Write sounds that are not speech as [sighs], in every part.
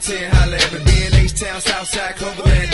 10, holla at me. B&H Town, Southside, Cloverland,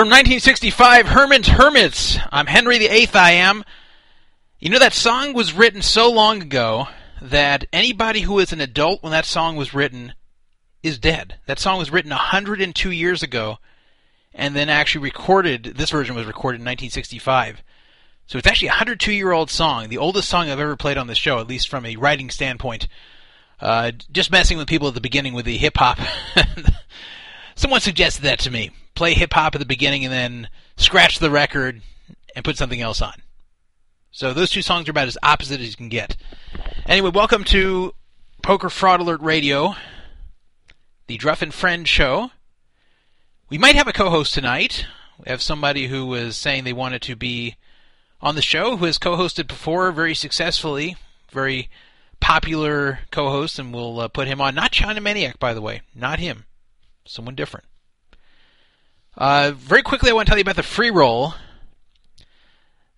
From 1965, Herman's Hermits. I'm Henry VIII, I am. You know, that song was written so long ago that anybody who was an adult when that song was written is dead. That song was written 102 years ago and then actually recorded, this version was recorded in 1965. So it's actually a 102 year old song, the oldest song I've ever played on this show, at least from a writing standpoint. Uh, just messing with people at the beginning with the hip hop. [laughs] Someone suggested that to me. Play hip hop at the beginning and then scratch the record and put something else on. So those two songs are about as opposite as you can get. Anyway, welcome to Poker Fraud Alert Radio, the Druff and Friend show. We might have a co-host tonight. We have somebody who was saying they wanted to be on the show, who has co-hosted before very successfully, very popular co-host, and we'll uh, put him on. Not China Maniac, by the way, not him, someone different. Uh, very quickly, I want to tell you about the free roll.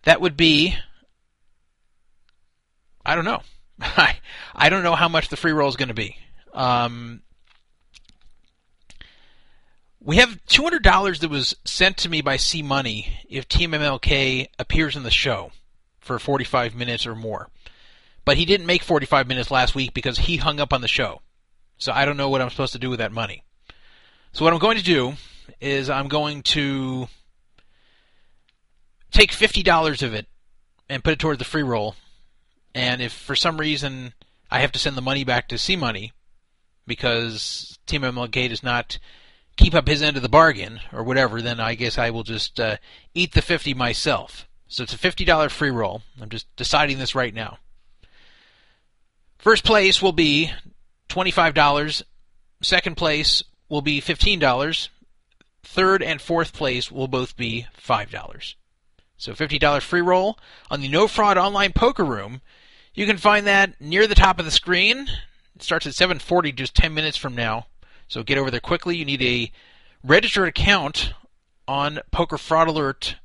That would be, I don't know. [laughs] I I don't know how much the free roll is going to be. Um, we have two hundred dollars that was sent to me by C Money if Team MLK appears in the show for forty five minutes or more. But he didn't make forty five minutes last week because he hung up on the show. So I don't know what I'm supposed to do with that money. So what I'm going to do is I'm going to take fifty dollars of it and put it towards the free roll. And if for some reason I have to send the money back to C Money because Team MLK does not keep up his end of the bargain or whatever, then I guess I will just uh, eat the fifty myself. So it's a fifty dollar free roll. I'm just deciding this right now. First place will be twenty five dollars. Second place will be fifteen dollars. Third and fourth place will both be five dollars. So $50 free roll on the No Fraud Online Poker Room. You can find that near the top of the screen. It starts at 7:40 just 10 minutes from now. So get over there quickly. You need a registered account on Poker Fraud Alert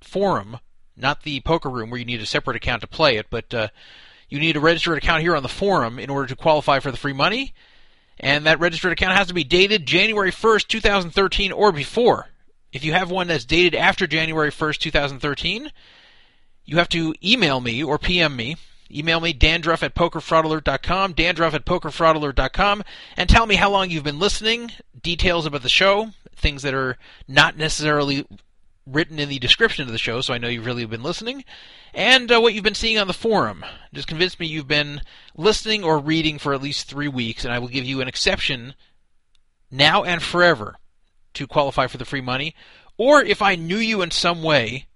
forum, not the poker room where you need a separate account to play it, but uh, you need a registered account here on the forum in order to qualify for the free money. And that registered account has to be dated January 1st, 2013 or before. If you have one that's dated after January 1st, 2013, you have to email me or PM me Email me, dandruff at pokerfraudalert.com, dandruff at pokerfraudalert.com, and tell me how long you've been listening, details about the show, things that are not necessarily written in the description of the show, so I know you've really been listening, and uh, what you've been seeing on the forum. Just convince me you've been listening or reading for at least three weeks, and I will give you an exception now and forever to qualify for the free money. Or if I knew you in some way,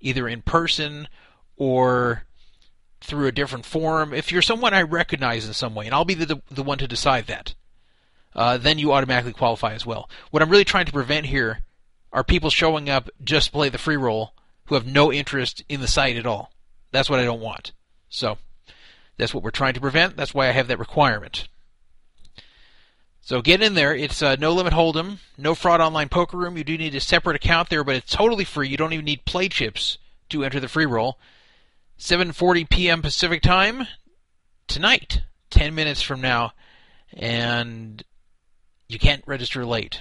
either in person or through a different forum, if you're someone I recognize in some way, and I'll be the, the one to decide that, uh, then you automatically qualify as well. What I'm really trying to prevent here are people showing up just to play the free roll who have no interest in the site at all. That's what I don't want. So, that's what we're trying to prevent. That's why I have that requirement. So get in there. It's uh, no limit hold'em, no fraud online poker room. You do need a separate account there, but it's totally free. You don't even need play chips to enter the free roll. 7:40 p.m. Pacific time tonight, 10 minutes from now, and you can't register late.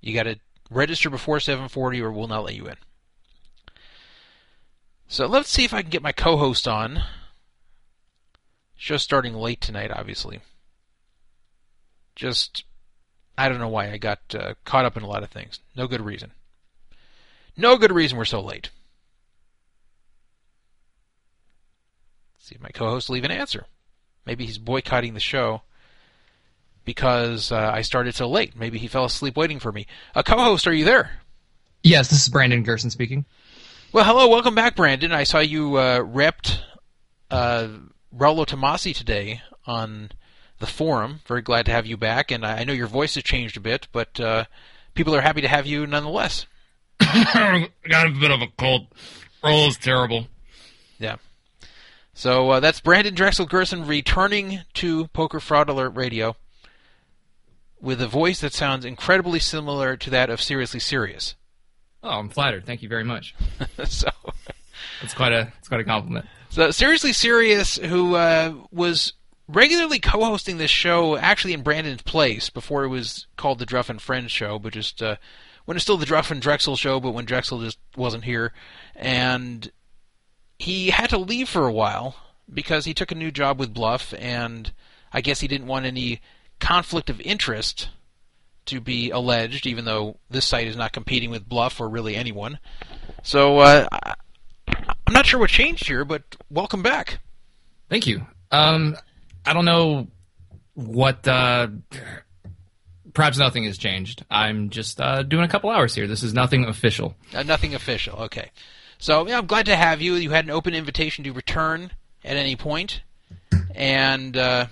You got to register before 7:40, or we'll not let you in. So let's see if I can get my co-host on. Show starting late tonight, obviously just I don't know why I got uh, caught up in a lot of things. No good reason. No good reason we're so late. Let's see if my co-host will even answer. Maybe he's boycotting the show because uh, I started so late. Maybe he fell asleep waiting for me. A co-host, are you there? Yes, this is Brandon Gerson speaking. Well, hello, welcome back, Brandon. I saw you uh, repped uh, Rollo Tomasi today on the forum. Very glad to have you back, and I know your voice has changed a bit, but uh, people are happy to have you nonetheless. [coughs] Got a bit of a cold. Roll is terrible. Yeah. So uh, that's Brandon Drexel Gerson returning to Poker Fraud Alert Radio with a voice that sounds incredibly similar to that of Seriously Serious. Oh, I'm flattered. Thank you very much. [laughs] so It's quite a it's quite a compliment. So Seriously Serious, who uh, was regularly co-hosting this show actually in Brandon's place before it was called the Druff and Friends show, but just uh, when it's still the Druff and Drexel show, but when Drexel just wasn't here, and he had to leave for a while because he took a new job with Bluff, and I guess he didn't want any conflict of interest to be alleged, even though this site is not competing with Bluff or really anyone. So uh, I'm not sure what changed here, but welcome back. Thank you. Um, I don't know what. Uh, perhaps nothing has changed. I'm just uh, doing a couple hours here. This is nothing official. Uh, nothing official. Okay. So yeah, I'm glad to have you. You had an open invitation to return at any point, and uh,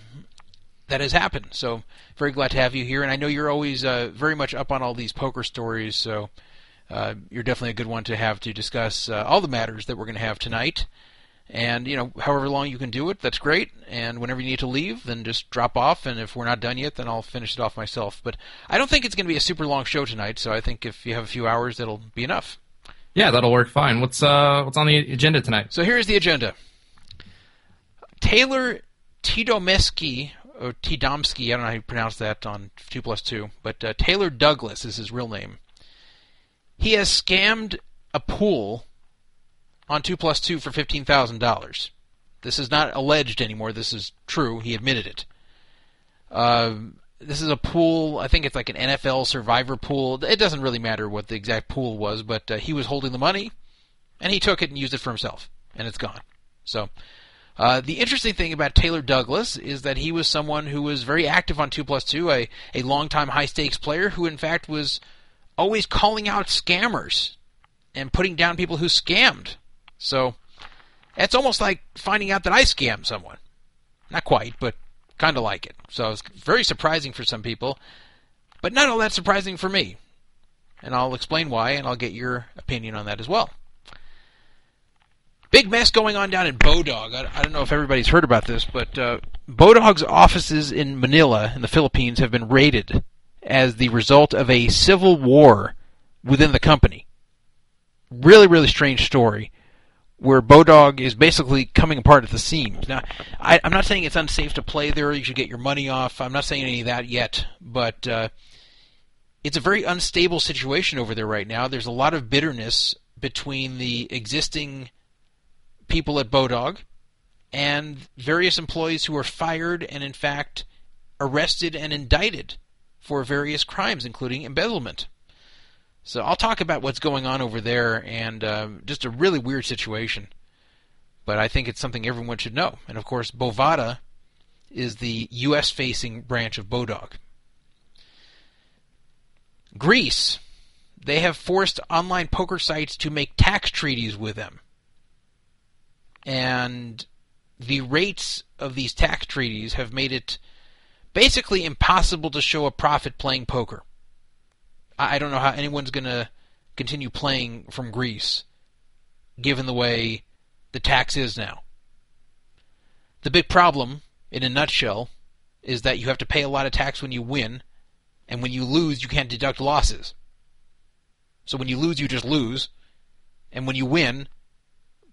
that has happened. So very glad to have you here. And I know you're always uh, very much up on all these poker stories. So uh, you're definitely a good one to have to discuss uh, all the matters that we're going to have tonight. And you know, however long you can do it, that's great. And whenever you need to leave, then just drop off. And if we're not done yet, then I'll finish it off myself. But I don't think it's going to be a super long show tonight. So I think if you have a few hours, that'll be enough. Yeah, that'll work fine. What's uh what's on the agenda tonight? So here's the agenda. Taylor Tidomesky or Tidomsky, I don't know how you pronounce that on two plus two, but uh, Taylor Douglas is his real name. He has scammed a pool on two plus two for fifteen thousand dollars. This is not alleged anymore. This is true. He admitted it. Uh, this is a pool. I think it's like an NFL Survivor pool. It doesn't really matter what the exact pool was, but uh, he was holding the money, and he took it and used it for himself, and it's gone. So. Uh, the interesting thing about Taylor Douglas is that he was someone who was very active on 2 plus 2, a, a longtime high stakes player who, in fact, was always calling out scammers and putting down people who scammed. So it's almost like finding out that I scammed someone. Not quite, but kind of like it. So it's very surprising for some people, but not all that surprising for me. And I'll explain why, and I'll get your opinion on that as well. Big mess going on down in Bodog. I, I don't know if everybody's heard about this, but uh, Bodog's offices in Manila, in the Philippines, have been raided as the result of a civil war within the company. Really, really strange story where Bodog is basically coming apart at the seams. Now, I, am not saying it's unsafe to play there. You should get your money off. I'm not saying any of that yet, but uh, it's a very unstable situation over there right now. There's a lot of bitterness between the existing people at Bodog and various employees who were fired and, in fact, arrested and indicted for various crimes, including embezzlement. So I'll talk about what's going on over there and uh, just a really weird situation. But I think it's something everyone should know. And of course, Bovada is the U.S. facing branch of Bodog. Greece, they have forced online poker sites to make tax treaties with them. And the rates of these tax treaties have made it basically impossible to show a profit playing poker. I don't know how anyone's going to continue playing from Greece given the way the tax is now. The big problem, in a nutshell, is that you have to pay a lot of tax when you win, and when you lose, you can't deduct losses. So when you lose, you just lose, and when you win,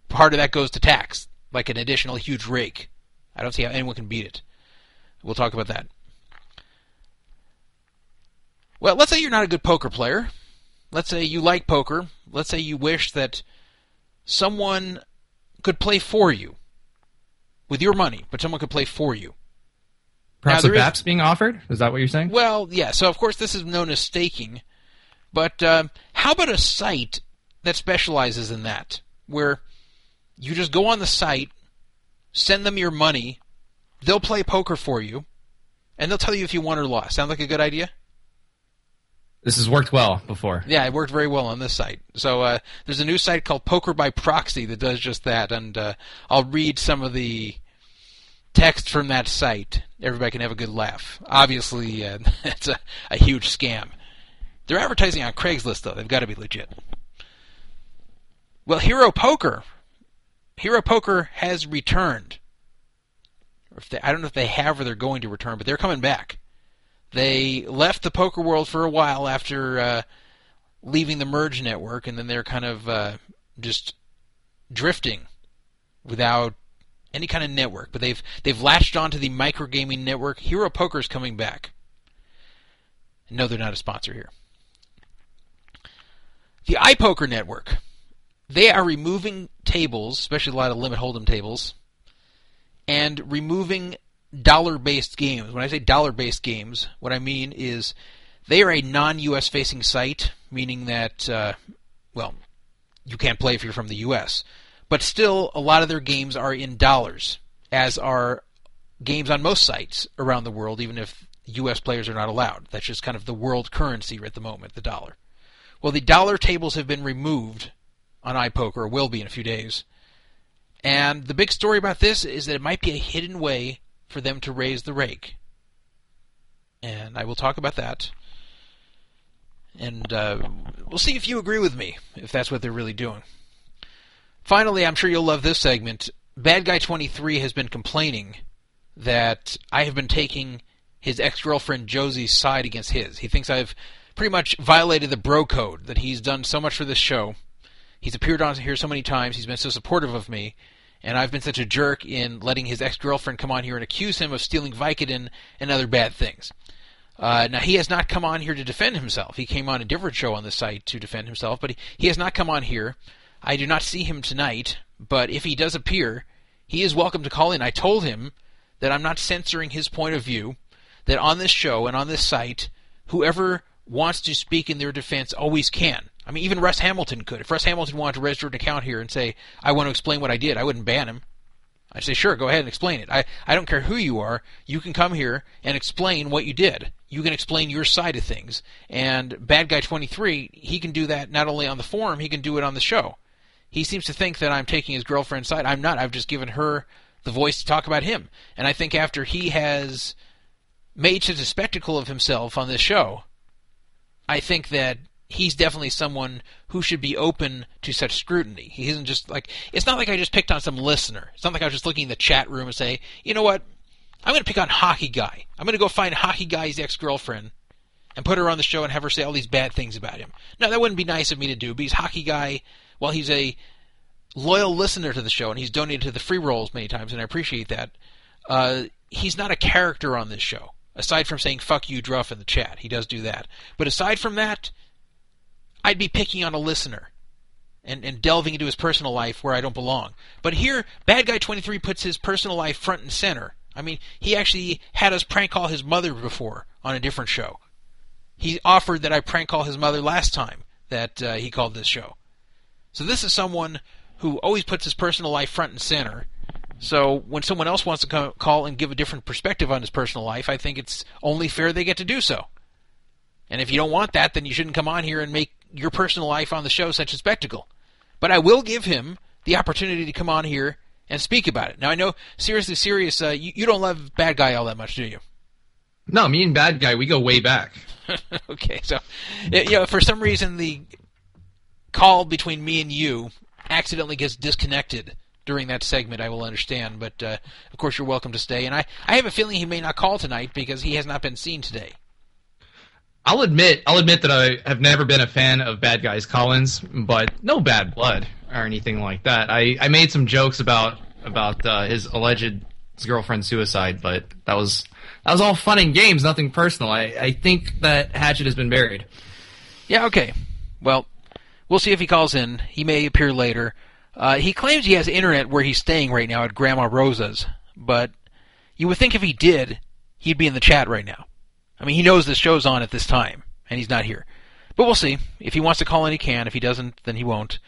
part of that goes to tax, like an additional huge rake. I don't see how anyone can beat it. We'll talk about that. Well, let's say you're not a good poker player. Let's say you like poker. Let's say you wish that someone could play for you with your money, but someone could play for you. Perhaps Now, a there is- BAPS being offered? Is that what you're saying? Well, yeah. So of course this is known as staking, but uh, how about a site that specializes in that, where you just go on the site, send them your money, they'll play poker for you, and they'll tell you if you won or lost. Sound like a good idea? This has worked well before. Yeah, it worked very well on this site. So uh, there's a new site called Poker by Proxy that does just that, and uh, I'll read some of the text from that site. Everybody can have a good laugh. Obviously, uh, [laughs] it's a, a huge scam. They're advertising on Craigslist though. They've got to be legit. Well, Hero Poker, Hero Poker has returned. They, I don't know if they have or they're going to return, but they're coming back. They left the poker world for a while after uh, leaving the Merge network, and then they're kind of uh, just drifting without any kind of network. But they've they've latched onto the microgaming network. Hero Poker's coming back. No, they're not a sponsor here. The iPoker network. They are removing tables, especially a lot of limit hold'em tables, and removing dollar-based games. When I say dollar-based games, what I mean is they are a non-U.S. facing site, meaning that uh, well, you can't play if you're from the U.S. But still, a lot of their games are in dollars, as are games on most sites around the world, even if U.S. players are not allowed. That's just kind of the world currency at the moment, the dollar. Well, the dollar tables have been removed on iPoker, will be in a few days. And the big story about this is that it might be a hidden way for them to raise the rake. And I will talk about that. And uh, we'll see if you agree with me, if that's what they're really doing. Finally, I'm sure you'll love this segment. Bad Guy 23 has been complaining that I have been taking his ex girlfriend Josie's side against his. He thinks I've pretty much violated the bro code, that he's done so much for this show. He's appeared on here so many times, he's been so supportive of me, and I've been such a jerk in letting his ex girlfriend come on here and accuse him of stealing Vicodin and other bad things. Uh, now, he has not come on here to defend himself. He came on a different show on the site to defend himself, but he, he has not come on here. I do not see him tonight, but if he does appear, he is welcome to call in. I told him that I'm not censoring his point of view, that on this show and on this site, whoever wants to speak in their defense always can. I mean, even Russ Hamilton could. If Russ Hamilton wanted to register an account here and say, I want to explain what I did, I wouldn't ban him. I'd say, sure, go ahead and explain it. I, I don't care who you are. You can come here and explain what you did. You can explain your side of things. And Bad Guy 23, he can do that not only on the forum, he can do it on the show. He seems to think that I'm taking his girlfriend's side. I'm not. I've just given her the voice to talk about him. And I think after he has made such a spectacle of himself on this show, I think that he's definitely someone who should be open to such scrutiny. He isn't just like it's not like I just picked on some listener. It's not like I was just looking in the chat room and say, you know what, I'm going to pick on Hockey Guy. I'm going to go find Hockey Guy's ex-girlfriend and put her on the show and have her say all these bad things about him. No, that wouldn't be nice of me to do because Hockey Guy, while he's a loyal listener to the show and he's donated to the free rolls many times, and I appreciate that. Uh, he's not a character on this show. Aside from saying "fuck you, Druff" in the chat, he does do that. But aside from that, I'd be picking on a listener. and, and delving into his personal life where I don't belong. But here, Bad Guy 23 puts his personal life front and center. I mean, he actually had us prank call his mother before on a different show. He offered that I prank call his mother last time that uh, he called this show. So this is someone who always puts his personal life front and center. So when someone else wants to co- call and give a different perspective on his personal life, I think it's only fair they get to do so. And if you don't want that, then you shouldn't come on here and make your personal life on the show such a spectacle. But I will give him the opportunity to come on here and speak about it. Now I know, seriously, serious. Uh, you, you don't love Bad Guy all that much, do you? No, me and Bad Guy, we go way back. [laughs] okay, so you know, for some reason the call between me and you accidentally gets disconnected during that segment. I will understand, but uh, of course you're welcome to stay. And I, I have a feeling he may not call tonight because he has not been seen today. I'll admit, I'll admit that I have never been a fan of Bad Guys Collins, but no bad blood or anything like that. I, I made some jokes about about uh, his alleged his girlfriend's suicide, but that was that was all fun and games, nothing personal. I, I think that Hatchet has been buried. Yeah, okay. Well, we'll see if he calls in. He may appear later. Uh, he claims he has internet where he's staying right now at Grandma Rosa's, but you would think if he did, he'd be in the chat right now. I mean, he knows this show's on at this time, and he's not here. But we'll see. If he wants to call in, he can. If he doesn't, then he won't.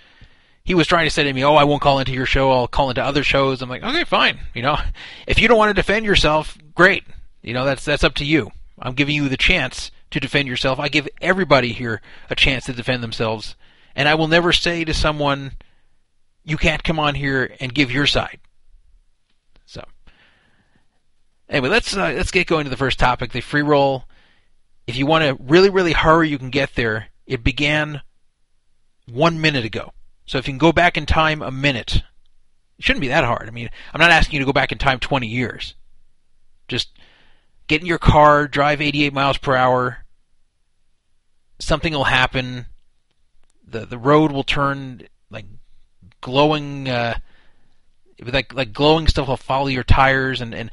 He was trying to say to me, "Oh, I won't call into your show. I'll call into other shows." I'm like, "Okay, fine. You know, [laughs] if you don't want to defend yourself, great. You know, that's that's up to you. I'm giving you the chance to defend yourself. I give everybody here a chance to defend themselves, and I will never say to someone, "You can't come on here and give your side." So, anyway, let's uh, let's get going to the first topic, the free roll. If you want to really really hurry, you can get there. It began one minute ago. So if you can go back in time a minute, it shouldn't be that hard. I mean, I'm not asking you to go back in time 20 years. Just get in your car, drive 88 miles per hour. Something will happen. The the road will turn like glowing uh, like like glowing stuff will follow your tires and and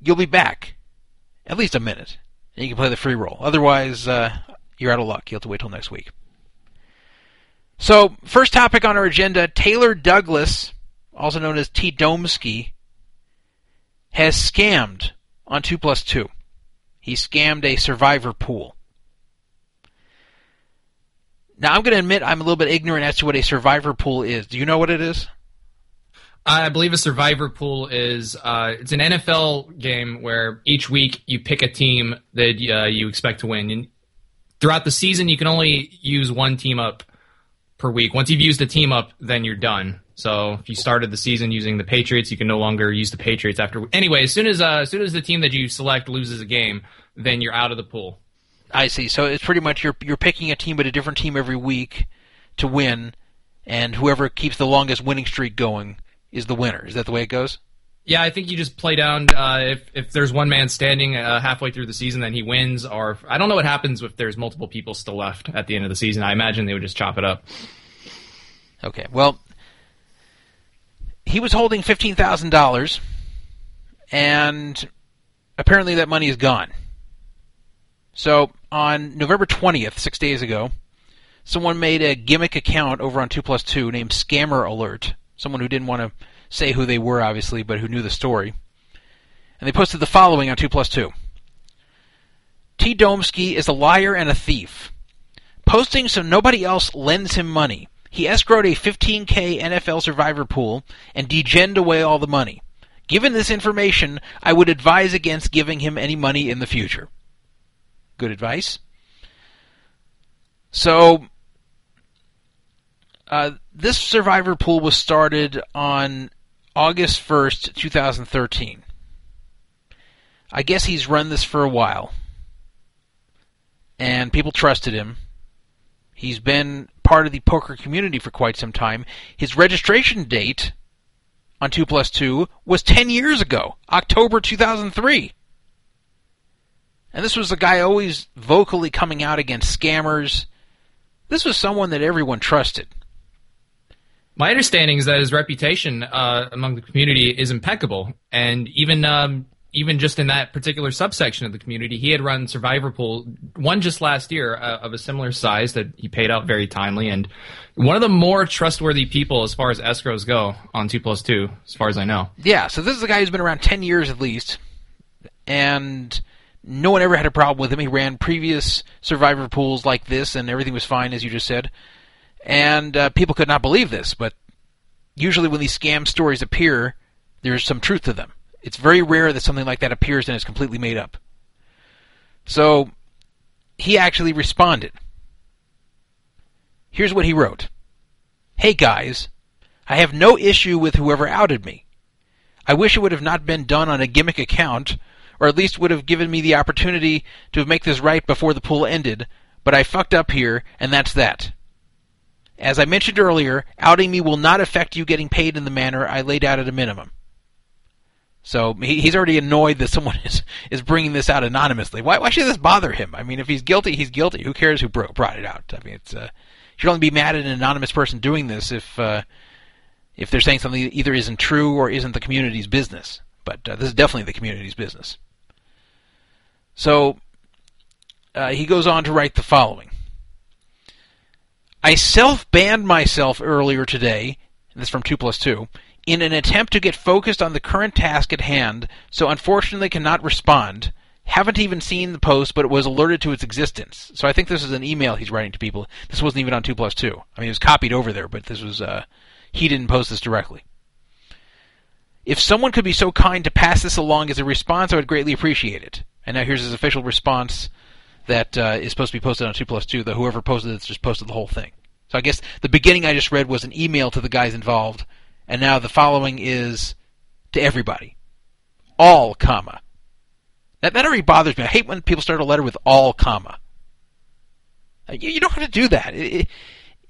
you'll be back at least a minute and you can play the free roll. Otherwise, uh, you're out of luck. You'll have to wait till next week. So, first topic on our agenda Taylor Douglas, also known as T. Domsky, has scammed on 2 plus 2. He scammed a survivor pool. Now, I'm going to admit I'm a little bit ignorant as to what a survivor pool is. Do you know what it is? I believe a survivor pool is uh, it's an NFL game where each week you pick a team that uh, you expect to win. And throughout the season, you can only use one team up per week. Once you've used a team up, then you're done. So if you started the season using the Patriots, you can no longer use the Patriots after. Anyway, as soon as uh, as soon as the team that you select loses a game, then you're out of the pool. I see. So it's pretty much you're you're picking a team but a different team every week to win, and whoever keeps the longest winning streak going is the winner. Is that the way it goes? Yeah, I think you just play down. Uh, if if there's one man standing uh, halfway through the season, then he wins. Or if, I don't know what happens if there's multiple people still left at the end of the season. I imagine they would just chop it up. Okay. Well, he was holding fifteen thousand dollars, and apparently that money is gone. So on November twentieth, six days ago, someone made a gimmick account over on Two Plus Two named Scammer Alert. Someone who didn't want to say who they were, obviously, but who knew the story. And they posted the following on 2 plus 2. T. Domsky is a liar and a thief. Posting so nobody else lends him money. He escrowed a 15k NFL survivor pool and degened away all the money. Given this information, I would advise against giving him any money in the future. Good advice. So, uh, this survivor pool was started on August 1st, 2013. I guess he's run this for a while. And people trusted him. He's been part of the poker community for quite some time. His registration date on 2 plus 2 was 10 years ago, October 2003. And this was a guy always vocally coming out against scammers. This was someone that everyone trusted. My understanding is that his reputation uh, among the community is impeccable, and even um, even just in that particular subsection of the community, he had run Survivor Pool one just last year uh, of a similar size that he paid out very timely, and one of the more trustworthy people as far as escrows go on two plus two, as far as I know. Yeah, so this is a guy who's been around 10 years at least, and no one ever had a problem with him. He ran previous survivor pools like this, and everything was fine, as you just said. And uh, people could not believe this, but usually when these scam stories appear, there's some truth to them. It's very rare that something like that appears and is completely made up. So he actually responded. Here's what he wrote Hey guys, I have no issue with whoever outed me. I wish it would have not been done on a gimmick account, or at least would have given me the opportunity to make this right before the pool ended, but I fucked up here, and that's that. As I mentioned earlier, outing me will not affect you getting paid in the manner I laid out at a minimum. So he, he's already annoyed that someone [laughs] is, is bringing this out anonymously. Why, why should this bother him? I mean, if he's guilty, he's guilty. Who cares who bro- brought it out? I mean, it's uh, you should only be mad at an anonymous person doing this if uh, if they're saying something that either isn't true or isn't the community's business. But uh, this is definitely the community's business. So uh, he goes on to write the following. I self banned myself earlier today, this is from 2 plus 2, in an attempt to get focused on the current task at hand, so unfortunately cannot respond. Haven't even seen the post, but was alerted to its existence. So I think this is an email he's writing to people. This wasn't even on 2 plus 2. I mean, it was copied over there, but this was, uh, he didn't post this directly. If someone could be so kind to pass this along as a response, I would greatly appreciate it. And now here's his official response that uh, is supposed to be posted on 2 plus 2, though whoever posted it's just posted the whole thing. So I guess the beginning I just read was an email to the guys involved, and now the following is to everybody. All, comma. That, that already bothers me. I hate when people start a letter with all, comma. Uh, You, you don't have to do that. It, it,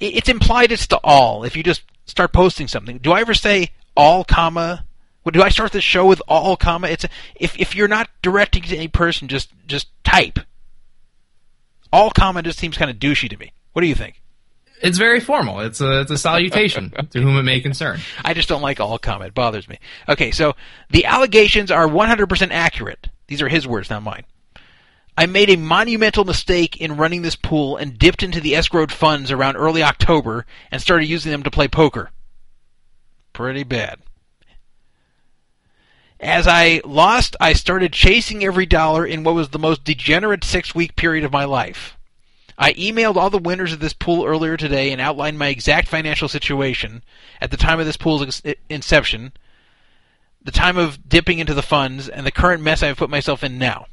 it's implied it's to all if you just start posting something. Do I ever say all, comma? Do I start the show with all, comma? It's if if you're not directing to any person, just just type. All, comma just seems kind of douchey to me. What do you think? It's very formal. It's a it's a salutation [laughs] to whom it may concern. I just don't like all comma. It bothers me. Okay, so the allegations are 100% accurate. These are his words, not mine. I made a monumental mistake in running this pool and dipped into the escrowed funds around early October and started using them to play poker. Pretty bad. As I lost, I started chasing every dollar in what was the most degenerate six week period of my life. I emailed all the winners of this pool earlier today and outlined my exact financial situation at the time of this pool's inception, the time of dipping into the funds, and the current mess I have put myself in now.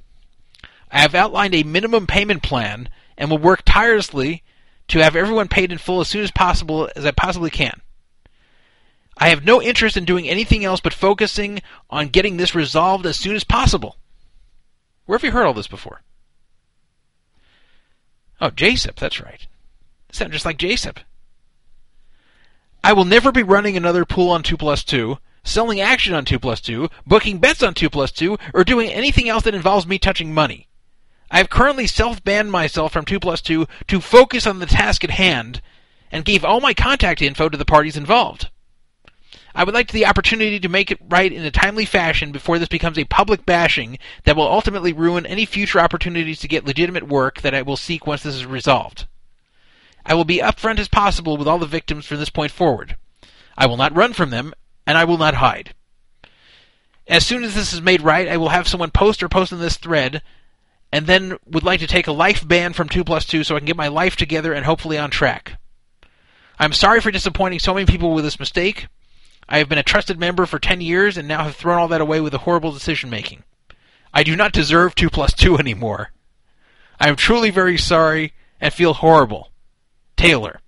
I have outlined a minimum payment plan and will work tirelessly to have everyone paid in full as soon as possible as I possibly can. I have no interest in doing anything else but focusing on getting this resolved as soon as possible. Where have you heard all this before? Oh, JSIP, that's right. Sound just like JSIP. I will never be running another pool on 2 plus 2, selling action on 2 plus 2, booking bets on 2 plus 2, or doing anything else that involves me touching money. I have currently self banned myself from 2 plus 2 to focus on the task at hand and gave all my contact info to the parties involved. I would like the opportunity to make it right in a timely fashion before this becomes a public bashing that will ultimately ruin any future opportunities to get legitimate work that I will seek once this is resolved. I will be upfront as possible with all the victims from this point forward. I will not run from them, and I will not hide. As soon as this is made right, I will have someone post or post in this thread, and then would like to take a life ban from 2 plus 2 so I can get my life together and hopefully on track. I'm sorry for disappointing so many people with this mistake. I have been a trusted member for 10 years and now have thrown all that away with a horrible decision making. I do not deserve 2 plus 2 [laughs] anymore. I am truly very sorry and feel horrible. Taylor.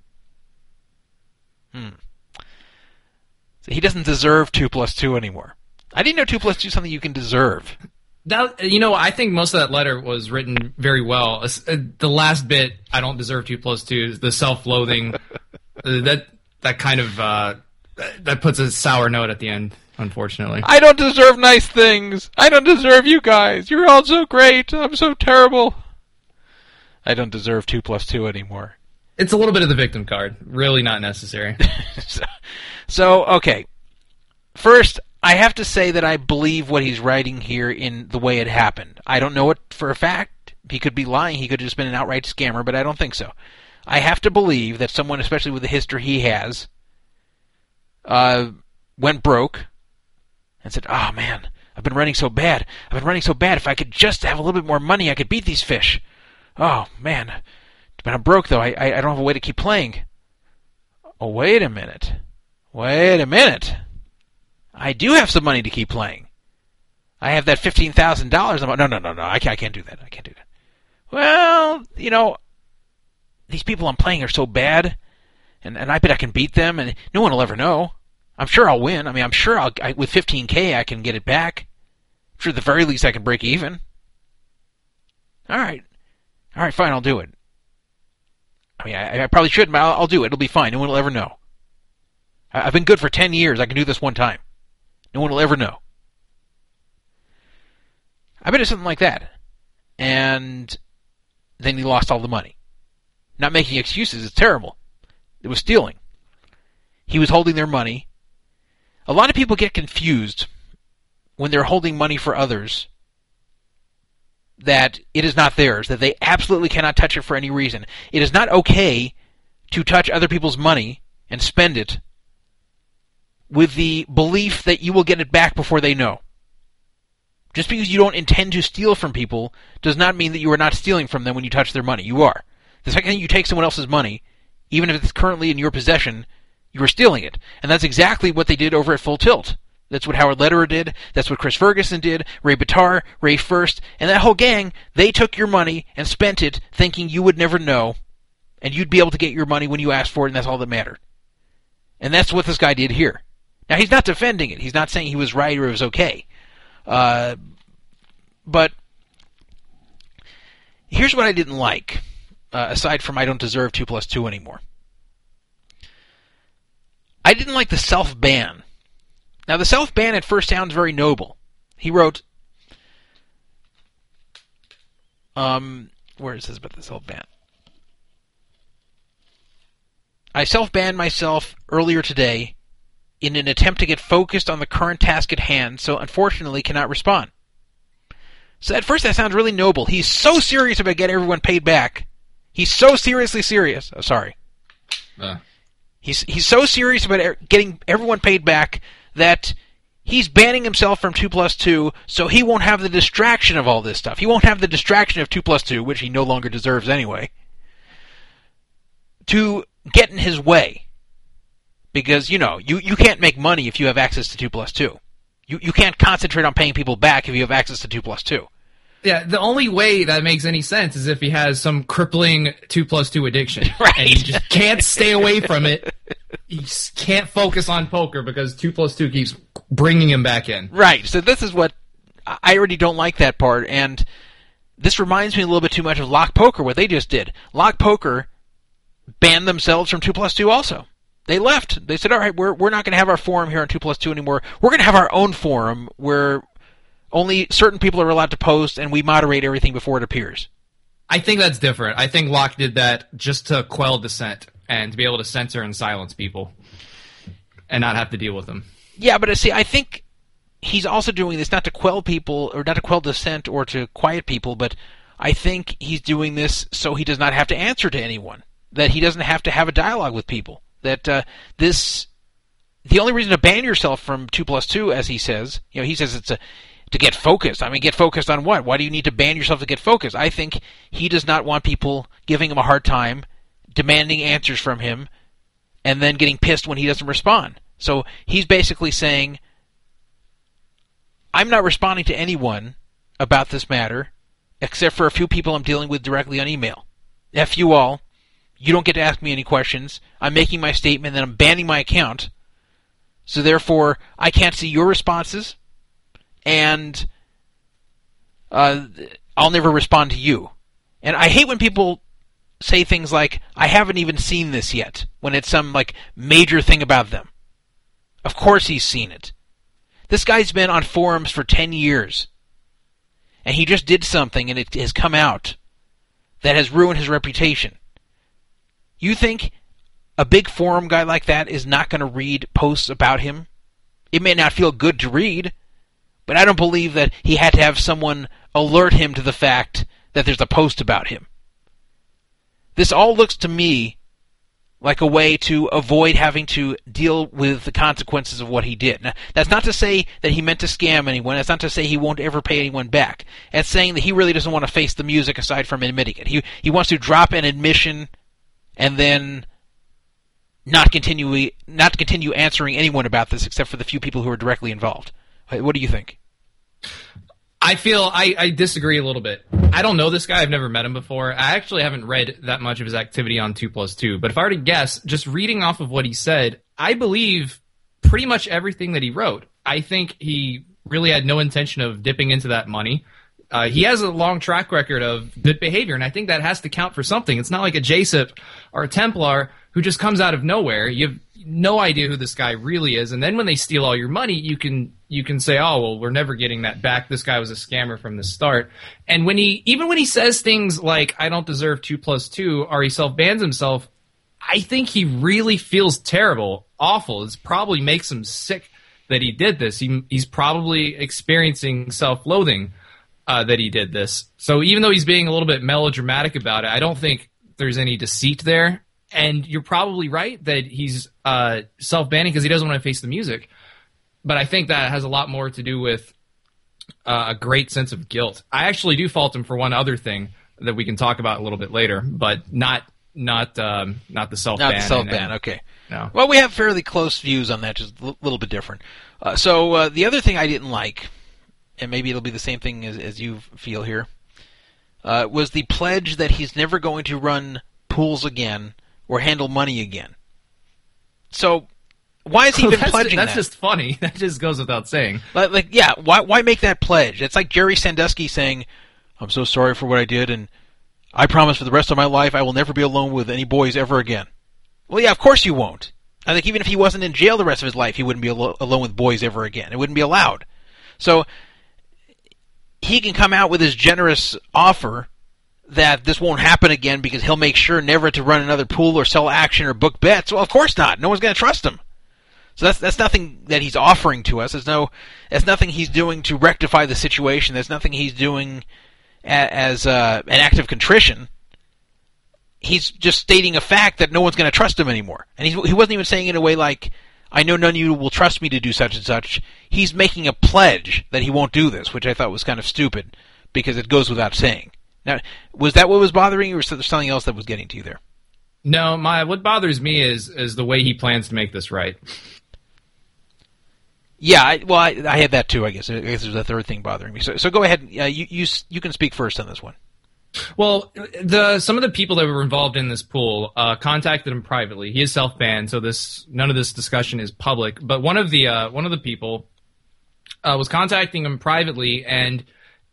Hmm. So he doesn't deserve 2 plus 2 anymore. I didn't know 2 plus 2 is something you can deserve. That you know, I think most of that letter was written very well. Uh, The last bit, I don't deserve two plus two, the self-loathing, [laughs] uh, that that kind of uh, that puts a sour note at the end. Unfortunately, I don't deserve nice things. I don't deserve you guys. You're all so great. I'm so terrible. I don't deserve 2 plus 2 anymore. it's a little bit of the victim card. Really not necessary. [laughs] so, so, okay. First, I have to say that I believe what he's writing here in the way it happened. I don't know it for a fact. He could be lying. He could have just been an outright scammer, but I don't think so. I have to believe that someone, especially with the history he has, uh, went broke and said, "Oh man, I've been running so bad. I've been running so bad. If I could just have a little bit more money, I could beat these fish. Oh man, but I'm broke though. I I, I don't have a way to keep playing. Oh wait a minute, wait a minute. I do have some money to keep playing. I have that fifteen thousand dollars. No, no, no, no. I can't, I can't do that. I can't do that. Well, you know, these people I'm playing are so bad, and and I bet I can beat them, and no one will ever know. I'm sure I'll win. I mean, I'm sure I'll I, with 15k I can get it back. I'm sure at the very least I can break even. All right, all right, fine, I'll do it. I mean, I, I probably shouldn't, but I'll, I'll do it. It'll be fine. No one will ever know. I, I've been good for 10 years. I can do this one time. No one will ever know. I bet it's something like that. And then he lost all the money. Not making excuses is terrible. It was stealing. He was holding their money. A lot of people get confused when they're holding money for others that it is not theirs, that they absolutely cannot touch it for any reason. It is not okay to touch other people's money and spend it with the belief that you will get it back before they know. Just because you don't intend to steal from people does not mean that you are not stealing from them when you touch their money. You are. The second you take someone else's money, even if it's currently in your possession, you are stealing it. And that's exactly what they did over at Full Tilt. That's what Howard Lederer did. That's what Chris Ferguson did. Ray Bitar, Rafe Furst, and that whole gang, they took your money and spent it thinking you would never know, and you'd be able to get your money when you asked for it, and that's all that mattered. And that's what this guy did here. Now, he's not defending it. He's not saying he was right or it was okay. Uh, but here's what I didn't like, uh, aside from I don't deserve 2 plus 2 anymore. I didn't like the self ban. Now, the self ban at first sounds very noble. He wrote, um, where is this about the self ban? I self banned myself earlier today in an attempt to get focused on the current task at hand, so unfortunately cannot respond. So at first that sounds really noble. He's so serious about getting everyone paid back. He's so seriously serious. Oh, sorry. Uh, He's he's so serious about er- getting everyone paid back that he's banning himself from two plus two, so he won't have the distraction of all this stuff. He won't have the distraction of two plus two, which he no longer deserves anyway, to get in his way. Because you know you you can't make money if you have access to two plus two. You you can't concentrate on paying people back if you have access to two plus two. Yeah, the only way that makes any sense is if he has some crippling two plus two addiction, Right. [laughs] and he just can't stay away from it. He can't focus on poker because two plus two keeps bringing him back in. Right. So this is what I already don't like that part, and this reminds me a little bit too much of Lock Poker, what they just did. Lock Poker banned themselves from two plus two also. They left. They said, "All right, we're we're not going to have our forum here on two plus two anymore. We're going to have our own forum where only certain people are allowed to post, and we moderate everything before it appears." I think that's different. I think Lock did that just to quell dissent and to be able to censor and silence people and not have to deal with them. Yeah, but uh, see, I think he's also doing this not to quell people or not to quell dissent or to quiet people, but I think he's doing this so he does not have to answer to anyone. That he doesn't have to have a dialogue with people. That uh, this, the only reason to ban yourself from two plus two, as he says, you know, he says it's a to get focused. I mean, get focused on what? Why do you need to ban yourself to get focused? I think he does not want people giving him a hard time, demanding answers from him, and then getting pissed when he doesn't respond. So he's basically saying, I'm not responding to anyone about this matter, except for a few people I'm dealing with directly on email. F you all. You don't get to ask me any questions. I'm making my statement, then I'm banning my account. So therefore, I can't see your responses, and uh, I'll never respond to you. And I hate when people say things like, I haven't even seen this yet, when it's some like major thing about them. Of course he's seen it. This guy's been on forums for 10 years. And he just did something and it has come out that has ruined his reputation. You think a big forum guy like that is not going to read posts about him? It may not feel good to read, but I don't believe that he had to have someone alert him to the fact that there's a post about him. This all looks to me like a way to avoid having to deal with the consequences of what he did. Now, that's not to say that he meant to scam anyone. That's not to say he won't ever pay anyone back. It's saying that he really doesn't want to face the music aside from admitting it. He he wants to drop an admission and then not continue not continue answering anyone about this except for the few people who are directly involved. What do you think? I feel I, I disagree a little bit. I don't know this guy. I've never met him before. I actually haven't read that much of his activity on two plus two. But if I were to guess, just reading off of what he said, I believe pretty much everything that he wrote. I think he really had no intention of dipping into that money. Uh, he has a long track record of good behavior, and I think that has to count for something. It's not like a JSIP or a Templar who just comes out of nowhere. You have no idea who this guy really is, and then when they steal all your money, you can you can say, "Oh, well, we're never getting that back. This guy was a scammer from the start." And when he even when he says things like, "I don't deserve two plus two, or he self bans himself, I think he really feels terrible, awful. It probably makes him sick that he did this. He, he's probably experiencing self loathing uh, that he did this. So even though he's being a little bit melodramatic about it, I don't think there's any deceit there. And you're probably right that he's uh, self banning because he doesn't want to face the music. But I think that has a lot more to do with uh, a great sense of guilt. I actually do fault him for one other thing that we can talk about a little bit later, but not not um, not the self ban. Not the self ban. Okay. No. Well, we have fairly close views on that, just a little bit different. Uh, so uh, the other thing I didn't like, and maybe it'll be the same thing as, as you feel here, uh, was the pledge that he's never going to run pools again or handle money again. So why is he even [laughs] that's, pledging that's that? just funny. [laughs] That just goes without saying. Like, like, yeah, why why make that pledge? It's like Jerry Sandusky saying, "I'm so sorry for what I did, and I promise for the rest of my life I will never be alone with any boys ever again." Well, yeah, of course you won't. I think even if he wasn't in jail the rest of his life, he wouldn't be alo- alone with boys ever again. It wouldn't be allowed. So he can come out with his generous offer that this won't happen again because he'll make sure never to run another pool or sell action or book bets. Well, of course not. No one's going to trust him. So that's that's nothing that he's offering to us. There's no, that's nothing he's doing to rectify the situation. There's nothing he's doing a, as uh, an act of contrition. He's just stating a fact that no one's going to trust him anymore. And he he wasn't even saying it in a way like, "I know none of you will trust me to do such and such." He's making a pledge that he won't do this, which I thought was kind of stupid because it goes without saying. Now, was that what was bothering you, or something else that was getting to you there? No, my what bothers me is is the way he plans to make this right. Yeah, I, well, I, I had that too. I guess. I guess there's a third thing bothering me. So, so go ahead. Uh, you, you, you can speak first on this one. Well, the some of the people that were involved in this pool uh, contacted him privately. He is self banned, so this none of this discussion is public. But one of the uh, one of the people uh, was contacting him privately and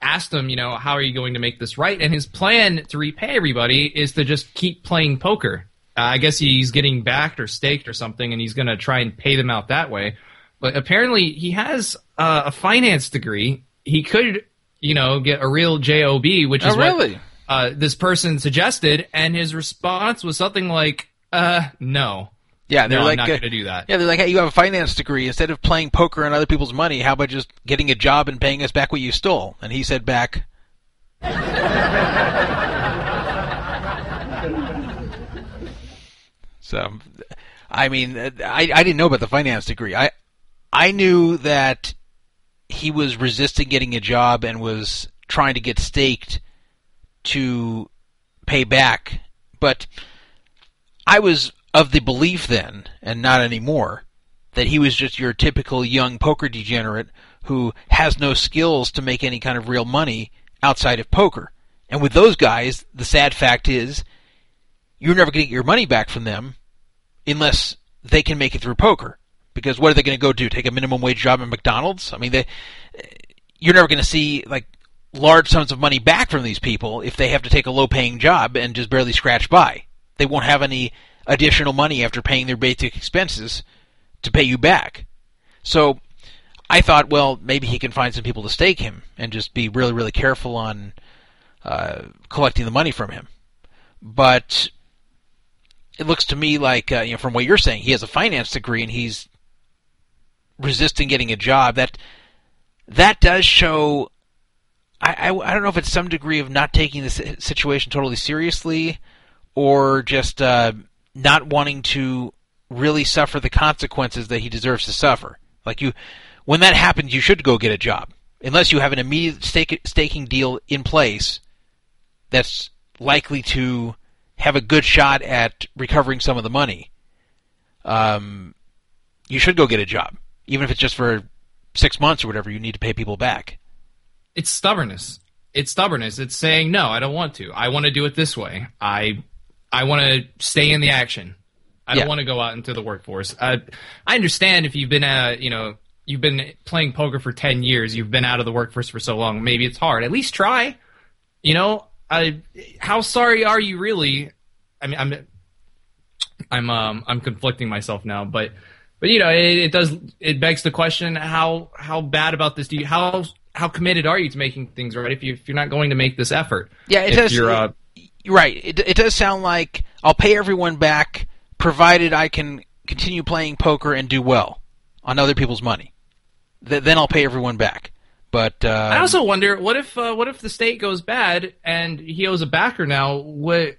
asked him, you know, how are you going to make this right? And his plan to repay everybody is to just keep playing poker. Uh, I guess he's getting backed or staked or something, and he's going to try and pay them out that way. But apparently, he has uh, a finance degree. He could, you know, get a real job, which is Oh, what really? uh, this person suggested, and his response was something like, "Uh, no." Yeah, they're No, I'm like, not uh, gonna do that. Yeah, they're like, hey, you have a finance degree. Instead of playing poker on other people's money, how about just getting a job and paying us back what you stole? And he said back, [laughs] so, I mean, I I didn't know about the finance degree. I I knew that he was resisting getting a job and was trying to get staked to pay back, but I was of the belief then, and not anymore, that he was just your typical young poker degenerate who has no skills to make any kind of real money outside of poker. And with those guys, the sad fact is, you're never going to get your money back from them unless they can make it through poker. Because what are they going to go do? Take a minimum wage job at McDonald's? I mean, they, you're never going to see like large sums of money back from these people if they have to take a low paying job and just barely scratch by. They won't have any additional money after paying their basic expenses to pay you back. So I thought, well, maybe he can find some people to stake him and just be really, really careful on uh, collecting the money from him. But it looks to me like, uh, you know, from what you're saying, he has a finance degree and he's resisting getting a job, that that does show. I, I, I don't know if it's some degree of not taking the situation totally seriously, or just uh, not wanting to really suffer the consequences that he deserves to suffer. Like you, when that happens, you should go get a job, unless you have an immediate stake, staking deal in place that's likely to have a good shot at recovering some of the money. Um, you should go get a job, even if it's just for six months or whatever. You need to pay people back. It's stubbornness. It's stubbornness. It's saying no, I don't want to. I want to do it this way. I I want to stay in the action. I don't want to go out into the workforce. Uh, I understand if you've been uh, you know you've been playing poker for ten years, you've been out of the workforce for so long. Maybe it's hard. At least try. You know, I, how sorry are you really? I mean, I'm I'm um I'm conflicting myself now, but but you know it, it does it begs the question how how bad about this do you how how committed are you to making things right if you if you're not going to make this effort? Yeah, it does. You're, uh, right. It, it does sound like I'll pay everyone back, provided I can continue playing poker and do well on other people's money. Th- then I'll pay everyone back. But uh, I also wonder what if uh, what if the state goes bad and he owes a backer now? What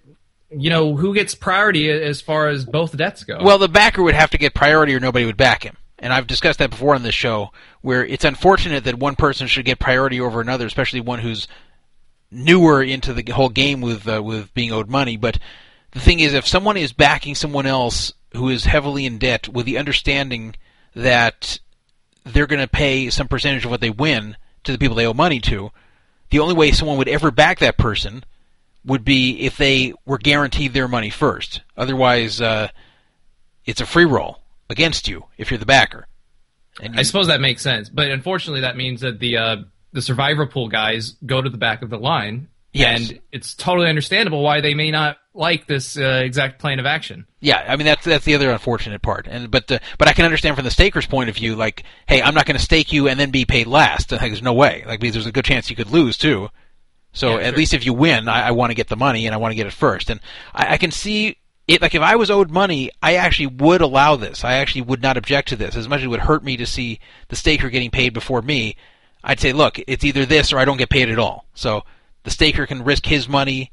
you know who gets priority as far as both debts go? Well, the backer would have to get priority, or nobody would back him. And I've discussed that before on this show, where it's unfortunate that one person should get priority over another, especially one who's newer into the whole game with uh, with being owed money. But the thing is, if someone is backing someone else who is heavily in debt with the understanding that they're going to pay some percentage of what they win to the people they owe money to, the only way someone would ever back that person would be if they were guaranteed their money first. Otherwise, uh, it's a free roll against you if you're the backer. And I suppose that makes sense, but unfortunately, that means that the uh, the survivor pool guys go to the back of the line, Yes. and it's totally understandable why they may not like this uh, exact plan of action. Yeah, I mean that's that's the other unfortunate part. And but uh, but I can understand from the staker's point of view, like, hey, I'm not going to stake you and then be paid last. Like, there's no way. Like, because there's a good chance you could lose too. So Yeah, at sure. least if you win, I, I want to get the money and I want to get it first. And I, I can see it. Like if I was owed money, I actually would allow this. I actually would not object to this. As much as it would hurt me to see the staker getting paid before me, I'd say, look, it's either this or I don't get paid at all. So the staker can risk his money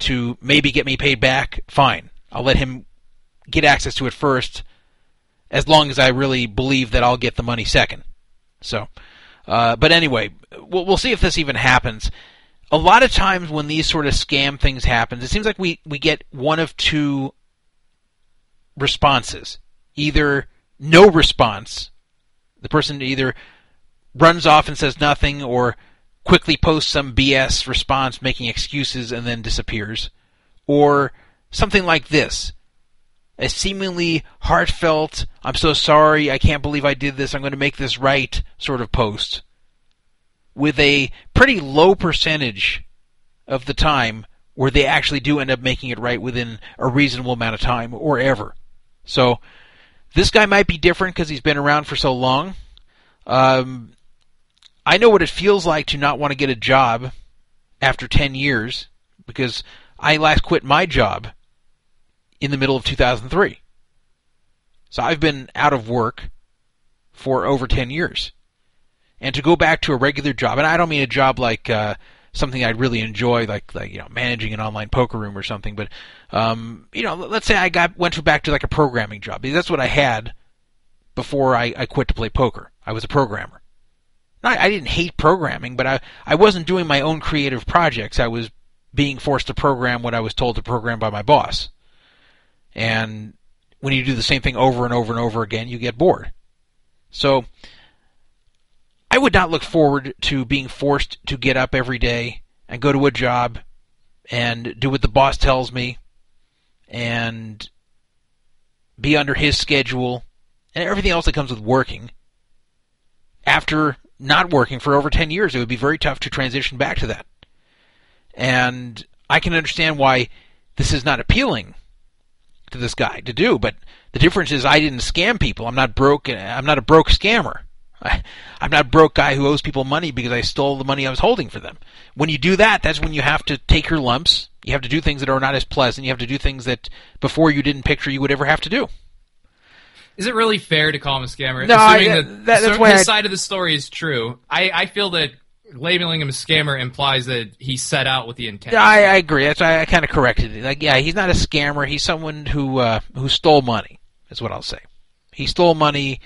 to maybe get me paid back. Fine, I'll let him get access to it first, as long as I really believe that I'll get the money second. So, uh, but anyway, we'll, we'll see if this even happens. A lot of times when these sort of scam things happen, it seems like we, we get one of two responses. Either no response, the person either runs off and says nothing, or quickly posts some BS response making excuses and then disappears, or something like this. A seemingly heartfelt, I'm so sorry, I can't believe I did this, I'm going to make this right sort of post, with a pretty low percentage of the time where they actually do end up making it right within a reasonable amount of time or ever. So, this guy might be different because he's been around for so long. Um, I know what it feels like to not want to get a job after 10 years because I last quit my job in the middle of 2003. So I've been out of work for over 10 years. And to go back to a regular job, and I don't mean a job like uh, something I'd really enjoy, like like you know managing an online poker room or something, but um, you know, let's say I got went back to like a programming job that's what I had before I, I quit to play poker. I was a programmer. I, I didn't hate programming, but I I wasn't doing my own creative projects. I was being forced to program what I was told to program by my boss. And when you do the same thing over and over and over again, you get bored. So I would not look forward to being forced to get up every day and go to a job and do what the boss tells me and be under his schedule and everything else that comes with working. After not working for over 10 years, it would be very tough to transition back to that. And I can understand why this is not appealing to this guy to do, but the difference is I didn't scam people. I'm not broke. I'm not a broke scammer. I, I'm not a broke guy who owes people money because I stole the money I was holding for them. When you do that, that's when you have to take your lumps. You have to do things that are not as pleasant. You have to do things that before you didn't picture you would ever have to do. is it really fair to call him a scammer? No, I- Assuming that- that, that's why his I- side of the story is true. I, I feel that labeling him a scammer implies that he set out with the intent. I, I agree. That's why I kind of corrected it. Like, yeah, he's not a scammer. He's someone who uh, who stole money. Is what I'll say. He stole money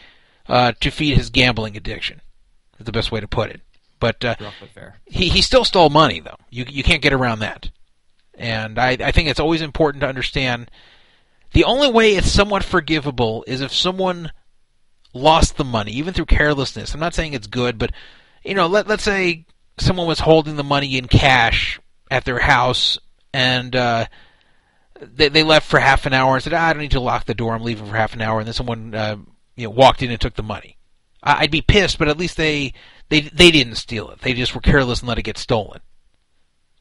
uh, to feed his gambling addiction. Is the best way to put it. But uh, fair. he he still stole money though. You you can't get around that. And I I think it's always important to understand the only way it's somewhat forgivable is if someone lost the money, even through carelessness. I'm not saying it's good, but you know, let let's say someone was holding the money in cash at their house and uh they, they left for half an hour and said, ah, "I don't need to lock the door. I'm leaving for half an hour." And then someone, uh, you know, walked in and took the money. I'd be pissed, but at least they they they didn't steal it. They just were careless and let it get stolen.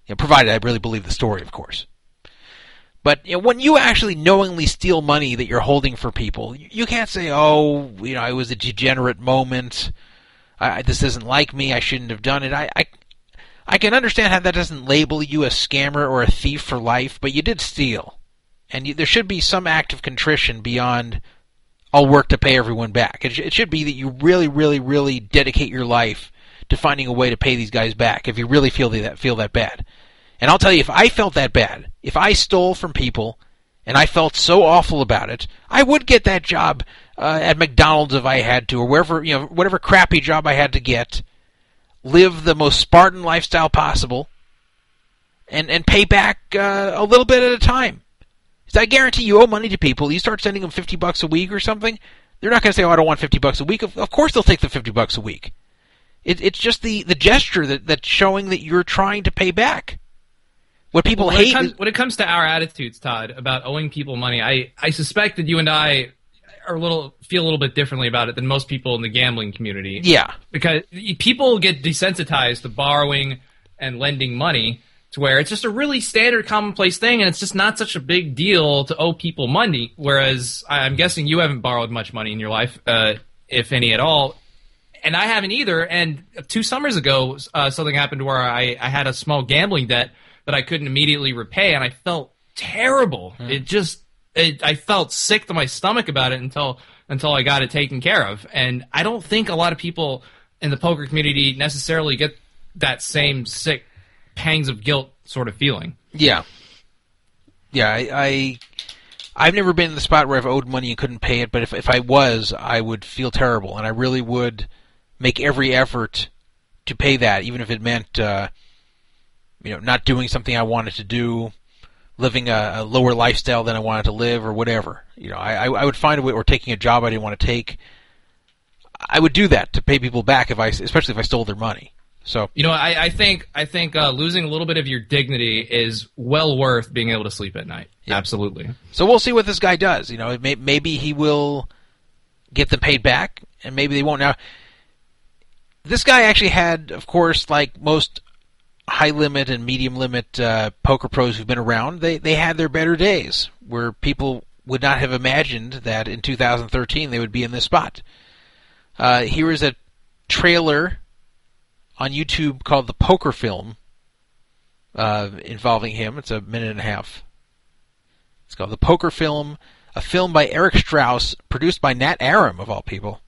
You know, provided I really believe the story, of course. But you know, when you actually knowingly steal money that you're holding for people, you, can't say, "Oh, you know, it was a degenerate moment. I- this isn't like me. I shouldn't have done it." I, I I can understand how that doesn't label you a scammer or a thief for life, but you did steal, and you, there should be some act of contrition beyond I'll work to pay everyone back. It, it should be that you really, really, really dedicate your life to finding a way to pay these guys back if you really feel that feel that bad. And I'll tell you, if I felt that bad, if I stole from people and I felt so awful about it, I would get that job uh, at McDonald's if I had to, or wherever you know, whatever crappy job I had to get. Live the most Spartan lifestyle possible, and and pay back uh, a little bit at a time. I guarantee you owe money to people. You start sending them fifty bucks a week or something, they're not going to say, "Oh, I don't want fifty bucks a week." Of, of course, they'll take the fifty bucks a week. It, it's just the, the gesture that that's showing that you're trying to pay back. What people when hate it, comes, is when it comes to our attitudes, Todd, about owing people money, I, I suspect that you and I are a little feel a little bit differently about it than most people in the gambling community. yeah, because people get desensitized to borrowing and lending money to where it's just a really standard commonplace thing and it's just not such a big deal to owe people money. Whereas i'm guessing you haven't borrowed much money in your life uh, if any at all. And i haven't either. And two summers ago uh, something happened where I, I had a small gambling debt that i couldn't immediately repay and i felt terrible. It just it, i felt sick to my stomach about it until until i got it taken care of. And i don't think a lot of people in the poker community necessarily get that same sick pangs of guilt sort of feeling. yeah, yeah. I, I I've never been in the spot where I've owed money and couldn't pay it, but if if I was, I would feel terrible, and I really would make every effort to pay that, even if it meant uh, you know not doing something I wanted to do, living a, a lower lifestyle than I wanted to live, or whatever. You know, I, I I would find a way, or taking a job I didn't want to take. I would do that to pay people back if I, especially if I stole their money. So You know, I, I think I think uh, losing a little bit of your dignity is well worth being able to sleep at night. Absolutely. So we'll see what this guy does. You know, may, maybe he will get them paid back, and maybe they won't. Now, this guy actually had, of course, like most high limit and medium limit uh, poker pros who've been around, they they had their better days where people would not have imagined that in 2013 they would be in this spot. Uh, here is a trailer on YouTube called the Poker Film uh, involving him. It's a minute and a half. It's called The Poker Film, a film by Eric Strauss, produced by Nat Aram, of all people.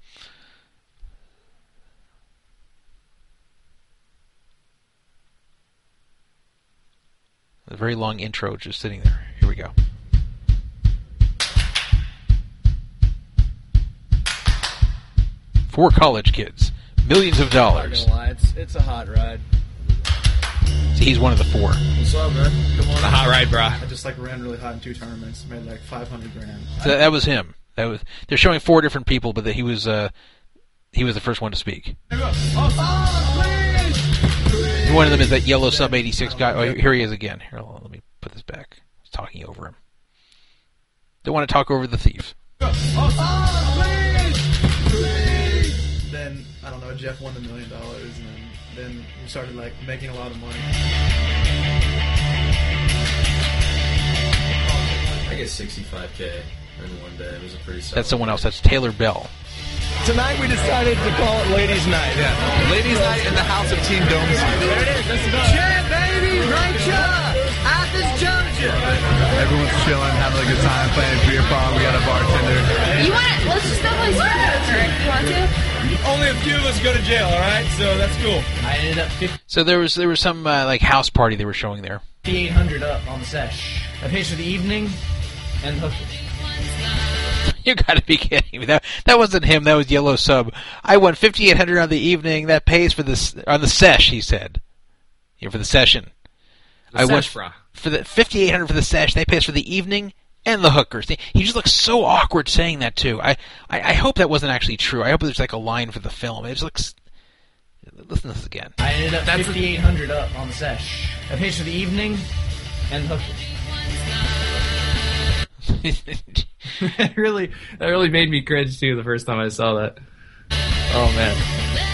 A very long intro just sitting there. Here we go. Four college kids, millions of Not dollars. gonna lie, it's it's a hot ride. He's one of the four. What's up, man? Come on. The hot ride, brah. I just like ran really hot in two tournaments, made like five hundred grand. So that, that was him. That was. They're showing four different people, but that he was. Uh, he was the first one to speak. One of them is that yellow sub eighty six guy. Oh, here he is again. Here, hold on, let me put this back. He's talking over him. Don't want to talk over the thief. Then I don't know. Jeff won the million dollars, and then then we started like making a lot of money. I get 65k in one day. It was a pretty. Solid That's someone else. That's Taylor Bell. Tonight we decided to call it Ladies' Night. Yeah. Ladies' Night in the house of Team Domes. There it is. Let's go. Yeah, baby, right here. Athens, Georgia. Everyone's chilling, having a good time, playing beer pong. We got a bartender. You want to, let's just definitely scream at her if you want to. Only a few of us go to jail, all right? So that's cool. I ended up So there was there was some uh, like house party they were showing there. 5800 up on the sesh. I pays for the evening and hookers. [laughs] You got to be kidding me. That that wasn't him. That was Yellow Sub. I won fifty eight hundred on the evening. That pays for this on the sesh. He said, yeah, for the session. The I won sesh, brah. for the fifty eight hundred for the sesh. That pays for the evening and the hookers. He he just looks so awkward saying that too. I, I I hope that wasn't actually true. I hope there's like a line for the film. It just looks. Listen to this again. I ended up 5800 up on the sesh. I pays for the evening and the hookers. [laughs] that really that really made me cringe too the first time I saw that. Oh man.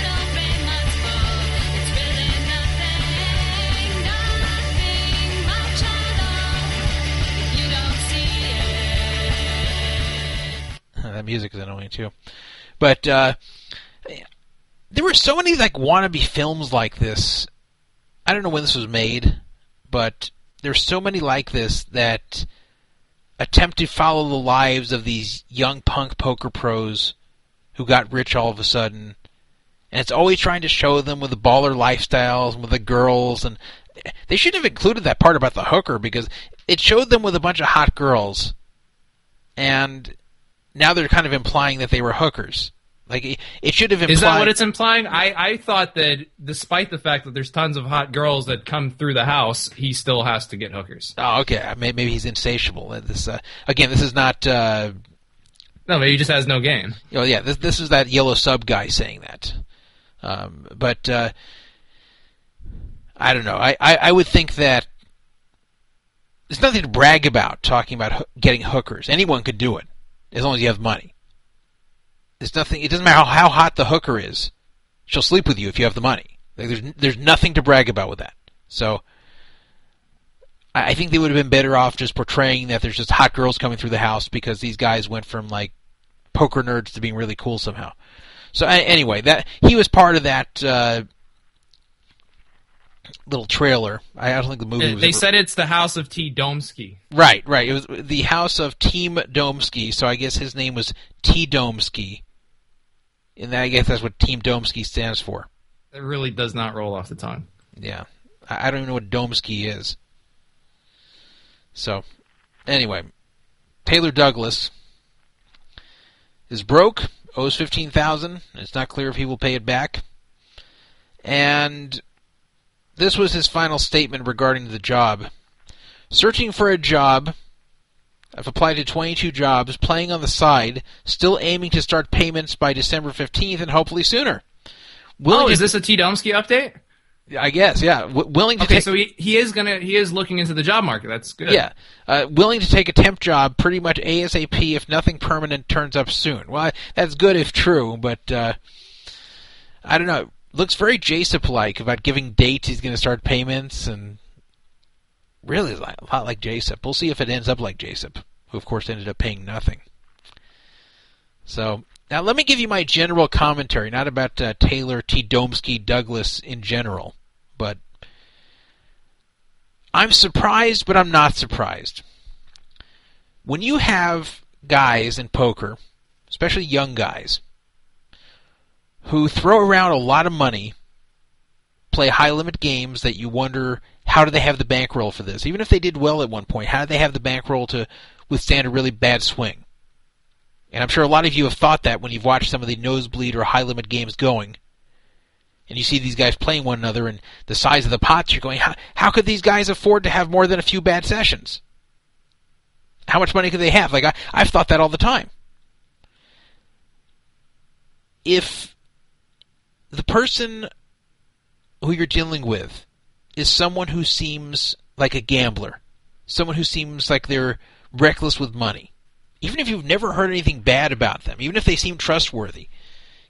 That music is annoying too. But uh, there were so many like wannabe films like this. I don't know when this was made, but there's so many like this that attempt to follow the lives of these young punk poker pros who got rich all of a sudden. And it's always trying to show them with the baller lifestyles and with the girls and they should have included that part about the hooker because it showed them with a bunch of hot girls. And now they're kind of implying that they were hookers. Like it, it should have implied. Is that what it's implying? I, I thought that despite the fact that there's tons of hot girls that come through the house, he still has to get hookers. Oh, okay. Maybe, maybe he's insatiable. This uh, again, this is not. Uh, No, maybe he just has no game. know, yeah, this this is that yellow sub guy saying that. Um, but uh, I don't know. I, I, I would think that there's nothing to brag about talking about hoo- getting hookers. Anyone could do it as long as you have money. There's nothing. It doesn't matter how, how hot the hooker is. She'll sleep with you if you have the money. Like there's there's nothing to brag about with that. So I I think they would have been better off just portraying that there's just hot girls coming through the house because these guys went from like poker nerds to being really cool somehow. So anyway, that he was part of that uh, little trailer. I don't think the movie was They said it's the House of T. Domsky. Right, right. It was the house of Team Domsky, so I guess his name was T Domsky. And I guess that's what Team Domsky stands for. It really does not roll off the tongue. Yeah. I I don't even know what Domsky is. So, anyway, Taylor Douglas is broke, owes 15000 It's not clear if he will pay it back. And this was his final statement regarding the job. Searching for a job. I've applied to 22 jobs, playing on the side, still aiming to start payments by December 15th and hopefully sooner. Willing oh, is this a T. Domsky update? I guess, yeah. W- willing to Okay, take so he, he is gonna he is looking into the job market. That's good. Yeah, uh, willing to take a temp job pretty much ASAP if nothing permanent turns up soon. Well, I- that's good if true, but uh, I don't know. Looks very Jasip-like about giving dates he's going to start payments, and really a lot like Jasip. We'll see if it ends up like Jasip, who of course ended up paying nothing. So now let me give you my general commentary, not about uh, Taylor T. Domsky Douglas in general, but I'm surprised, but I'm not surprised. When you have guys in poker, especially young guys, who throw around a lot of money, play high limit games that you wonder how do they have the bankroll for this? Even if they did well at one point, how do they have the bankroll to withstand a really bad swing? And I'm sure a lot of you have thought that when you've watched some of the nosebleed or high limit games going. And you see these guys playing one another and the size of the pots, you're going, how, how could these guys afford to have more than a few bad sessions? How much money could they have? Like, I, I've thought that all the time. If the person who you're dealing with is someone who seems like a gambler, someone who seems like they're reckless with money, even if you've never heard anything bad about them, even if they seem trustworthy,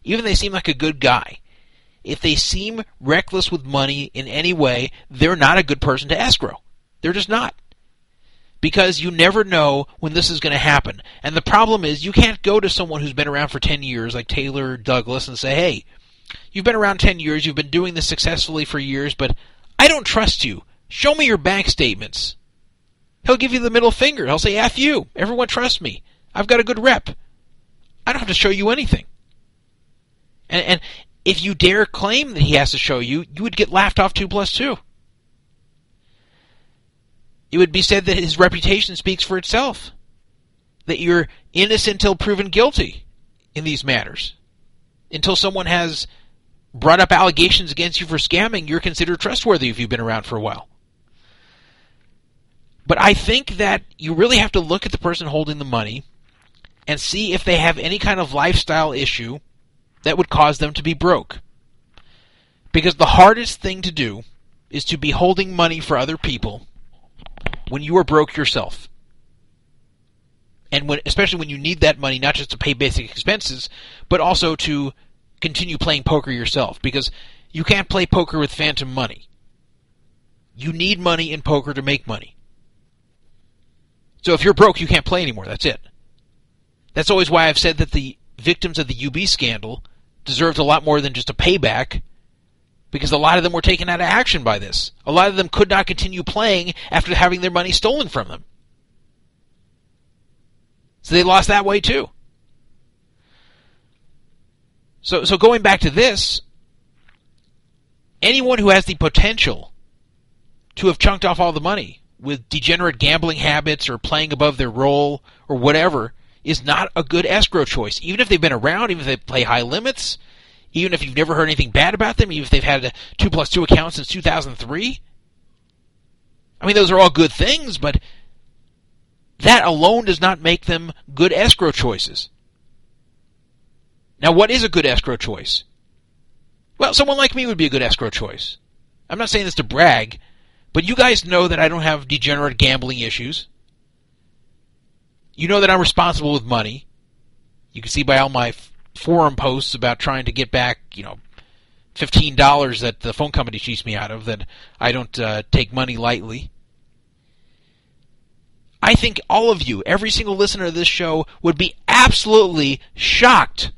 even if they seem like a good guy, if they seem reckless with money in any way, they're not a good person to escrow. They're just not. Because you never know when this is going to happen. And the problem is, you can't go to someone who's been around for 10 years, like Taylor Douglas, and say, hey, you've been around 10 years, you've been doing this successfully for years, but I don't trust you. Show me your bank statements. He'll give you the middle finger. He'll say, F you. Everyone trusts me. I've got a good rep. I don't have to show you anything. And, and if you dare claim that he has to show you, you would get laughed off two plus two. It would be said that his reputation speaks for itself. That you're innocent until proven guilty in these matters. Until someone has brought up allegations against you for scamming, you're considered trustworthy if you've been around for a while. But I think that you really have to look at the person holding the money and see if they have any kind of lifestyle issue that would cause them to be broke. Because the hardest thing to do is to be holding money for other people when you are broke yourself. And when, especially when you need that money not just to pay basic expenses, but also to continue playing poker yourself. Because you can't play poker with phantom money. You need money in poker to make money. So if you're broke, you can't play anymore. That's it. That's always why I've said that the victims of the UB scandal deserved a lot more than just a payback because a lot of them were taken out of action by this. A lot of them could not continue playing after having their money stolen from them. So they lost that way too. So so going back to this, anyone who has the potential to have chunked off all the money with degenerate gambling habits or playing above their role or whatever is not a good escrow choice. Even if they've been around, even if they play high limits, even if you've never heard anything bad about them, even if they've had a 2 plus 2 account since 2003. I mean, those are all good things, but that alone does not make them good escrow choices. Now, what is a good escrow choice? Well, someone like me would be a good escrow choice. I'm not saying this to brag, but you guys know that I don't have degenerate gambling issues. You know that I'm responsible with money. You can see by all my forum posts about trying to get back, you know, fifteen dollars that the phone company cheats me out of. That I don't uh, take money lightly. I think all of you, every single listener to this show, would be absolutely shocked,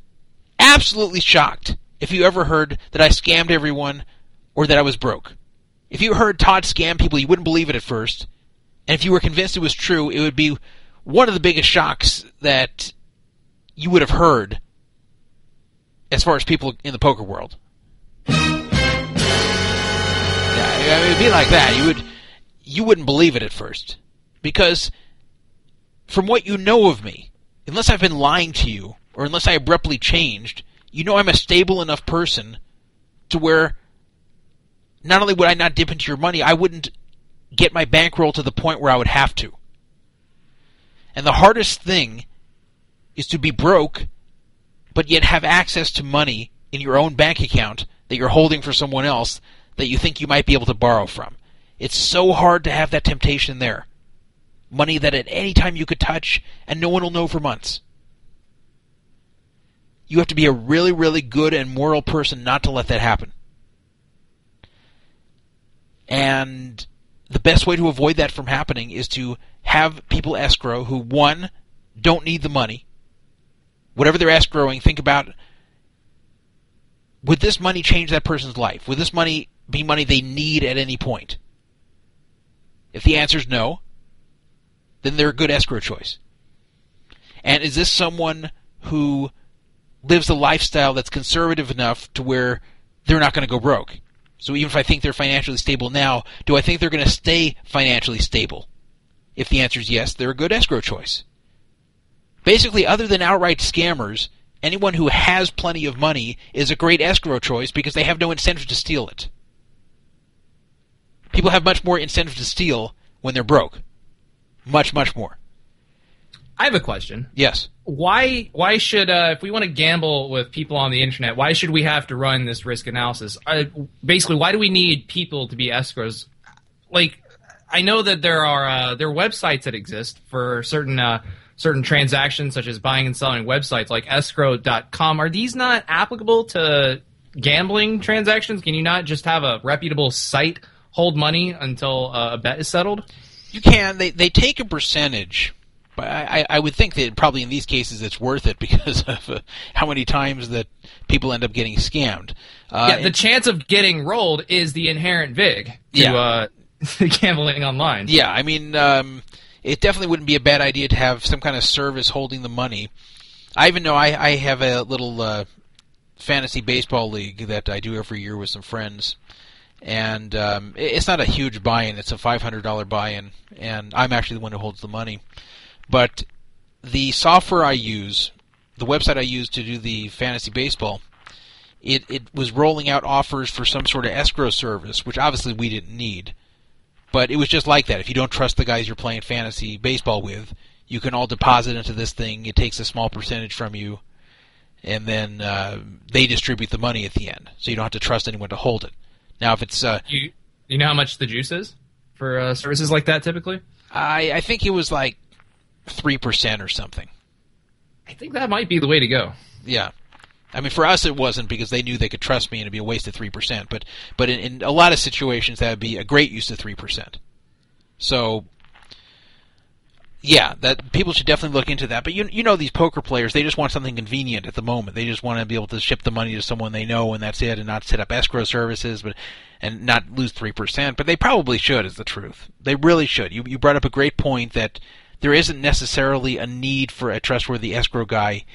absolutely shocked if you ever heard that I scammed everyone or that I was broke. If you heard Todd scam people, you wouldn't believe it at first. And if you were convinced it was true, it would be one of the biggest shocks that you would have heard as far as people in the poker world. Yeah, it'd be like that. You would you wouldn't believe it at first. Because from what you know of me, unless I've been lying to you, or unless I abruptly changed, you know I'm a stable enough person to where not only would I not dip into your money, I wouldn't get my bankroll to the point where I would have to. And the hardest thing is to be broke, but yet have access to money in your own bank account that you're holding for someone else that you think you might be able to borrow from. It's so hard to have that temptation there. Money that at any time you could touch and no one will know for months. You have to be a really, really good and moral person not to let that happen. And the best way to avoid that from happening is to have people escrow who, one, don't need the money. Whatever they're escrowing, think about would this money change that person's life? Would this money be money they need at any point? If the answer is no, then they're a good escrow choice. And is this someone who lives a lifestyle that's conservative enough to where they're not going to go broke? So even if I think they're financially stable now, do I think they're going to stay financially stable? If the answer is yes, they're a good escrow choice. Basically, other than outright scammers, anyone who has plenty of money is a great escrow choice because they have no incentive to steal it. People have much more incentive to steal when they're broke. Much, much more. I have a question. Yes. Why why should uh, if we want to gamble with people on the internet, why should we have to run this risk analysis? Uh, basically, why do we need people to be escrows? Like, I know that there are uh, there are websites that exist for certain uh, certain transactions, such as buying and selling websites, like escrow.com. Are these not applicable to gambling transactions? Can you not just have a reputable site hold money until uh, a bet is settled? You can. They they take a percentage, but I, I would think that probably in these cases it's worth it [laughs] because of uh, how many times that people end up getting scammed. Uh, yeah, the chance of getting rolled is the inherent vig to Yeah. uh, [laughs] gambling online. Yeah, I mean, um, it definitely wouldn't be a bad idea to have some kind of service holding the money. I even know I, I have a little uh, fantasy baseball league that I do every year with some friends, and um, it's not a huge buy-in. It's a five hundred dollar buy-in, and I'm actually the one who holds the money. But the software I use, the website I use to do the fantasy baseball, it it was rolling out offers for some sort of escrow service, which obviously we didn't need. But it was just like that. If you don't trust the guys you're playing fantasy baseball with, you can all deposit into this thing. It takes a small percentage from you, and then uh, they distribute the money at the end. So you don't have to trust anyone to hold it. Now, if it's, uh, You you know how much the juice is for uh, services like that typically? I I think it was like three percent or something. I think that might be the way to go. Yeah. I mean, for us, it wasn't because they knew they could trust me, and it'd be a waste of three percent. But, but in, in a lot of situations, that would be a great use of three percent. So, yeah, that people should definitely look into that. But you, you know, these poker players, they just want something convenient at the moment. They just want to be able to ship the money to someone they know, and that's it, and not set up escrow services, but and not lose three percent. But they probably should, is the truth. They really should. You, you brought up a great point that there isn't necessarily a need for a trustworthy escrow guy.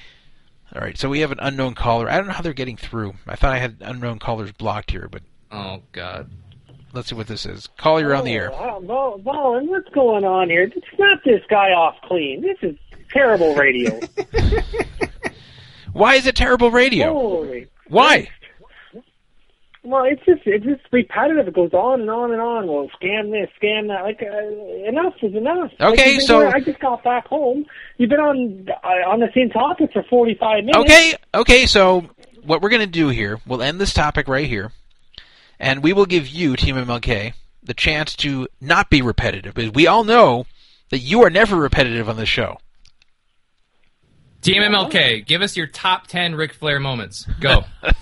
All right, so we have an unknown caller. I don't know how they're getting through. I thought I had unknown callers blocked here, but Oh God. Let's see what this is. Caller, you're on the air. Oh, Bolin, what's going on here? Snap this guy off clean. This is terrible radio. [laughs] Why is it terrible radio? Holy. Why? Well, it's just it's just repetitive. It goes on and on and on. Well, scan this, scan that. Like uh, enough is enough. Okay, you've so- I just got back home. You've been on uh, on the same topic for forty five minutes. Okay, okay, so what we're going to do here, we'll end this topic right here, and we will give you, Team MLK, the chance to not be repetitive, because we all know that you are never repetitive on this show. Team MLK, give us your top ten Ric Flair moments. Go. [laughs]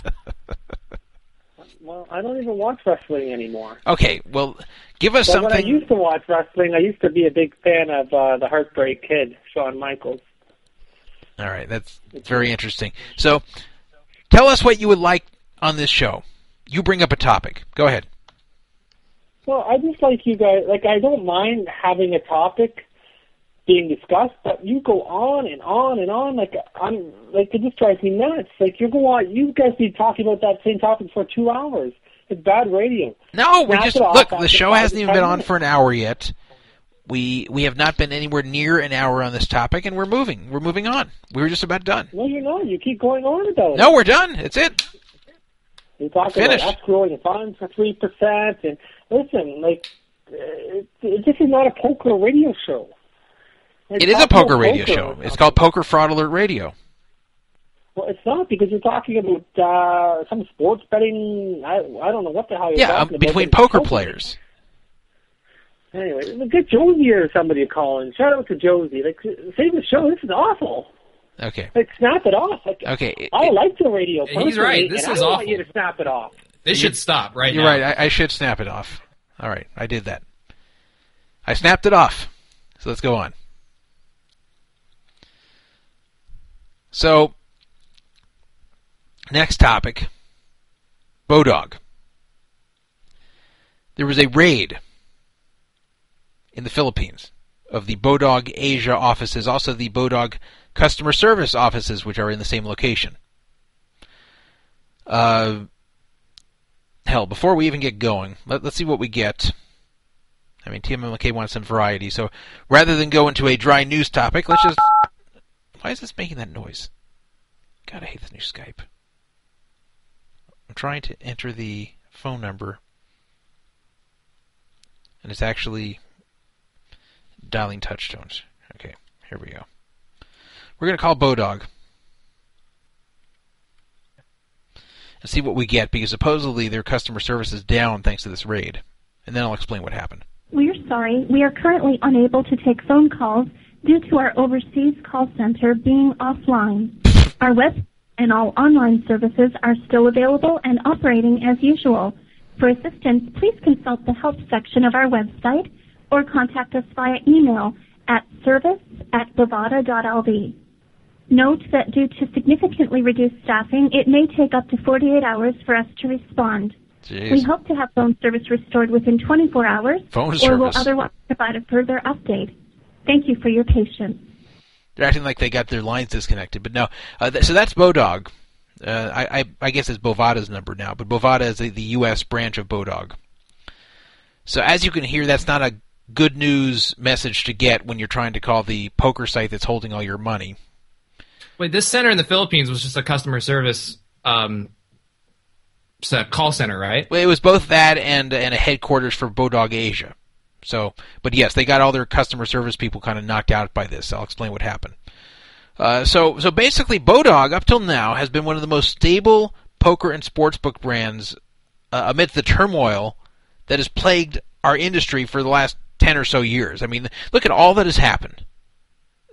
Well, I don't even watch wrestling anymore. Okay, well, give us But when I used to watch wrestling, I used to be a big fan of uh, the Heartbreak Kid, Shawn Michaels. All right, that's very interesting. So, tell us what you would like on this show. You bring up a topic. Go ahead. Well, I just like you guys. Like, I don't mind having a topic being discussed, but you go on and on and on. Like, I'm like it just drives me nuts. Like, you go on. You guys be talking about that same topic for two hours. It's bad radio. No, we just look. The show hasn't even been on for an hour yet. We we have not been anywhere near an hour on this topic, and we're moving. We're moving on. We were just about done. No, you're not. You keep going on about it. No, we're done. It's it. You talk Finished. about escrowing funds for three percent, and listen, like uh, this is not a poker radio show. Like, It is a poker radio poker. show. It's called Poker Fraud Alert Radio. Well, it's not because you're talking about uh, some sports betting. I I don't know what the hell you're Yeah, um, talking about. Yeah, between but it's poker players. Anyway, get Josie or somebody to call in. Shout out to Josie. Like, save the show. This is awful. Okay. Like, snap it off. Like, Okay. I like the radio. Yeah, he's right. This and is I want awful. you to snap it off. This should stop right You're now. right. I, I should snap it off. All right, I did that. I snapped it off. So let's go on. So, next topic Bodog. There was a raid in the Philippines of the Bodog Asia offices, also the Bodog customer service offices, which are in the same location. Uh, hell, before we even get going, let, us see what we get. I mean, TMMK wants some variety, so rather than go into a dry news topic, let's just. Why is this making that noise? God, I hate this new Skype. I'm trying to enter the phone number, and it's actually dialing touchtones. Okay, here we go. We're going to call Bodog. and see what we get because supposedly their customer service is down thanks to this raid. And then I'll explain what happened. We're sorry. We are currently unable to take phone calls due to our overseas call center being offline. Our web and all online services are still available and operating as usual. For assistance, please consult the help section of our website or contact us via email at service at bovada.lv. Note that due to significantly reduced staffing, it may take up to 48 hours for us to respond. Jeez. We hope to have phone service restored within 24 hours Phone or will otherwise provide a further update. Thank you for your patience. They're acting like they got their lines disconnected, but no. Uh, th- so that's Bodog. Uh, I, I I guess it's Bovada's number now, but Bovada is the, the U.S. branch of Bodog. So as you can hear, that's not a good news message to get when you're trying to call the poker site that's holding all your money. Wait, this center in the Philippines was just a customer service um, call center, right? Well, it was both that and and a headquarters for Bodog Asia. So, but yes, they got all their customer service people kind of knocked out by this. I'll explain what happened. Uh, so, so basically, Bodog up till now has been one of the most stable poker and sportsbook brands uh, amidst the turmoil that has plagued our industry for the last ten or so years. I mean, look at all that has happened.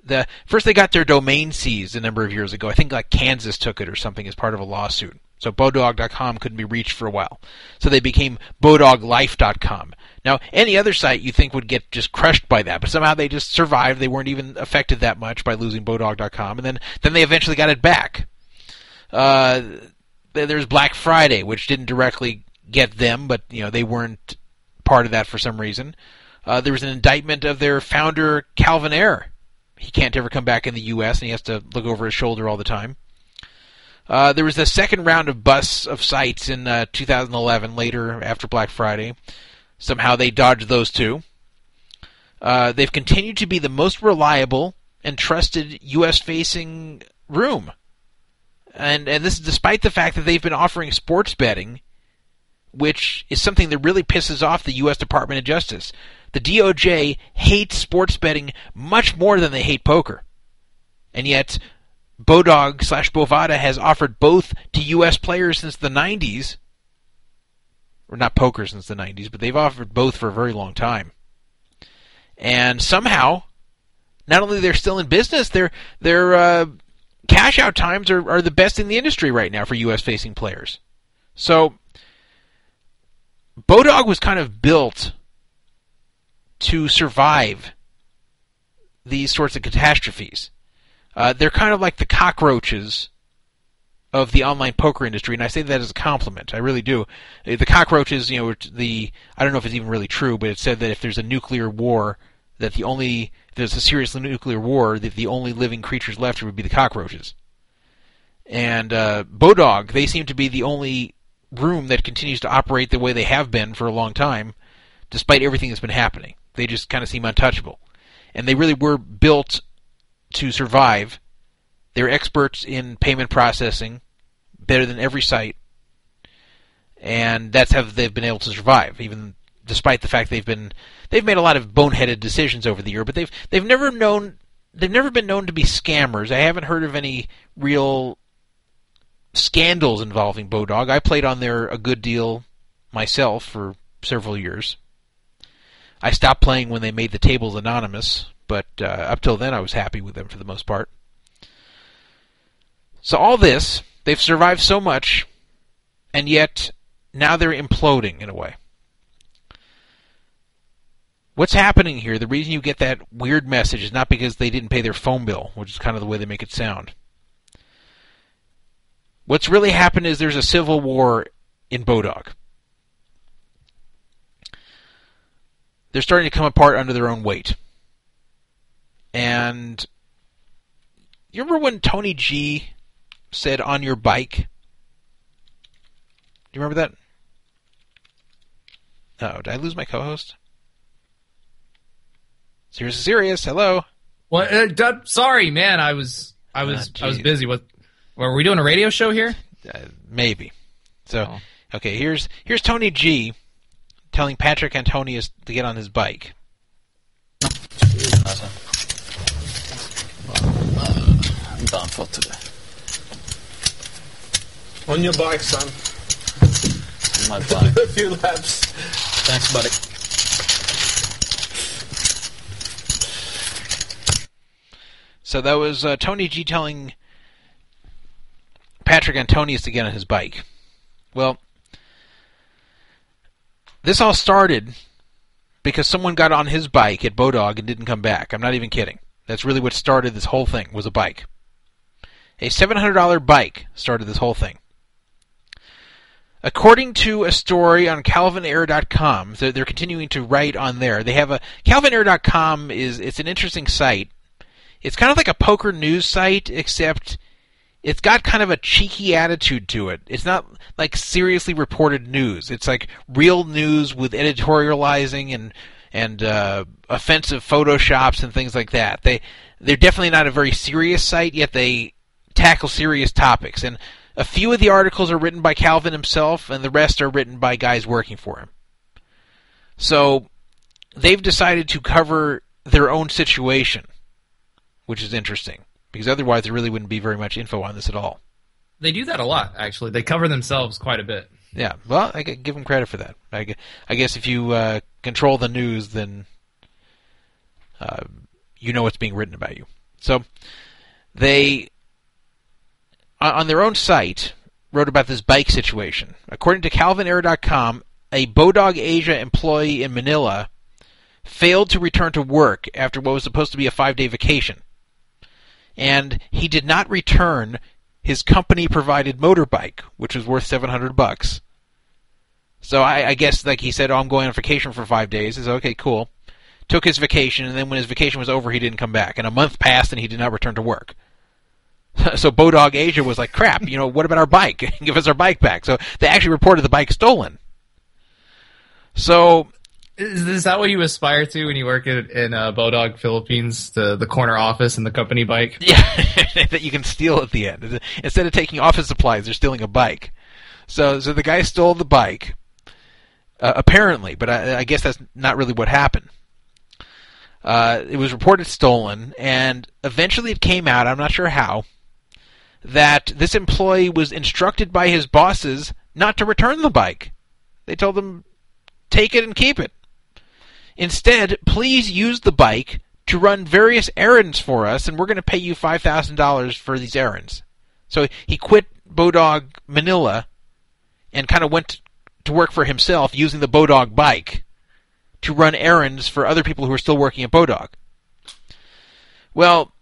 The first they got their domain seized a number of years ago. I think like Kansas took it or something as part of a lawsuit. So Bodog.com couldn't be reached for a while. So they became BodogLife.com. Now, any other site you think would get just crushed by that, but somehow they just survived. They weren't even affected that much by losing Bodog.com, and then then they eventually got it back. Uh, th- there's Black Friday, which didn't directly get them, but you know they weren't part of that for some reason. Uh, there was an indictment of their founder Calvin Ayre. He can't ever come back in the U.S. and he has to look over his shoulder all the time. Uh, there was a second round of busts of sites in uh, 2011, later after Black Friday. Somehow they dodged those two. Uh, they've continued to be the most reliable and trusted U.S. facing room. And, and this is despite the fact that they've been offering sports betting, which is something that really pisses off the U.S. Department of Justice. The DOJ hates sports betting much more than they hate poker. And yet, Bodog slash Bovada has offered both to U.S. players since the 90s. Or not poker since the 90s, but they've offered both for a very long time. And somehow, not only they're still in business, their their uh, cash out times are, are the best in the industry right now for U.S. facing players. So, Bodog was kind of built to survive these sorts of catastrophes. Uh, they're kind of like the cockroaches of the online poker industry, and I say that as a compliment. I really do. Uh, The cockroaches, you know, the I don't know if it's even really true, but it said that if there's a nuclear war, that the only if there's a serious nuclear war, that the only living creatures left would be the cockroaches. And uh, Bodog, they seem to be the only room that continues to operate the way they have been for a long time, despite everything that's been happening. They just kind of seem untouchable, and they really were built to survive. They're experts in payment processing, better than every site, and that's how they've been able to survive, even despite the fact they've been they've made a lot of boneheaded decisions over the year, but they've they've never known they've never been known to be scammers. I haven't heard of any real scandals involving Bodog. I played on there a good deal myself for several years. I stopped playing when they made the tables anonymous, but uh, up till then I was happy with them for the most part. So all this, they've survived so much, and yet now they're imploding in a way. What's happening here? The reason you get that weird message is not because they didn't pay their phone bill, which is kind of the way they make it sound. What's really happened is there's a civil war in Bodog. They're starting to come apart under their own weight. And you remember when Tony G said on your bike? Do you remember that? Oh, did I lose my co-host? Serious, serious. Hello. What? Uh, d- sorry, man. I was I was Ah, I was busy. What? Were we doing a radio show here? Uh, maybe. So, okay, here's here's Tony G telling Patrik Antonius to get on his bike. I'm done for today. On your bike, son. My [laughs] bike. A few laps. Thanks, buddy. So that was uh, Tony G telling Patrik Antonius to get on his bike. Well, this all started because someone got on his bike at Bodog and didn't come back. I'm not even kidding. That's really what started this whole thing was a bike. A $700 bike started this whole thing. According to a story on CalvinAyre.com, they're, they're continuing to write on there. They have a CalvinAyre.com is it's an interesting site it's kind of like a poker news site, except it's got kind of a cheeky attitude to it. It's not like seriously reported news. It's like real news with editorializing and and uh, offensive photoshops and things like that. They they're definitely not a very serious site, yet they tackle serious topics. And a few of the articles are written by Calvin himself, and the rest are written by guys working for him. So they've decided to cover their own situation, which is interesting because otherwise there really wouldn't be very much info on this at all. They do that a lot, actually. They cover themselves quite a bit. Yeah, well, I give them credit for that. I, I guess if you uh, control the news, then uh, you know what's being written about you. So they, on their own site, wrote about this bike situation. According to CalvinAyre.com, a Bodog Asia employee in Manila failed to return to work after what was supposed to be a five-day vacation, and he did not return his company-provided motorbike, which was worth 700 bucks. So I, I guess, like he said, oh, I'm going on vacation for five days. Is okay, cool. Took his vacation, and then when his vacation was over, he didn't come back. And a month passed, and he did not return to work. [laughs] so Bodog Asia was like, crap, you know, what about our bike? [laughs] Give us our bike back. So they actually reported the bike stolen. So Is, is that what you aspire to when you work in, in uh, Bodog Philippines, the the corner office and the company bike? [laughs] Yeah, [laughs] that you can steal at the end. Instead of taking office supplies, they're stealing a bike. So, so the guy stole the bike, uh, apparently, but I, I guess that's not really what happened. Uh, it was reported stolen, and eventually it came out. I'm not sure how that this employee was instructed by his bosses not to return the bike. They told him, "Take it and keep it." Instead, please use the bike to run various errands for us, and we're going to pay you $5,000 for these errands. So he quit Bodog Manila and kind of went to work for himself using the Bodog bike to run errands for other people who are still working at Bodog. Well,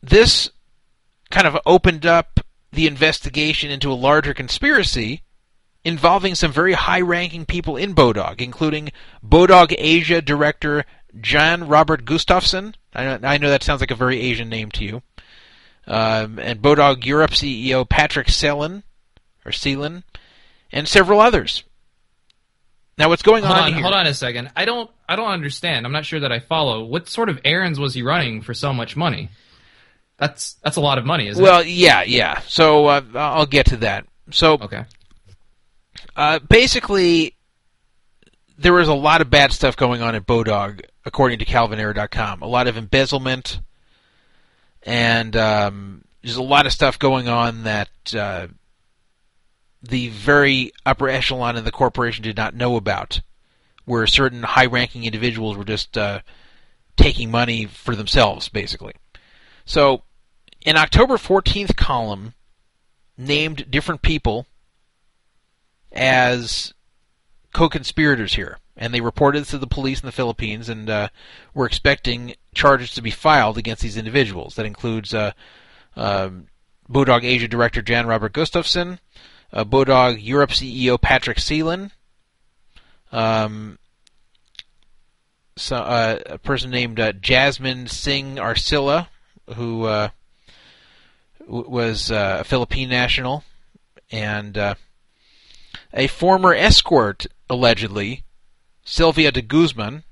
this kind of opened up the investigation into a larger conspiracy involving some very high ranking people in Bodog, including Bodog Asia director Jan Robert Gustafsson. I know, I know that sounds like a very Asian name to you. Um, and Bodog Europe CEO Patrick Selin, or Seelin, and several others. Now, what's going Hold on, on, here? hold on a second. I don't I don't understand. I'm not sure that I follow. What sort of errands was he running for so much money? That's that's a lot of money, isn't Well, it? Well, yeah, yeah. So uh, I'll get to that. So, okay. Uh, basically, there was a lot of bad stuff going on at Bodog, according to CalvinAyre.com. A lot of embezzlement, and um, there's a lot of stuff going on that uh, the very upper echelon in the corporation did not know about, where certain high-ranking individuals were just uh, taking money for themselves, basically. So, an October 14th column named different people as co-conspirators here, and they reported this to the police in the Philippines, and uh, were expecting charges to be filed against these individuals. That includes uh, um, Bodog Asia director Jan Robert Gustafsson, uh, Bodog Europe CEO Patrick Seelan, um, so, uh, a person named uh, Jasmine Singh Arcilla, who uh, w- was uh, a Philippine national, and uh, a former escort, allegedly, Sylvia de Guzman,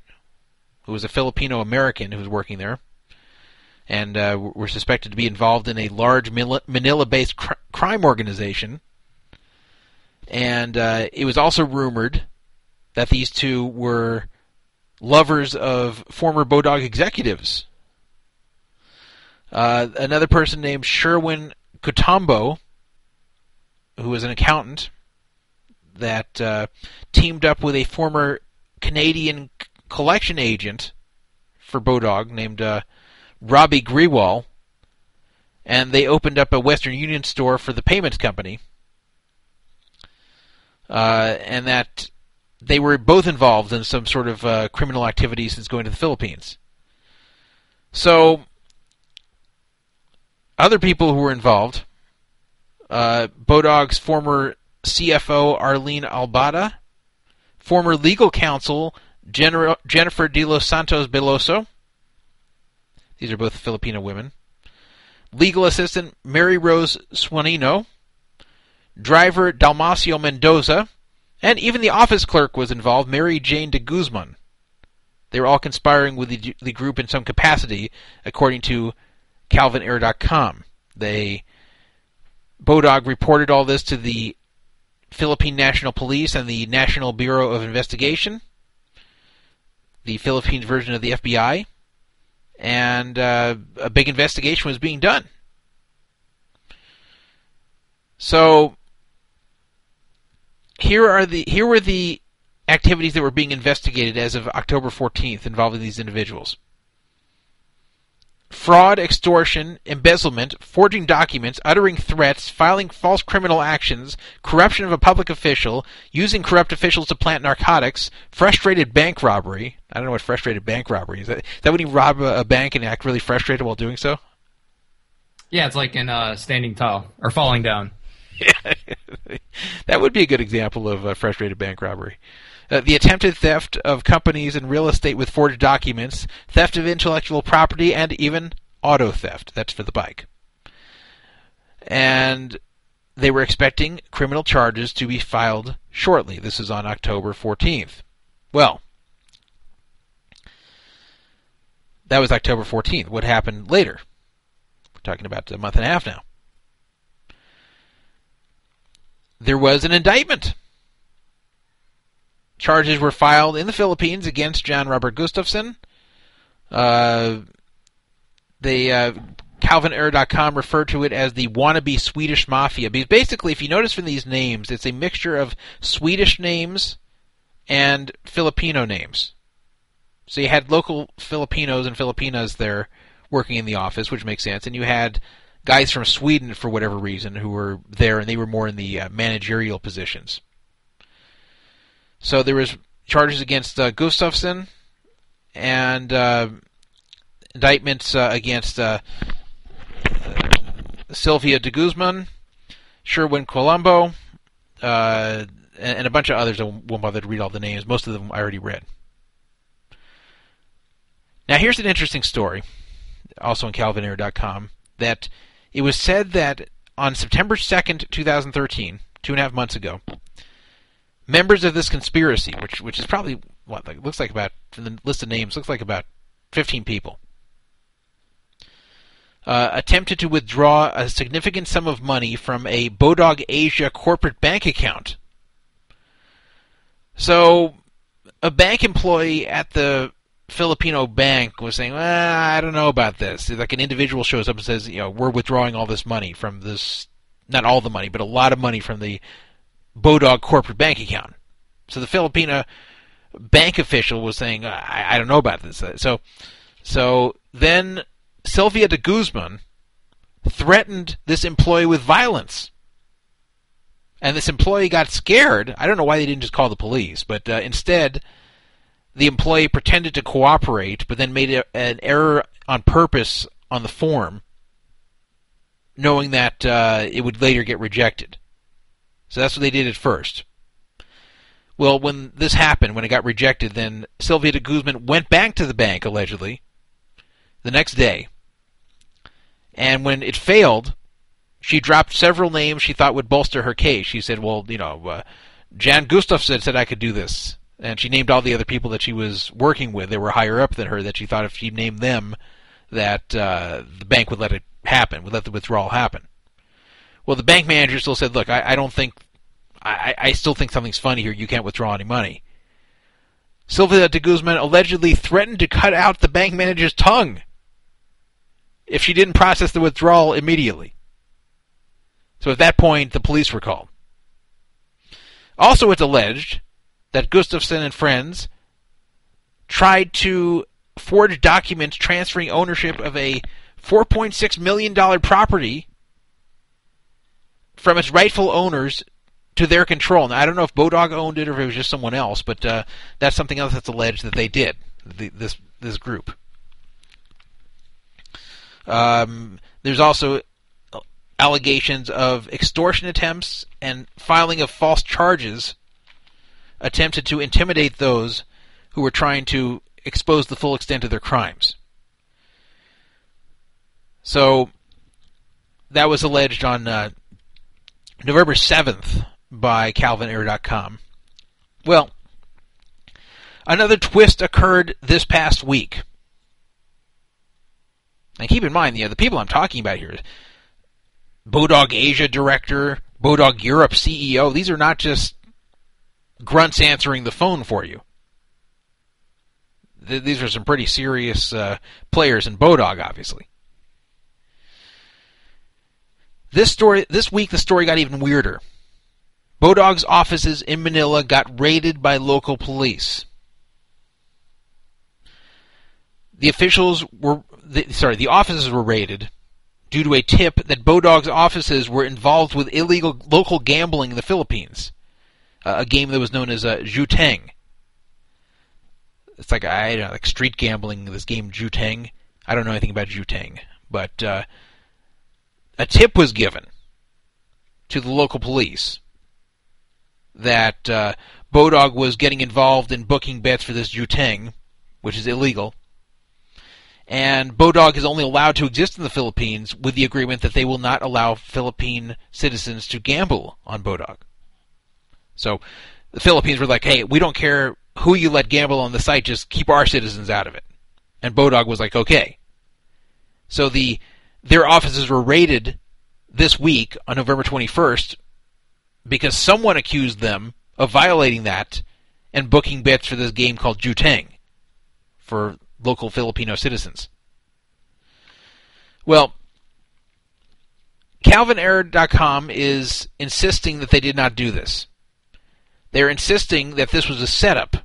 who was a Filipino American who was working there, and uh, were suspected to be involved in a large Manila based cr- crime organization. And uh, it was also rumored that these two were lovers of former Bodog executives. Uh, another person named Sherwin Kutombo, who was an accountant, that uh, teamed up with a former Canadian collection agent for Bodog named uh, Robbie Grewal, and they opened up a Western Union store for the payments company. Uh, and that they were both involved in some sort of uh, criminal activity since going to the Philippines. So, other people who were involved, uh, Bodog's former CFO Arlene Aldaba, former legal counsel Gener- Jennifer De Los Santos Beloso, These are both Filipino women. Legal assistant Mary Rose Swanino, driver Dalmacio Mendoza, and even the office clerk was involved, Mary Jane de Guzman. They were all conspiring with the, the group in some capacity, according to CalvinAyre.com. They Bodog reported all this to the Philippine National Police and the National Bureau of Investigation, the Philippines version of the FBI, and uh, a big investigation was being done. So here are the here were the activities that were being investigated as of October 14th involving these individuals. Fraud, extortion, embezzlement, forging documents, uttering threats, filing false criminal actions, corruption of a public official, using corrupt officials to plant narcotics, frustrated bank robbery. I don't know what frustrated bank robbery is. That, is that when you rob a, a bank and act really frustrated while doing so? Yeah, it's like in uh, standing tall or falling down. [laughs] that would be a good example of uh, frustrated bank robbery. Uh, the attempted theft of companies and real estate with forged documents, theft of intellectual property, and even auto theft. That's for the bike. And they were expecting criminal charges to be filed shortly. This is on October 14th. Well, that was October 14th. What happened later? We're talking about a month and a half now. There was an indictment charges were filed in the Philippines against John Robert Gustafsson. Uh, they uh, CalvinAyre.com referred to it as the wannabe Swedish mafia. Because basically, if you notice from these names, it's a mixture of Swedish names and Filipino names. So you had local Filipinos and Filipinas there working in the office, which makes sense, and you had guys from Sweden for whatever reason who were there, and they were more in the uh, managerial positions. So there was charges against uh, Gustafsson and uh, indictments uh, against uh, Sylvia de Guzman, Sherwin Colombo, uh, and, and, a bunch of others. I won't bother to read all the names. Most of them I already read. Now here's an interesting story, also on CalvinAyre.com, that it was said that on September 2nd, 2013, two and a half months ago, members of this conspiracy, which which is probably what like looks like about the list of names looks like about 15 people, uh, attempted to withdraw a significant sum of money from a Bodog Asia corporate bank account. So, a bank employee at the Filipino bank was saying, well, I don't know about this. Like an individual shows up and says, you know, we're withdrawing all this money from this, not all the money, but a lot of money from the Bodog corporate bank account. So the Filipino bank official was saying, I, I don't know about this. So, so then Sylvia de Guzman threatened this employee with violence. And this employee got scared. I don't know why they didn't just call the police, but uh, instead, the employee pretended to cooperate, but then made a, an error on purpose on the form, knowing that uh, it would later get rejected. So that's what they did at first. Well, when this happened, when it got rejected, then Sylvia de Guzman went back to the bank, allegedly, the next day. And when it failed, she dropped several names she thought would bolster her case. She said, well, you know, uh, Jan Gustafsson said I could do this. And she named all the other people that she was working with. They were higher up than her, that she thought if she named them, that uh, the bank would let it happen, would let the withdrawal happen. Well, the bank manager still said, "Look, I, I don't think, I, I still think something's funny here. You can't withdraw any money." Sylvia de Guzman allegedly threatened to cut out the bank manager's tongue if she didn't process the withdrawal immediately. So at that point, the police were called. Also, it's alleged that Gustafsson and friends tried to forge documents transferring ownership of a $4.6 million property from its rightful owners to their control. Now, I don't know if Bodog owned it or if it was just someone else, but uh, that's something else that's alleged that they did. The, this this group. Um, there's also allegations of extortion attempts and filing of false charges attempted to intimidate those who were trying to expose the full extent of their crimes. So that was alleged on uh, November 7th by CalvinAyre.com. Well, another twist occurred this past week. And keep in mind, you know, the people I'm talking about here, Bodog Asia director, Bodog Europe CEO, these are not just grunts answering the phone for you. Th- these are some pretty serious uh, players in Bodog, obviously. This story, this week, the story got even weirder. Bodog's offices in Manila got raided by local police. The officials were, the, sorry, the offices were raided due to a tip that Bodog's offices were involved with illegal local gambling in the Philippines, uh, a game that was known as uh, Juteng. It's like I don't know, like street gambling. This game Juteng. I don't know anything about Juteng, but uh, a tip was given to the local police that uh, Bodog was getting involved in booking bets for this Juteng, which is illegal. And Bodog is only allowed to exist in the Philippines with the agreement that they will not allow Philippine citizens to gamble on Bodog. So the Philippines were like, hey, we don't care who you let gamble on the site, just keep our citizens out of it. And Bodog was like, okay. So the their offices were raided this week on November 21st because someone accused them of violating that and booking bets for this game called Juteng for local Filipino citizens. Well, CalvinAyre.com is insisting that they did not do this. They're insisting that this was a setup.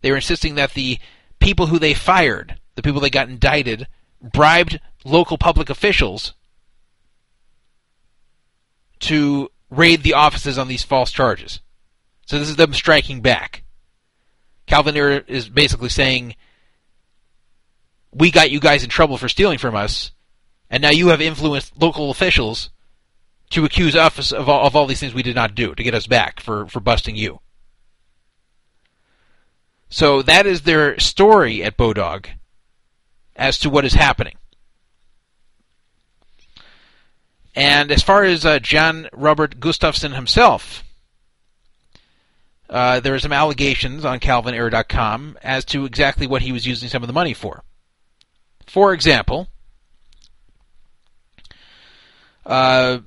They're insisting that the people who they fired, the people they got indicted, bribed local public officials to raid the offices on these false charges. So this is them striking back. Calvin is basically saying, we got you guys in trouble for stealing from us, and now you have influenced local officials to accuse us of all, of all these things we did not do to get us back for, for busting you. So that is their story at Bodog as to what is happening. And as far as uh, John Robert Gustafsson himself, uh, there are some allegations on CalvinAyre.com as to exactly what he was using some of the money for. For example, uh,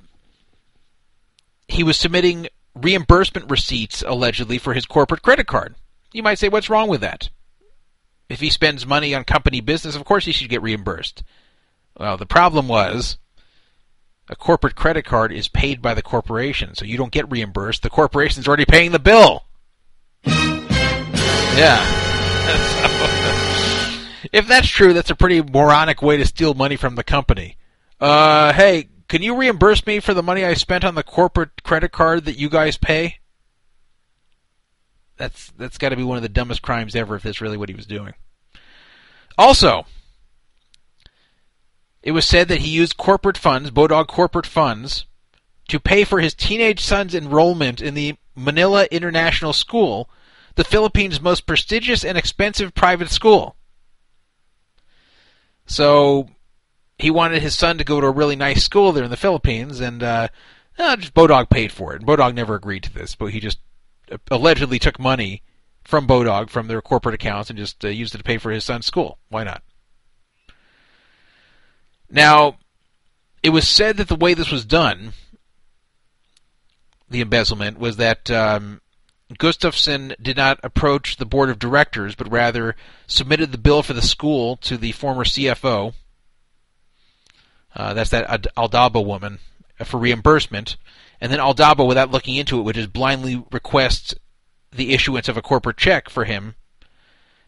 he was submitting reimbursement receipts allegedly for his corporate credit card. You might say, what's wrong with that? If he spends money on company business, of course he should get reimbursed. Well, the problem was a corporate credit card is paid by the corporation, so you don't get reimbursed. The corporation's already paying the bill. Yeah. [laughs] if that's true, that's a pretty moronic way to steal money from the company. Uh, hey, can you reimburse me for the money I spent on the corporate credit card that you guys pay? That's that's got to be one of the dumbest crimes ever if that's really what he was doing. Also, it was said that he used corporate funds, Bodog corporate funds, to pay for his teenage son's enrollment in the Manila International School, the Philippines' most prestigious and expensive private school. So he wanted his son to go to a really nice school there in the Philippines, and uh, just Bodog paid for it. And Bodog never agreed to this, but he just allegedly took money from Bodog from their corporate accounts and just uh, used it to pay for his son's school. Why not? Now, it was said that the way this was done, the embezzlement, was that um, Gustafsson did not approach the board of directors, but rather submitted the bill for the school to the former CFO. Uh, that's that Aldaba woman uh, for reimbursement, and then Aldaba, without looking into it, would just blindly request the issuance of a corporate check for him,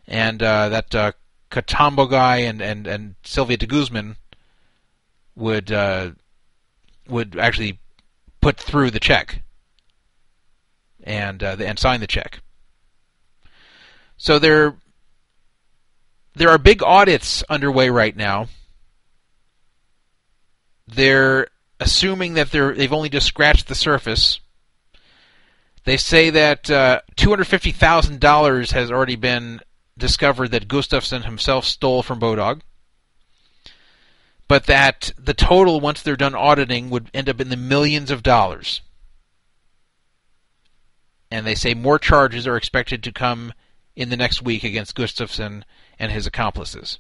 and uh, that uh, Catambo guy and, and, and Sylvia de Guzman would uh, would actually put through the check and uh, and sign the check. So there there are big audits underway right now. They're assuming that they're they've only just scratched the surface. They say that uh, two hundred fifty thousand dollars has already been discovered that Gustafsson himself stole from Bodog. but that the total, once they're done auditing, would end up in the millions of dollars. And they say more charges are expected to come in the next week against Gustafsson and his accomplices.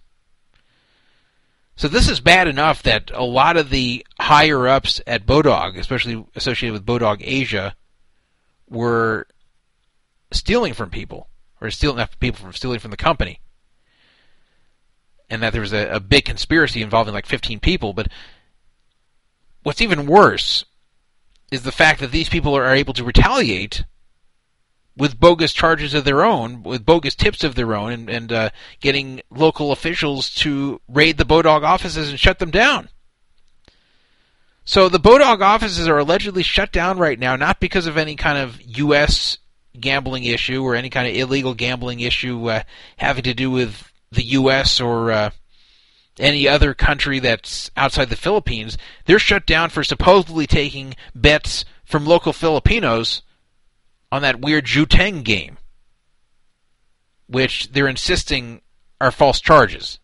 So this is bad enough that a lot of the higher ups at Bodog, especially associated with Bodog Asia, were stealing from people, or stealing people from stealing from the company, and that there was a, a big conspiracy involving like 15 people. But what's even worse is the fact that these people are able to retaliate with bogus charges of their own, with bogus tips of their own, and, and uh, getting local officials to raid the Bodog offices and shut them down. So the Bodog offices are allegedly shut down right now, not because of any kind of U.S. gambling issue or any kind of illegal gambling issue uh, having to do with the U.S. or uh, any other country that's outside the Philippines. They're shut down for supposedly taking bets from local Filipinos on that weird Juteng game, which they're insisting are false charges.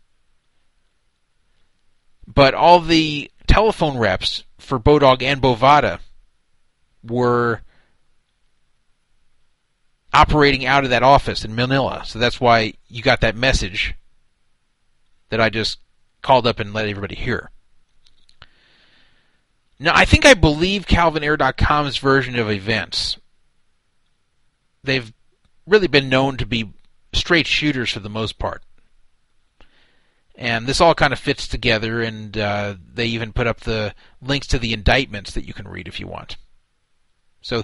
But all the telephone reps for Bodog and Bovada were operating out of that office in Manila. So that's why you got that message that I just called up and let everybody hear. Now, I think I believe CalvinAyre.com's version of events they've really been known to be straight shooters for the most part. And this all kind of fits together, and uh, they even put up the links to the indictments that you can read if you want. So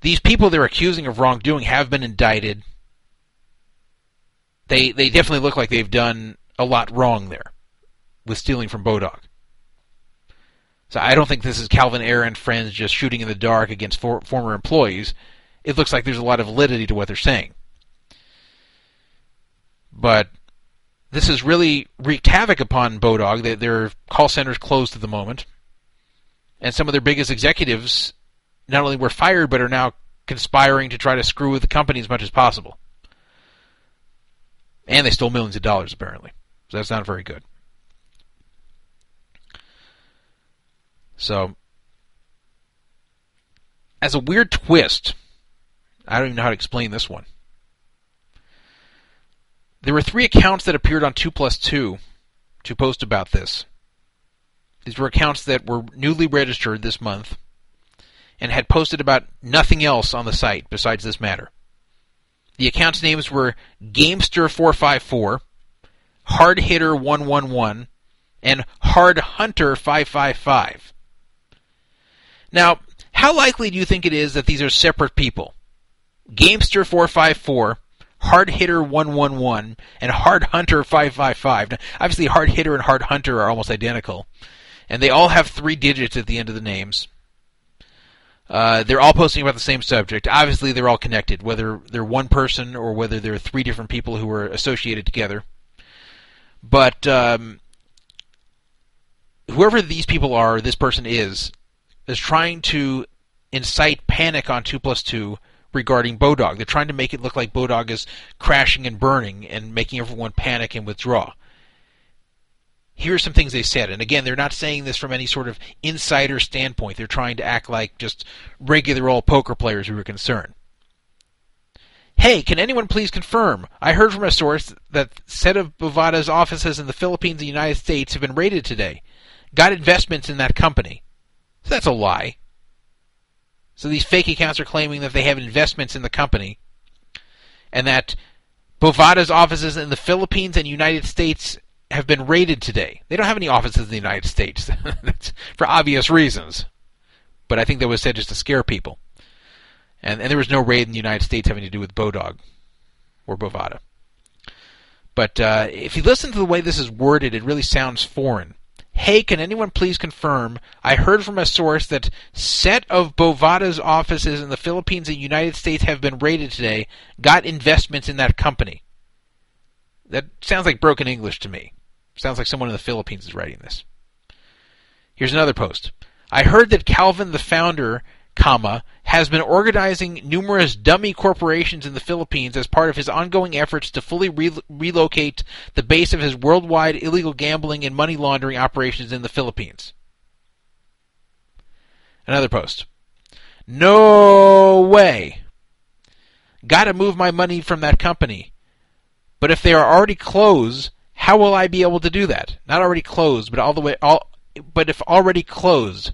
these people they're accusing of wrongdoing have been indicted. They they definitely look like they've done a lot wrong there with stealing from Bodog. So I don't think this is Calvin Ayre and friends just shooting in the dark against for, former employees it looks like there's a lot of validity to what they're saying. But this has really wreaked havoc upon Bodog. Their, their call centers closed at the moment, and some of their biggest executives not only were fired but are now conspiring to try to screw with the company as much as possible. And they stole millions of dollars apparently, so that's not very good. So, as a weird twist, I don't even know how to explain this one. There were three accounts that appeared on 2 plus 2 to post about this. These were accounts that were newly registered this month and had posted about nothing else on the site besides this matter. The accounts' names were Gamester454, Hard Hitter 111, and Hard Hunter 555. Now, how likely do you think it is that these are separate people? Gamester 454, Hard Hitter 111, and Hard Hunter 555. Now, obviously, Hard Hitter and Hard Hunter are almost identical, and they all have three digits at the end of the names. Uh, they're all posting about the same subject. Obviously, they're all connected, whether they're one person or whether they're three different people who are associated together. But um, whoever these people are, this person is, is trying to incite panic on 2 plus 2 regarding Bodog. They're trying to make it look like Bodog is crashing and burning and making everyone panic and withdraw. Here are some things they said, and again, they're not saying this from any sort of insider standpoint. They're trying to act like just regular old poker players who are concerned. Hey, can anyone please confirm? I heard from a source that set of Bovada's offices in the Philippines and the United States have been raided today. Got investments in that company. So that's a lie. So these fake accounts are claiming that they have investments in the company and that Bovada's offices in the Philippines and United States have been raided today. They don't have any offices in the United States [laughs] for obvious reasons. But I think that was said just to scare people. And, and there was no raid in the United States having to do with Bodog or Bovada. But uh, if you listen to the way this is worded, it really sounds foreign. Hey, can anyone please confirm? I heard from a source that set of Bovada's offices in the Philippines and United States have been raided today. Got investments in that company. That sounds like broken English to me. Sounds like someone in the Philippines is writing this. Here's another post. I heard that Calvin, the founder, comma, has been organizing numerous dummy corporations in the Philippines as part of his ongoing efforts to fully re- relocate the base of his worldwide illegal gambling and money laundering operations in the Philippines. Another post. No way. Gotta move my money from that company. But if they are already closed, how will I be able to do that? Not already closed, but all the way all but if already closed,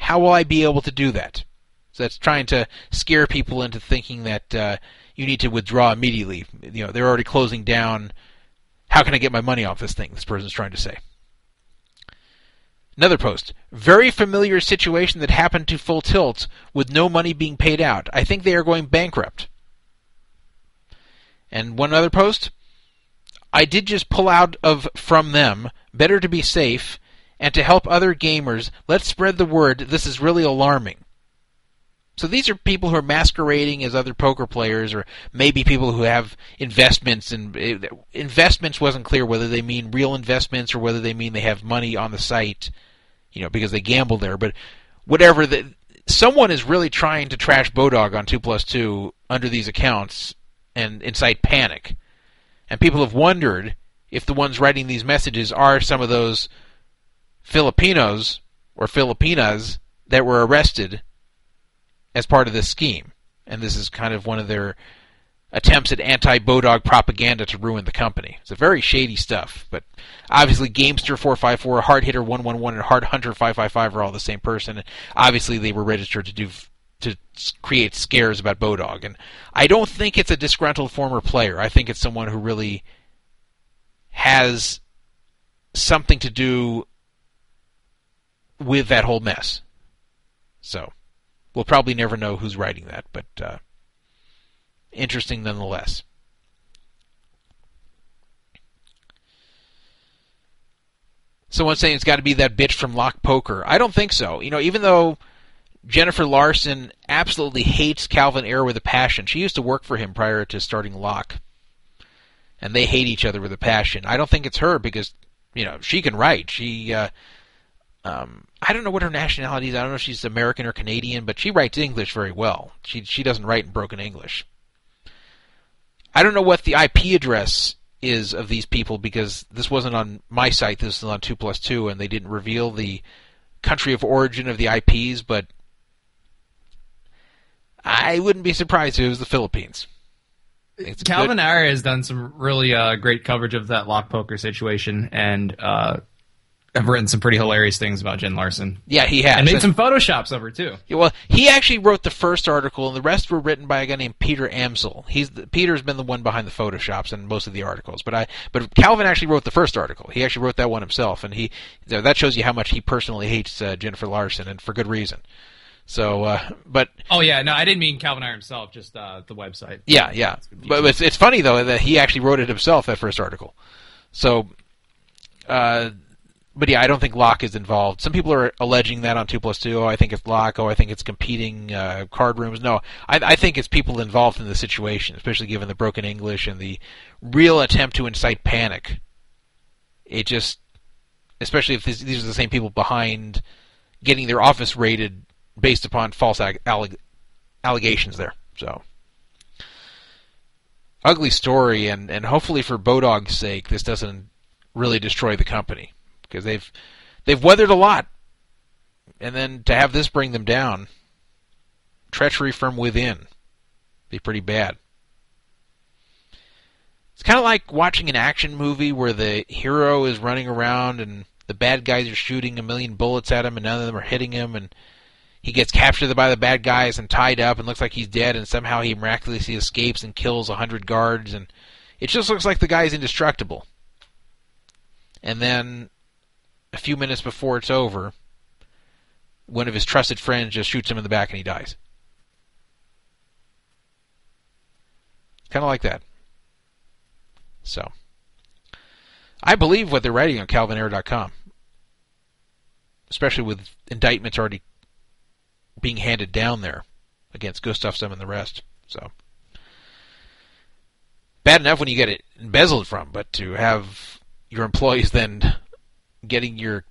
how will I be able to do that? So that's trying to scare people into thinking that uh, you need to withdraw immediately. You know, they're already closing down. How can I get my money off this thing? This person's trying to say. Another post. Very familiar situation that happened to Full Tilt with no money being paid out. I think they are going bankrupt. And one other post. I did just pull out of from them. Better to be safe and to help other gamers. Let's spread the word. This is really alarming. So these are people who are masquerading as other poker players, or maybe people who have investments. And eh, investments wasn't clear whether they mean real investments or whether they mean they have money on the site, you know, because they gamble there. But whatever, the, someone is really trying to trash Bodog on two plus two under these accounts and incite panic. And people have wondered if the ones writing these messages are some of those Filipinos or Filipinas that were arrested as part of this scheme. And this is kind of one of their attempts at anti-Bodog propaganda to ruin the company. It's a very shady stuff, but obviously Gamester 454, Hard Hitter 111, and Hard Hunter 555 are all the same person. Obviously, they were registered to do to create scares about Bodog, and I don't think it's a disgruntled former player. I think it's someone who really has something to do with that whole mess. So. We'll probably never know who's writing that, but uh, interesting nonetheless. Someone's saying it's got to be that bitch from Lock Poker. I don't think so. You know, even though Jennifer Larson absolutely hates Calvin Ayre with a passion, she used to work for him prior to starting Lock, and they hate each other with a passion. I don't think it's her because you know she can write. She uh, um, I don't know what her nationality is. I don't know if she's American or Canadian, but she writes English very well. She she doesn't write in broken English. I don't know what the IP address is of these people because this wasn't on my site. This was on Two Plus Two, and they didn't reveal the country of origin of the IPs. But I wouldn't be surprised if it was the Philippines. It's Calvin good... Has done some really uh, great coverage of that lock poker situation, and uh, have written some pretty hilarious things about Jen Larson. Yeah, he has. And made some photoshops of her too. Yeah, well, he actually wrote the first article, and the rest were written by a guy named Peter Amsel. He's the, Peter's been the one behind the photoshops and most of the articles. But I, but Calvin actually wrote the first article. He actually wrote that one himself, and he that shows you how much he personally hates uh, Jennifer Larson, and for good reason. So, uh, but oh yeah, no, I didn't mean Calvin Ayre himself, just uh, the website. Yeah, yeah. But it's it's funny though that he actually wrote it himself that first article. So. Uh, but yeah, I don't think Lock is involved. Some people are alleging that on two plus two. Oh, I think it's Lock. Oh, I think it's competing uh, card rooms. No, I, I think it's people involved in the situation, especially given the broken English and the real attempt to incite panic. It just, especially if this, these are the same people behind getting their office raided based upon false alleg- allegations there. So ugly story, and and hopefully for Bodog's sake, this doesn't really destroy the company because they've they've weathered a lot, and then to have this bring them down, treachery from within, be pretty bad. It's kind of like watching an action movie where the hero is running around and the bad guys are shooting a million bullets at him and none of them are hitting him and he gets captured by the bad guys and tied up and looks like he's dead and somehow he miraculously escapes and kills a hundred guards and it just looks like the guy's indestructible. And then a few minutes before it's over, one of his trusted friends just shoots him in the back and he dies. Kind of like that. So, I believe what they're writing on CalvinAyre.com, especially with indictments already being handed down there against Gustafsson and the rest. So, bad enough when you get it embezzled from, but to have your employees then getting your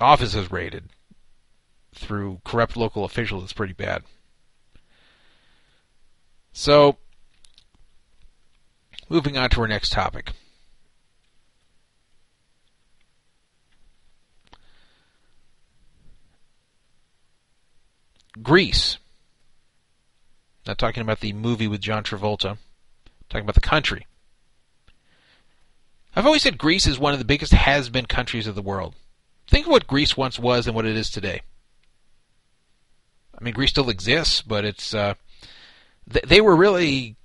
offices raided through corrupt local officials is pretty bad. So, moving on to our next topic. Greece. Not talking about the movie with John Travolta. Talking about the country. I've always said Greece is one of the biggest has-been countries of the world. Think of what Greece once was and what it is today. I mean, Greece still exists, but it's uh, th- they were really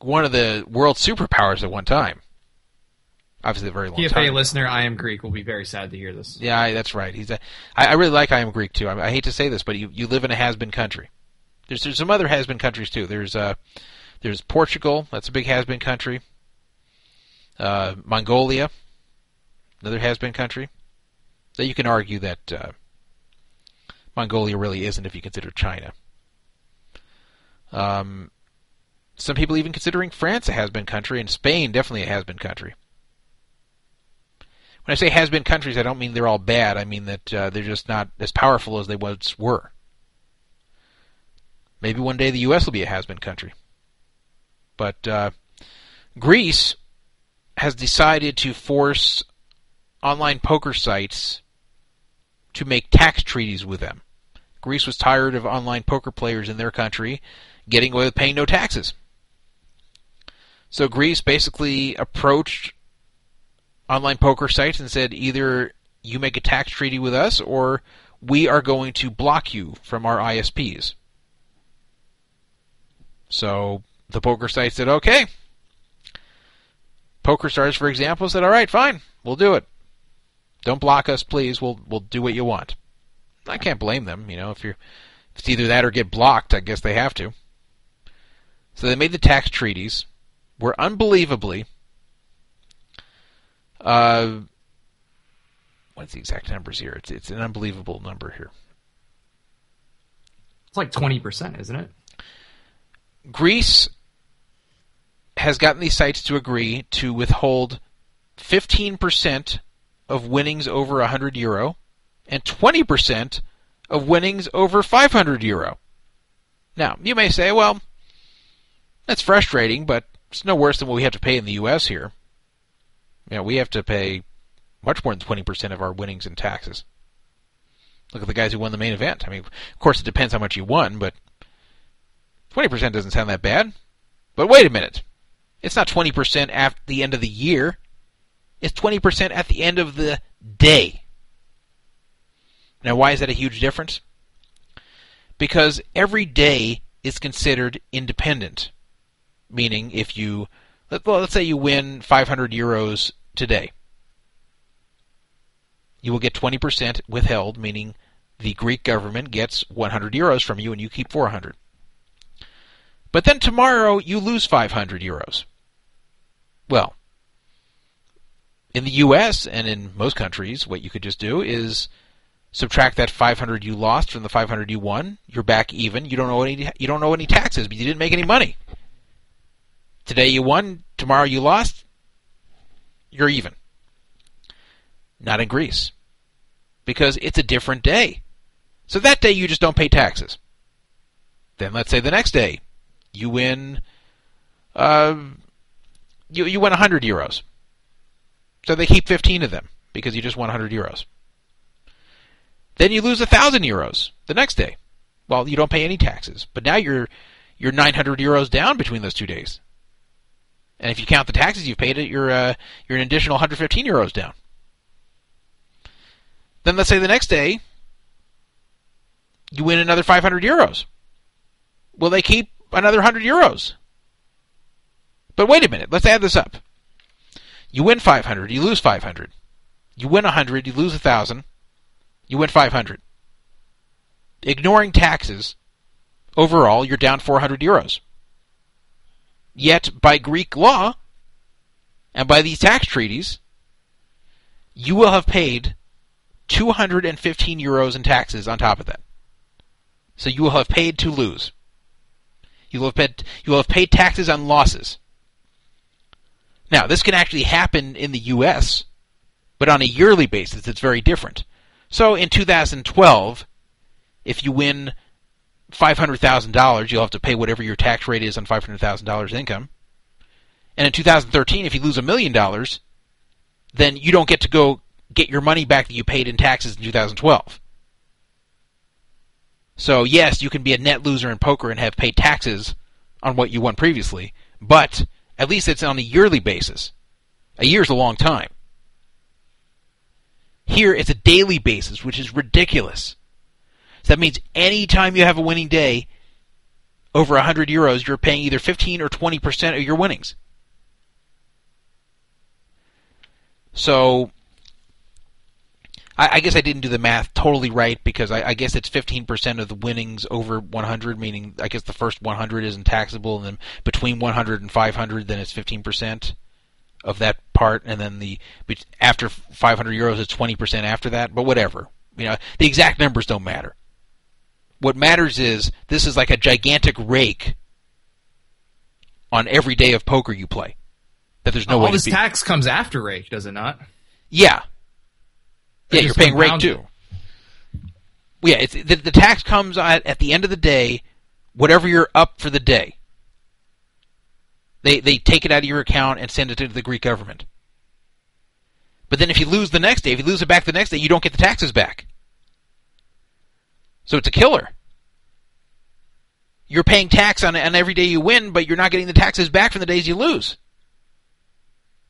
one of the world superpowers at one time. Obviously, a very long PFA time. listener, I am Greek, will be very sad to hear this. Yeah, I, that's right. He's a, I, I really like I am Greek too. I, I hate to say this, but you, you live in a has-been country. There's there's some other has-been countries too. There's uh there's Portugal. That's a big has-been country. Uh, Mongolia, another has-been country. That you can argue that uh, Mongolia really isn't if you consider China. Um, some people even considering France a has-been country, and Spain definitely a has-been country. When I say has-been countries, I don't mean they're all bad. I mean that uh, they're just not as powerful as they once were. Maybe one day the U.S. will be a has-been country. But uh, Greece has decided to force online poker sites to make tax treaties with them. Greece was tired of online poker players in their country getting away with paying no taxes. So Greece basically approached online poker sites and said either you make a tax treaty with us or we are going to block you from our ISPs. So the poker site said, okay. PokerStars, for example, said, all right, fine, we'll do it. Don't block us, please. We'll we'll do what you want. I can't blame them. You know, if you're if it's either that or get blocked, I guess they have to. So they made the tax treaties, where unbelievably, uh, what's the exact numbers here? It's it's an unbelievable number here. It's like 20%, isn't it? Greece has gotten these sites to agree to withhold 15% of winnings over 100 euro and 20% of winnings over 500 euro. Now, you may say, well, that's frustrating, but it's no worse than what we have to pay in the U.S. here. You know, we have to pay much more than 20% of our winnings in taxes. Look at the guys who won the main event. I mean, of course, it depends how much you won, but 20% doesn't sound that bad. But wait a minute. It's not 20% at the end of the year. It's 20% at the end of the day. Now, why is that a huge difference? Because every day is considered independent. Meaning, if you, well, let's say you win 500 euros today, you will get 20% withheld, meaning the Greek government gets 100 euros from you and you keep 400. But then tomorrow you lose 500 euros. Well, in the US and in most countries, what you could just do is subtract that 500 you lost from the 500 you won. You're back even. You don't owe any you don't owe any taxes, but you didn't make any money. Today you won, tomorrow you lost. You're even. Not in Greece. Because it's a different day. So that day you just don't pay taxes. Then let's say the next day you win uh, you you win 100 euros. So they keep 15 of them because you just won 100 euros. Then you lose 1000 euros the next day. Well, you don't pay any taxes, but now you're you're 900 euros down between those two days. And if you count the taxes you've paid, it you're uh, you're an additional 115 euros down. Then let's say the next day you win another 500 euros. Well, they keep another 100 euros. But wait a minute, let's add this up. You win 500, you lose 500. You win 100, you lose 1,000. You win 500. Ignoring taxes, overall, you're down 400 euros. Yet, by Greek law, and by these tax treaties, you will have paid 215 euros in taxes on top of that. So you will have paid to lose. You will have paid, you will have paid taxes on losses. Now, this can actually happen in the U.S., but on a yearly basis, it's very different. So in 2012, if you win five hundred thousand dollars, you'll have to pay whatever your tax rate is on five hundred thousand dollars income. And in 2013, if you lose a million dollars, then you don't get to go get your money back that you paid in taxes in 2012. So yes, you can be a net loser in poker and have paid taxes on what you won previously, but at least it's on a yearly basis. A year's a long time. Here it's a daily basis, which is ridiculous. So that means any time you have a winning day over 100 euros, you're paying either 15 or 20% of your winnings. So I, I guess I didn't do the math totally right because I, I guess it's 15% of the winnings over 100, meaning I guess the first 100 isn't taxable, and then between 100 and 500, then it's 15% of that part, and then the after 500 euros, it's 20% after that. But whatever, you know, the exact numbers don't matter. What matters is this is like a gigantic rake on every day of poker you play. That there's no All way to this tax comes after rake, does it not? Yeah. Yeah, you're paying compound too. Yeah, it's the, the tax comes at, at the end of the day, whatever you're up for the day. They they take it out of your account and send it to the Greek government. But then if you lose the next day, if you lose it back the next day, you don't get the taxes back. So it's a killer. You're paying tax on on every day you win, but you're not getting the taxes back from the days you lose.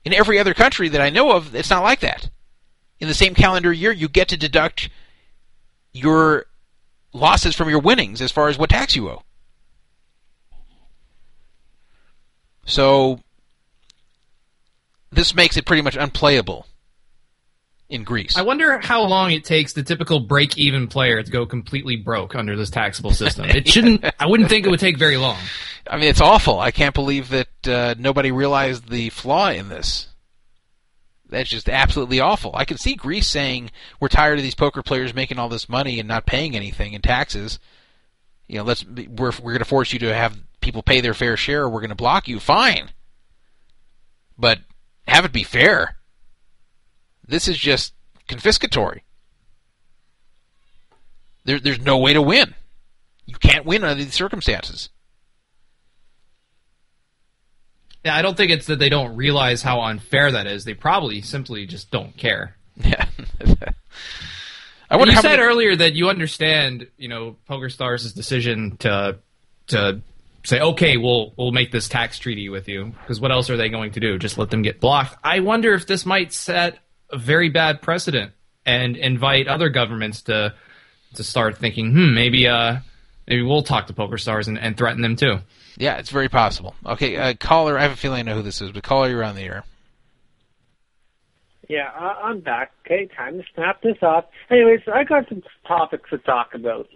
In every other country that I know of, it's not like that. In the same calendar year, you get to deduct your losses from your winnings as far as what tax you owe. So this makes it pretty much unplayable in Greece. I wonder how long it takes the typical break-even player to go completely broke under this taxable system. It [laughs] shouldn't. I wouldn't think it would take very long. I mean, it's awful. I can't believe that uh, nobody realized the flaw in this. That's just absolutely awful. I can see Greece saying we're tired of these poker players making all this money and not paying anything in taxes. You know, let's we're we're going to force you to have people pay their fair share. or We're going to block you. Fine, but have it be fair. This is just confiscatory. There, there's no way to win. You can't win under these circumstances. Yeah, I don't think it's that they don't realize how unfair that is. They probably simply just don't care. [laughs] Yeah. [laughs] I wonder you said many- earlier that you understand, you know, PokerStars' decision to to say, okay, we'll we'll make this tax treaty with you because what else are they going to do? Just let them get blocked? I wonder if this might set a very bad precedent and invite other governments to to start thinking, hmm, maybe uh maybe we'll talk to PokerStars and, and threaten them too. Yeah, it's very possible. Okay, uh, caller. I have a feeling I know who this is, but caller, you're on the air. Yeah, I, I'm back. Okay, time to snap this off. Anyways, I got some topics to talk about.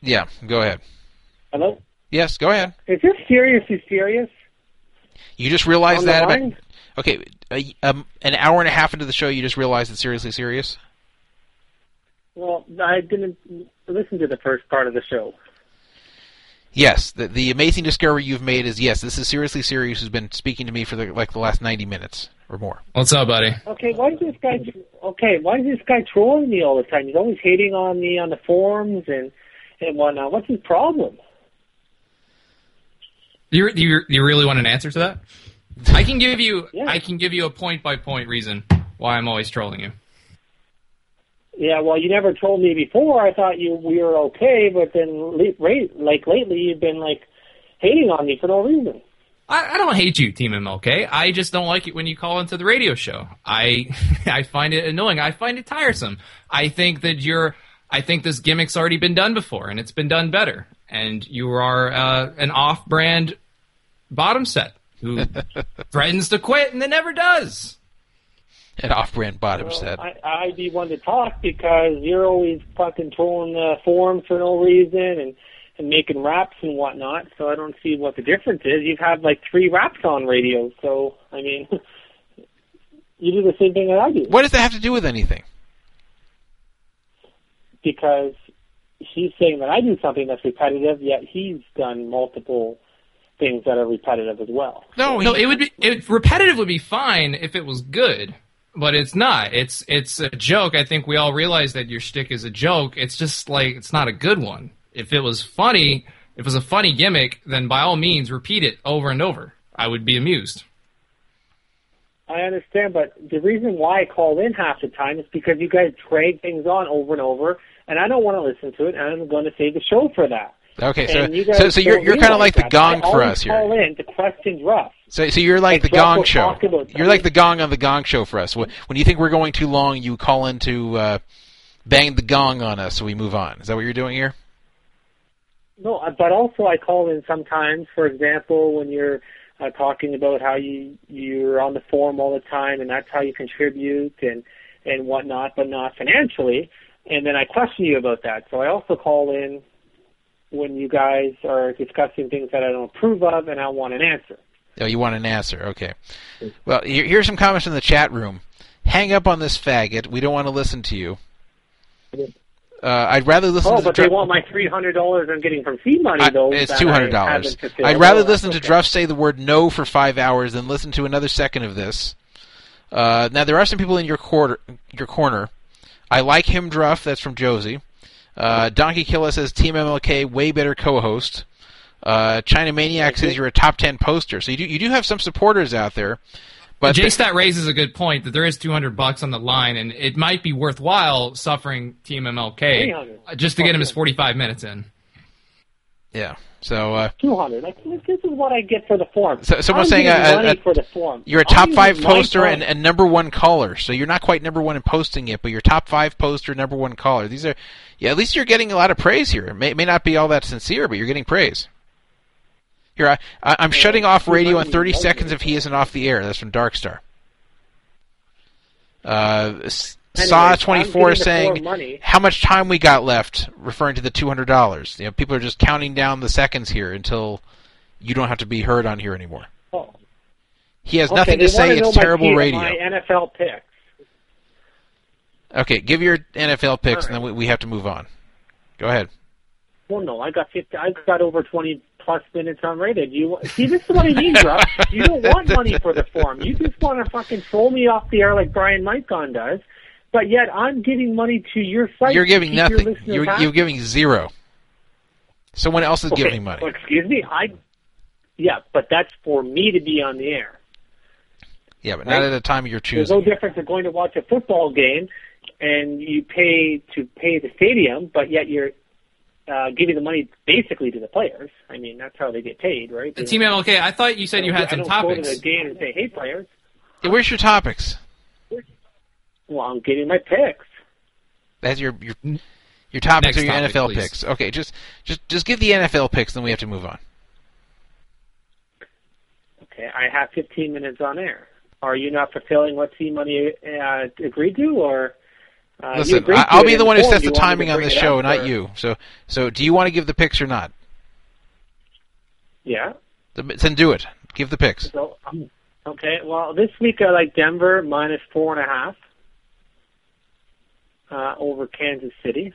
Yeah, go ahead. Hello? Yes, go ahead. Is this seriously serious? You just realized that about okay, a, um, an hour and a half into the show, you just realized it's seriously serious. Well, I didn't listen to the first part of the show. Yes, the, the amazing discovery you've made is yes, this is seriously serious. Who's been speaking to me for the, like the last ninety minutes or more? What's up, buddy? Okay, why is this guy? Okay, why is this guy trolling me all the time? He's always hating on me on the forums and and whatnot. What's his problem? You you you really want an answer to that? [laughs] I can give you I can give you a point by point reason why I'm always trolling you. Yeah, well, you never told me before. I thought you we were okay, but then le- like lately, you've been like hating on me for no reason. I, I don't hate you, Team MLK. I just don't like it when you call into the radio show. I [laughs] I find it annoying. I find it tiresome. I think that you're. I think this gimmick's already been done before, and it's been done better. And you are uh, an off-brand bottom set who [laughs] threatens to quit and then never does. An off-brand bottom set. I, I'd be one to talk because you're always fucking trolling the uh, forums for no reason and and making raps and whatnot. So I don't see what the difference is. You've had like three raps on radio, so I mean, [laughs] you do the same thing that I do. What does that have to do with anything? Because he's saying that I do something that's repetitive, yet he's done multiple things that are repetitive as well. No, no, it would be it, repetitive would be fine if it was good, but it's not. It's it's a joke. I think we all realize that your shtick is a joke. It's just like it's not a good one. If it was funny, if it was a funny gimmick, then by all means repeat it over and over. I would be amused. I understand, but the reason why I call in half the time is because you guys drag things on over and over, and I don't want to listen to it, and I'm going to save the show for that. Okay, so you so, so you're, you're kind of realize like the that. gong I for always us here. Call in to questions rough. So, so you're like the Gong Show. You're like the Gong on the Gong Show for us. When when you think we're going too long, you call in to uh, bang the gong on us, so we move on. Is that what you're doing here? No, uh, but also I call in sometimes. For example, when you're uh, talking about how you you're on the forum all the time, and that's how you contribute and and whatnot, but not financially. And then I question you about that. So I also call in when you guys are discussing things that I don't approve of, and I want an answer. Oh, you want an answer? Okay. Well, here's some comments in the chat room. Hang up on this faggot. We don't want to listen to you. Uh, I'd rather listen oh, to but the they dr- want my three hundred dollars I'm getting from C money I- though. it's two hundred dollars. I'd rather Oh, listen to okay. Druff say the word no for five hours than listen to another second of this. Uh, now there are some people in your quarter, your corner. I like him, Druff. That's from Josie. Uh, Donkey Killer says Team MLK way better co-host. Uh, China Maniac says you're a top ten poster. So you do you do have some supporters out there. But But JStat raises a good point that there is 200 bucks on the line, and it might be worthwhile suffering Team MLK 300. just to get him his 45 minutes in. yeah. So uh, Two hundred. Like this is what I get for the form. So, someone's I'm saying getting uh, money uh, for the form. you're a I'm top using five poster and, and number one caller. So you're not quite number one in posting it, but you're top five poster, number one caller. These are, yeah, at least you're getting a lot of praise here. It may, it may not be all that sincere, but you're getting praise. Here, I, I, I'm shutting off radio in 30 seconds if he isn't off the air. That's from Darkstar. Uh, Saw I'm 24 getting saying how much time we got left, referring to the $200. You know, people are just counting down the seconds here until you don't have to be heard on here anymore. Oh. He has Okay, nothing to say. wanna It's terrible radio. My NFL picks. Okay, give your NFL picks, right. and then we, we have to move on. Go ahead. Well, no, I got 50, I got over twenty plus minutes unrated. You see, this is what I mean, bro. You don't want money for the form. You just want to fucking throw me off the air like Brian Micon does. But yet, I'm giving money to your site. You're giving nothing. You're, you're giving zero. Someone else is Okay, giving money. well, excuse me, I. Yeah, but that's for me to be on the air. Yeah, but not at a time you're choosing. There's no difference in going to watch a football game and you pay to pay the stadium, but yet you're uh, giving the money basically to the players. I mean, that's how they get paid, right? They Team MLK, I thought you said you had I some don't topics. go to the game and say, "Hey, players." Yeah, where's your topics? Well, I'm getting my picks. That's your your your topics Next are your topic, NFL please. picks. Okay, just just just give the NFL picks, then we have to move on. Okay, I have 15 minutes on air. Are you not fulfilling what Team Money uh, agreed to, or uh, Listen, I, to I'll be the one who sets the timing on this show, not you. So so do you want to give the picks or not? Yeah. Then do it. Give the picks. So, um, okay. Well, this week I like Denver minus four and a half uh, over Kansas City.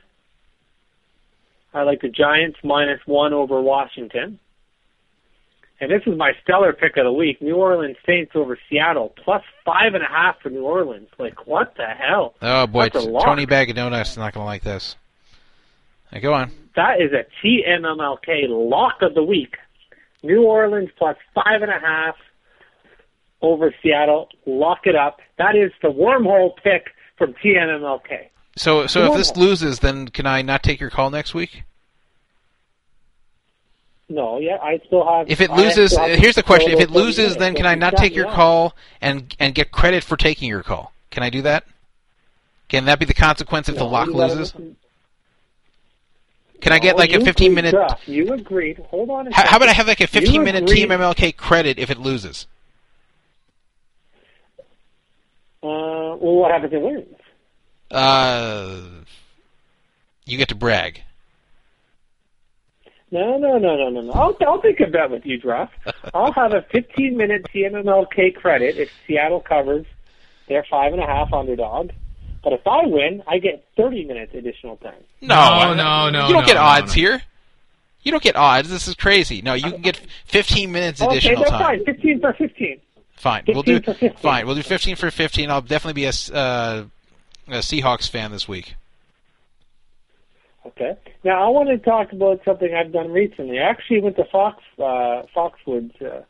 I like the Giants minus one over Washington. And this is my stellar pick of the week: New Orleans Saints over Seattle, plus five and a half for New Orleans. Like, what the hell? Oh boy, That's a lock. Tony Bag of Donuts is not going to like this. Now, go on. That is a TMMLK lock of the week. New Orleans plus five and a half over Seattle. Lock it up. That is the wormhole pick from TMMLK. So so if this loses, then can I not take your call next week? No, yeah, I still have. If it loses, here's the question: If it loses, then can I not take your call and and get credit for taking your call? Can I do that? Can that be the consequence if up, the lock loses? listen- Can I get like a 15 agreed, minute? Duff, You agreed. Hold on. A How, how about I have like a You 15 minute agreed- Team MLK credit if it loses? Uh, well, what happens if it wins? Uh, you get to brag. No, no, no, no, no, no. I'll, I'll take a bet with you, Druff. [laughs] I'll have a 15 minute TMMLK credit if Seattle covers their five and a half underdog. But if I win, I get 30 minutes additional time. No, no, no, You don't no, get no, odds no. here. You don't get odds. This is crazy. No, you can get 15 minutes Okay, additional that's time. fine. 15 for 15. Fine. We'll do for 15. fine. We'll do 15 for 15. I'll definitely be a, s- uh, a Seahawks fan this week. Okay. Now I want to talk about something I've done recently. I actually went to Fox uh, Foxwoods uh,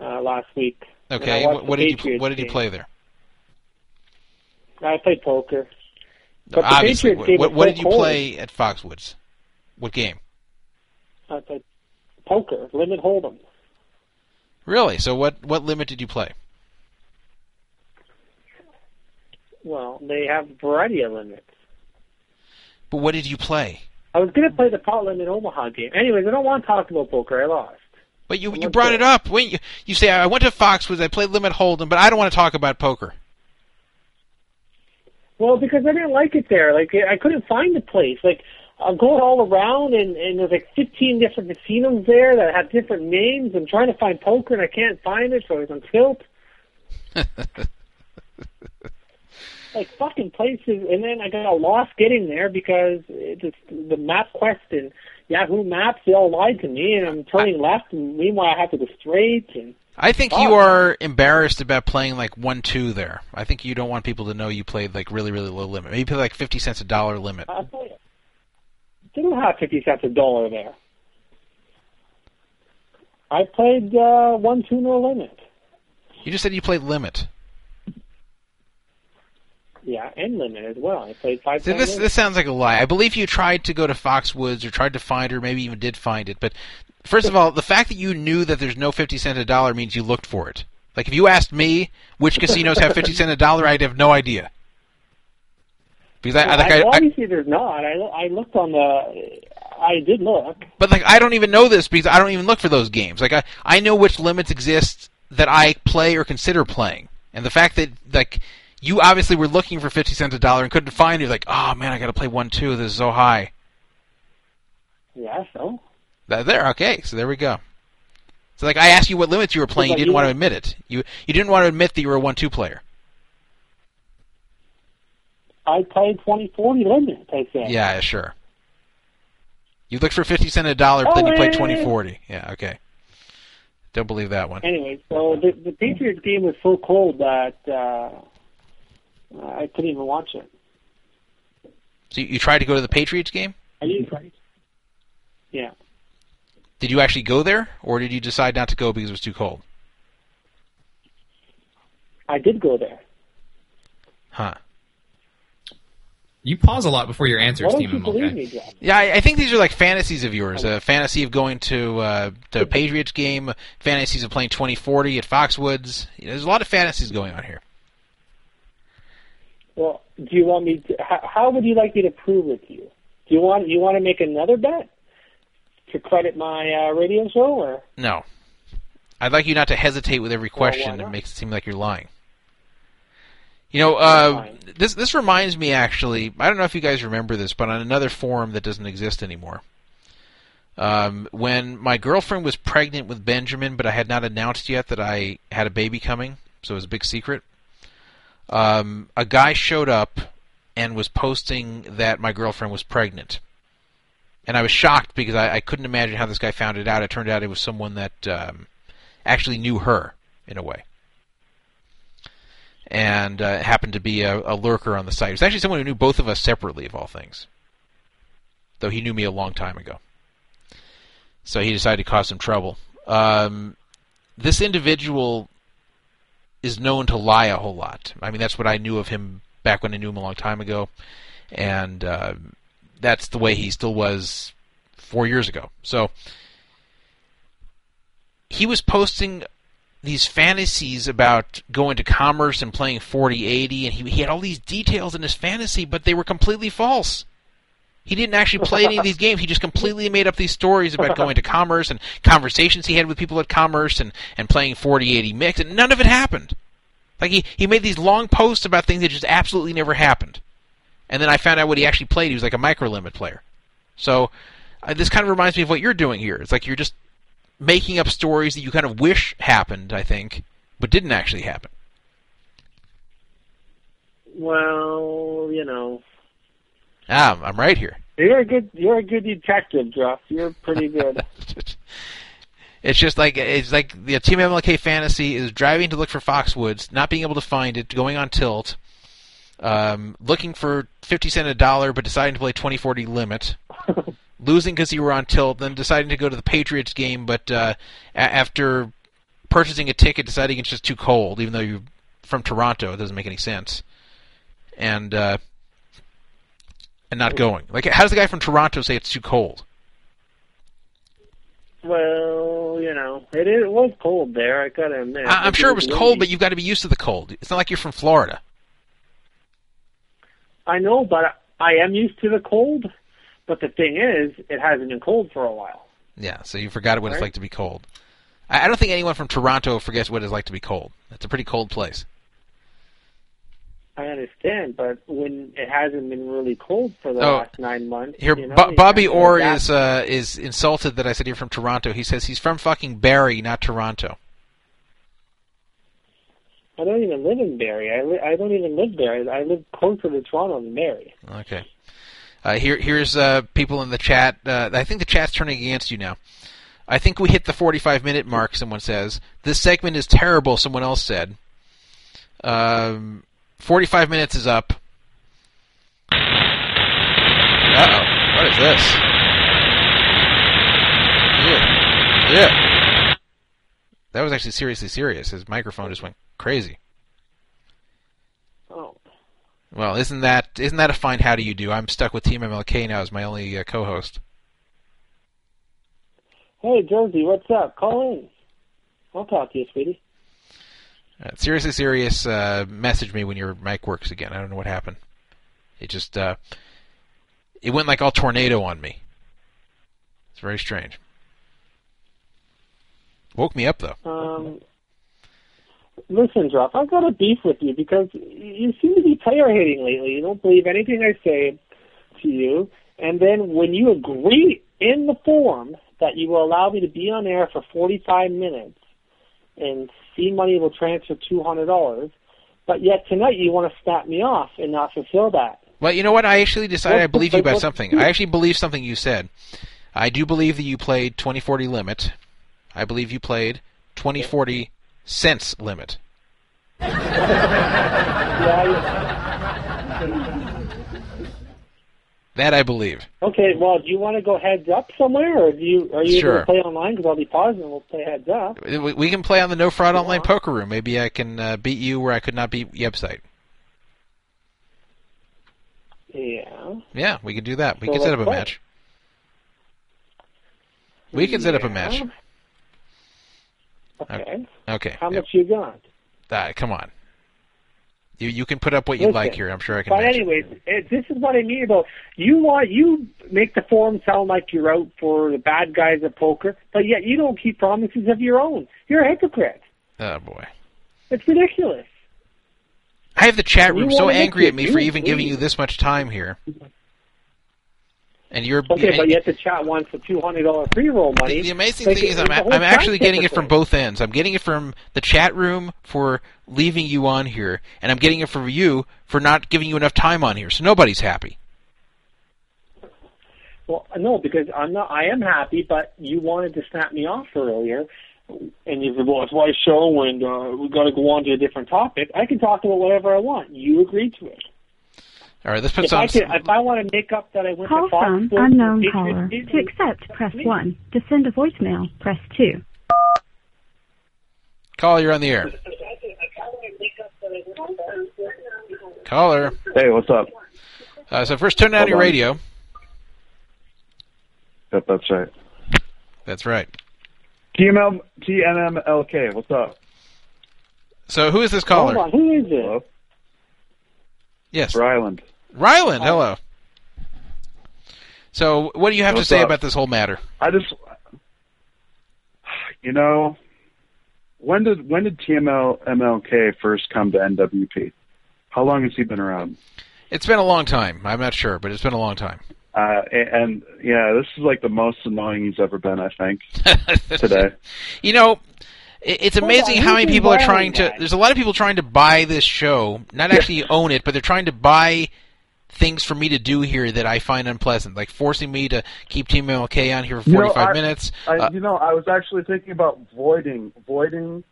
uh, last week. Okay. What, did you What did you game. play there? I played poker. But the Obviously. Patriots What, what, what so did you cold. play at Foxwoods? What game? I played poker, limit hold'em. Really? So what what limit did you play? Well, they have a variety of limits. But what did you play? I was going to play the pot limit Omaha game. Anyways, I don't want to talk about poker. I lost. But you you brought it up. Wait, you, you say I went to Foxwoods. I played limit hold'em, but I don't want to talk about poker. Well, because I didn't like it there. Like I couldn't find the place. Like I'm going all around, and and there's like 15 different casinos there that have different names. I'm trying to find poker, and I can't find it, so I was on tilt. [laughs] like fucking places, and then I got lost getting there because it just the MapQuest and Yahoo Maps they all lied to me, and I'm turning left, and meanwhile I have to go straight. And I think Oh. you are embarrassed about playing like one two there. I think you don't want people to know you played like really really low limit. Maybe you play like fifty cents a dollar limit. I'll tell you, they don't have 50 cents a dollar there. I played uh, one two no limit. You just said you played limit. Yeah, and limit as well. I played five. This this sounds like a lie. I believe you tried to go to Foxwoods or tried to find her, maybe even did find it. But first of all, the fact that you knew that there's no fifty cent a dollar means you looked for it. Like if you asked me which casinos have fifty cent a dollar, I'd have no idea. Because I, I, Well, like I- I, I, obviously there's not. I I looked on the. I did look. but like I don't even know this because I don't even look for those games. Like I I know which limits exist that I play or consider playing, and the fact that like you obviously were looking for fifty cents a dollar and couldn't find it, you're like, oh man, I got to play one two. This is so high. Yeah, so. That- There, okay, so there we go. So like I asked you what limits you were playing, you didn't want to admit it. You you didn't want to admit that you were a one two player. I played twenty forty limit. I said. Yeah, sure. You looked for fifty cent a dollar, but Oh, then you played yeah, twenty yeah, yeah. forty. Yeah, okay. Don't believe that one. Anyway, so the the Patriots game was so cold that uh, I couldn't even watch it. So you, you tried to go to the Patriots game? I didn't. Yeah. Did you actually go there, or did you decide not to go because it was too cold? I did go there. Huh. You pause a lot before your answers, Why don't Team you believe me, Jeff? Yeah, I, I think these are like fantasies of yours. A fantasy of going to uh, to Patriots game, fantasies of playing twenty forty at Foxwoods. You know, there's a lot of fantasies going on here. Well, do you want me to? How, how would you like me to prove it to you? Do you want you want to make another bet to credit my uh, radio show, or No. I'd like you not to hesitate with every question and makes it seem like you're lying. You know, uh, this this reminds me actually. I don't know if you guys remember this, but on another forum that doesn't exist anymore. Um, when my girlfriend was pregnant with Benjamin, but I had not announced yet that I had a baby coming, so it was a big secret. Um, a guy showed up and was posting that my girlfriend was pregnant, and I was shocked because I, I couldn't imagine how this guy found it out. It turned out it was someone that um, actually knew her in a way and uh, happened to be a, a lurker on the site. It was actually someone who knew both of us separately, of all things. Though he knew me a long time ago. So he decided to cause some trouble. Um, this individual is known to lie a whole lot. I mean, that's what I knew of him back when I knew him a long time ago, and uh, that's the way he still was four years ago. So he was posting these fantasies about going to commerce and playing 4080 and he, he had all these details in his fantasy but they were completely false he didn't actually play any of these games. He just completely made up these stories about going to commerce and conversations he had with people at commerce and, and playing 4080 mix and none of it happened. Like he, he made these long posts about things that just absolutely never happened. And then i found out what he actually played. He was like a micro limit player. So uh, this kind of reminds me of what you're doing here. It's like you're just making up stories that you kind of wish happened, I think, but didn't actually happen. well, you know, Ah, I'm right here. you're a good you're a good detective, Jeff. You're pretty good. [laughs] It's just like it's like the Team MLK fantasy is driving to look for Foxwoods, not being able to find it, going on tilt, um, looking for fifty cent a dollar, but deciding to play twenty forty limit, [laughs] losing because you were on tilt, then deciding to go to the Patriots game, but uh, a- after purchasing a ticket, deciding it's just too cold, even though you're from Toronto, it doesn't make any sense, and uh, and not going. Like, how does the guy from Toronto say it's too cold? Well, you know, it, is, it was cold there. I gotta admit. I- I'm Like, sure it was windy. cold, but you've got to be used to the cold. It's not like you're from Florida. I know, but I am used to the cold. But the thing is, it hasn't been cold for a while. Yeah, so you forgot what it's like to be cold. I, I don't think anyone from Toronto forgets what it's like to be cold. It's a pretty cold place. I understand, but when it hasn't been really cold for the Oh, last nine months, Here, you know, Bo- Bobby Orr is uh, is insulted that I said you're from Toronto. He says he's from fucking Barrie, not Toronto. I don't even live in Barrie. I li- I don't even live there. I live closer to Toronto than Barrie. Okay. Uh, here, here's uh, people in the chat. Uh, I think the chat's turning against you now. I think we hit the 45 minute mark. Someone says this segment is terrible. Someone else said. Um, 45 minutes is up. Uh oh. What is this? Yeah. Yeah. That was actually seriously serious. His microphone just went crazy. Oh. Well, isn't that isn't that a fine how do you do? I'm stuck with Team MLK now as my only uh, co-host. Hey, Josie, what's up? Call in. I'll talk to you, sweetie. Uh, seriously serious. Uh, message me when your mic works again. I don't know what happened. It just uh, it went like all tornado on me. It's very strange. Woke me up though. Um, listen, Druff, I've got a beef with you because you seem to be player hating lately. You don't believe anything I say to you, and then when you agree in the form that you will allow me to be on air for 45 minutes and C money will transfer $200, but yet tonight you want to snap me off and not fulfill that. Well, you know what? I actually decided I What- believe you what- about something. I actually believe something you said. I do believe that you played 2040 limit. I believe you played 2040 cents limit. [laughs] That I believe. Okay, well, do you want to go heads up somewhere, or do you are you Sure. going to play online? Because I'll be pausing and we'll play heads up. We we can play on the No Fraud Online Poker Room. Maybe I can uh, beat you where I could not beat Yebsite. Yeah. Yeah, we can do that. We So can set up a play. match. We can set up a match. Okay. Okay. How yeah. much you got? Uh, come on. You you can put up what you Listen, like here. I'm sure I can. But anyways, it, this is what I mean about you want you make the forum sound like you're out for the bad guys at poker, but yet you don't keep promises of your own. You're a hypocrite. Oh boy. It's ridiculous. I have the chat room so angry at me for even giving you this much time here. And you're Okay, and- but yet the chat wants the two hundred dollar free roll money. The, the amazing Like, thing is, I'm, the a- whole I'm actually getting it from both ends. I'm getting it from the chat room for leaving you on here, and I'm getting it from you for not giving you enough time on here. So nobody's happy. Well, no, because I'm not. I am happy, but you wanted to snap me off earlier, and you said, "Well, it's my show, and uh, we've got to go on to a different topic." I can talk about whatever I want. You agreed to it. All right, let's put If some. I can, if I want to make up that I went Call to Fox from Sports unknown and caller. Patriots To accept, press 1. To send a voicemail, press 2. Caller, you're on the air. Caller. Hey, what's up? Uh, so first, turn down Hold your on. radio. Yep, that's right. That's right. TML, TNMLK, what's up? So who is this caller? Hold on, who is it? Hello? Yes. Ryland. Ryland, hello. So what do you have What's to say up? about this whole matter? I just, you know, when did when did TML MLK first come to NWP? How long has he been around? It's been a long time. I'm not sure, but it's been a long time. Uh, and, and yeah, this is like the most annoying he's ever been. I think [laughs] today. You know, it's amazing on, how many people are buying trying to. There's a lot of people trying to buy this show, not actually own it, but they're trying to buy things for me to do here that I find unpleasant, like forcing me to keep Team MLK on here for You know, 45 I- minutes. I, Uh, you know, I was actually thinking about voiding voiding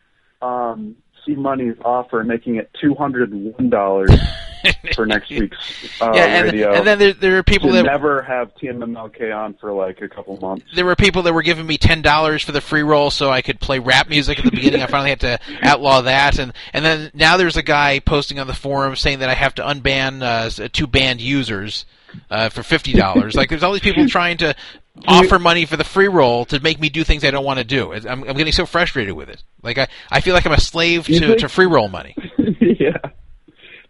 um, C Money's offer, and making it two hundred and one dollars [laughs] [laughs] for next week's uh, Yeah, and- radio. and then there- there are people that- never have TMMLK on for like a couple months. there were people that were giving me ten dollars for the free roll so I could play rap music at the beginning. I finally had to outlaw that, and and then now there's a guy posting on the forum saying that I have to unban uh, two banned users uh, for fifty dollars. like there's all these people [laughs] trying to offer money for the free roll to make me do things I don't want to do. I'm, I'm getting so frustrated with it. Like I, I feel like I'm a slave to, to free roll money. [laughs] yeah.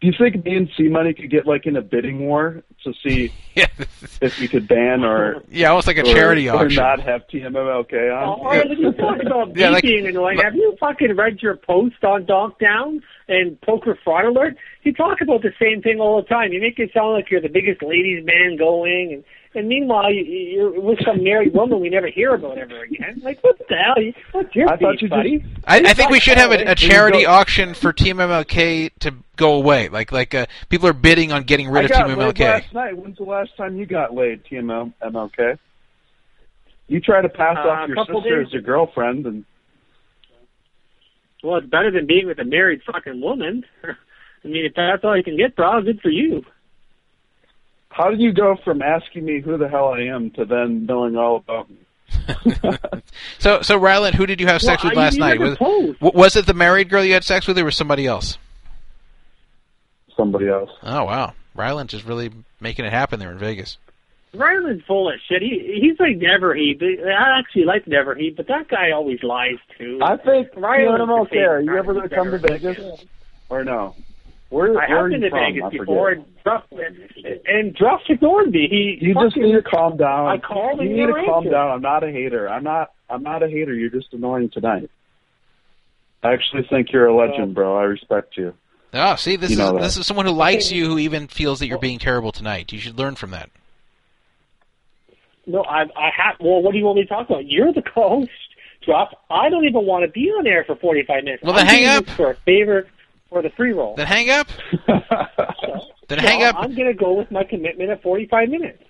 Do you think me and C Money could get like in a bidding war to see [laughs] if we could ban or Yeah, almost like a or- charity or auction. not have TMMLK on? Oh, all right, you talk about [laughs] Yeah, like- being annoying. Have you fucking read your post on Down and Poker Fraud Alert? You talk about the same thing all the time. You make it sound like you're the biggest ladies' man going, and and meanwhile you, you're with some married woman we never hear about ever again. Like what the hell? You- What's your I thought you buddy? just- I, I think we should have a, a charity go- auction for Team MLK to go away. Like like uh, people are bidding on getting rid I of got Team laid MLK. last night. When's the last time you got laid, TMMLK? You try to pass Uh, off your sister days- as your girlfriend, and Well, it's better than being with a married fucking woman. [laughs] I mean, if that's all you can get, bro, good for you. How did you go from asking me who the hell I am to then knowing all about me? [laughs] So so Ryland, who did you have sex Well, with last night? Was, was it the married girl you had sex with, or was somebody else? Somebody else. Oh wow, Ryland just really making it happen there in Vegas. Ryland's full of shit. He he's like never he. I actually like never he, but that guy always lies too. I think Ryland's TMMLK. the Are you ever going to come to Vegas or no? Where, I where have been to from? Vegas I before, forget. and Druff and Druff ignored me. He You just need to calm down. I called you and need to calm answered. down. I'm not a hater. I'm not. I'm not a hater. You're just annoying tonight. I actually think you're a legend, bro. I respect you. Oh, see, this You is this is someone who likes you, who even feels that you're being terrible tonight. You should learn from that. No, I I have. Well, what do you want me to talk about? You're the [laughs] host, Druff. I don't even want to be on air for 45 minutes. Well, then I'm hang up. For a favor for the free roll. Then hang up. [laughs] then No, hang up. I'm going to go with my commitment of 45 minutes.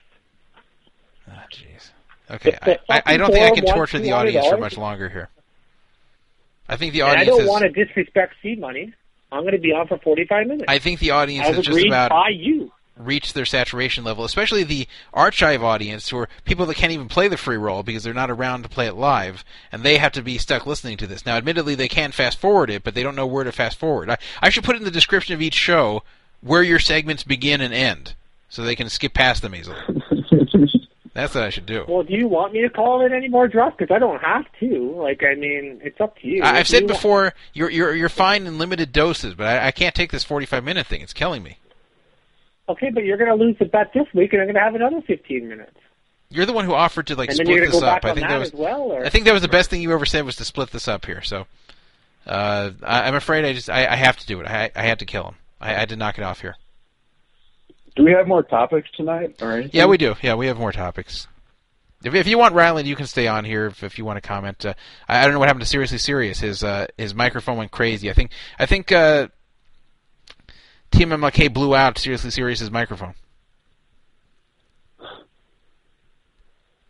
Ah, jeez. Okay, I, I, I don't think I can torture the audience for much longer here. I think the And I don't is. want to disrespect C Money. I'm going to be on for 45 minutes. I think the audience has just about by you. Reached their saturation level, especially the archive audience, who are people that can't even play the free roll because they're not around to play it live, and they have to be stuck listening to this. Now, admittedly, they can fast forward it, but they don't know where to fast forward. I, I should put in the description of each show where your segments begin and end, so they can skip past them easily. [laughs] That's what I should do. Well, do you want me to call it any more Druff? Because I don't have to. Like, I mean, it's up to you. If I've said you want- before, you're you're you're fine in limited doses, but I, I can't take this 45 minute thing. It's killing me. Okay, but you're going to lose the bet this week, and I'm going to have another 15 minutes. You're the one who offered to like And split this up. I think that that was as well, or- I think that was the best thing you ever said was to split this up here. So uh, I, I'm afraid I just I, I have to do it. I I had to kill him. I, I had to knock it off here. Do we have more topics tonight or anything? Yeah, we do. Yeah, we have more topics. If, if you want Ryland, you can stay on here if, if you want to comment. Uh, I, I don't know what happened to Seriously Serious. His uh, his microphone went crazy. I think I think uh, Team MLK blew out Seriously Serious's microphone.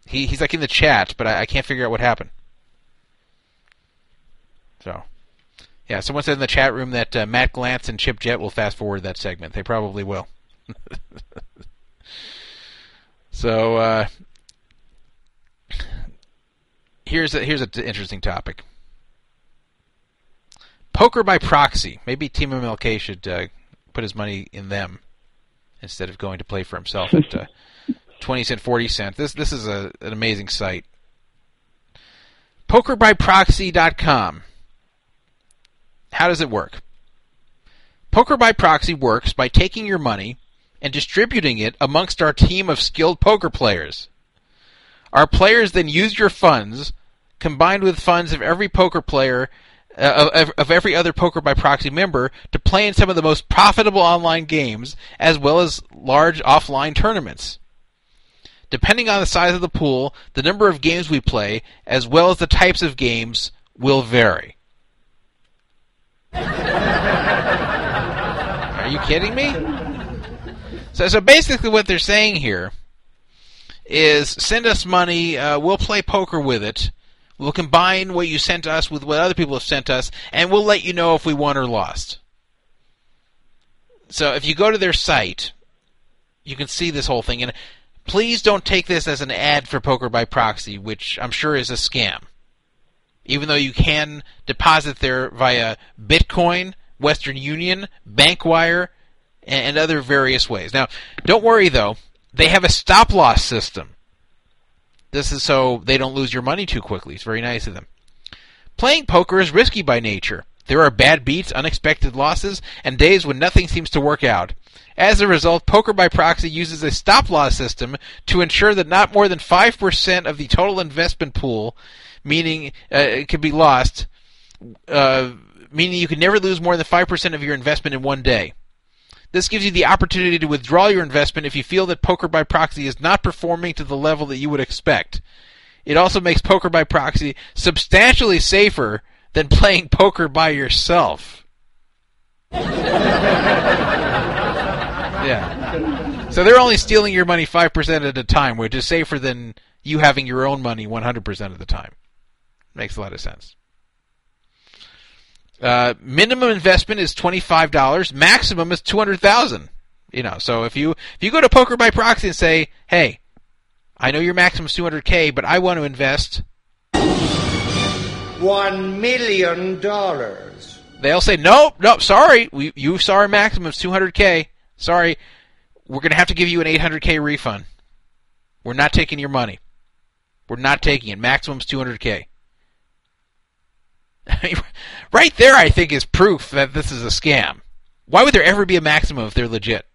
He he's like in the chat, but I, I can't figure out what happened. So, yeah, someone said in the chat room that uh, Matt Glantz and Chip Jett will fast forward that segment. They probably will. [laughs] so, uh, here's a, here's an interesting topic. Poker by proxy. Maybe Team MLK should uh, put his money in them instead of going to play for himself [laughs] at uh, twenty cent, forty cent. This this is a, an amazing site. PokerByProxy.com. How does it work? Poker by proxy works by taking your money and distributing it amongst our team of skilled poker players. Our players then use your funds, combined with funds of every poker player, of, of every other Poker by Proxy member, to play in some of the most profitable online games, as well as large offline tournaments. Depending on the size of the pool, the number of games we play, as well as the types of games, will vary. Are you kidding me? So, so basically, what they're saying here is send us money, uh, we'll play poker with it, we'll combine what you sent us with what other people have sent us, and we'll let you know if we won or lost. So if you go to their site, you can see this whole thing. And please don't take this as an ad for Poker by Proxy, which I'm sure is a scam. Even though you can deposit there via Bitcoin, Western Union, Bankwire, and other various ways. Now, don't worry though, they have a stop loss system. This is so they don't lose your money too quickly. It's very nice of them. Playing poker is risky by nature. There are bad beats, unexpected losses, and days when nothing seems to work out. As a result, Poker by Proxy uses a stop loss system to ensure that not more than 5% of the total investment pool, meaning uh, it could be lost, uh, meaning you can never lose more than 5% of your investment in one day. This gives you the opportunity to withdraw your investment if you feel that Poker by Proxy is not performing to the level that you would expect. It also makes Poker by Proxy substantially safer than playing poker by yourself. yeah. So they're only stealing your money 5% at a time, which is safer than you having your own money 100% of the time. Makes a lot of sense. Uh, minimum investment is $25. Maximum is 200000 You know, so if you if you go to Poker by Proxy and say, "Hey, I know your maximum is 200k, but I want to invest one million dollars. They'll say, nope, nope, sorry, we, you saw our maximum is 200k. Sorry, we're going to have to give you an 800k refund. We're not taking your money. We're not taking it. Maximum's 200k. [laughs] right there, I think, is proof that this is a scam. Why would there ever be a maximum if they're legit?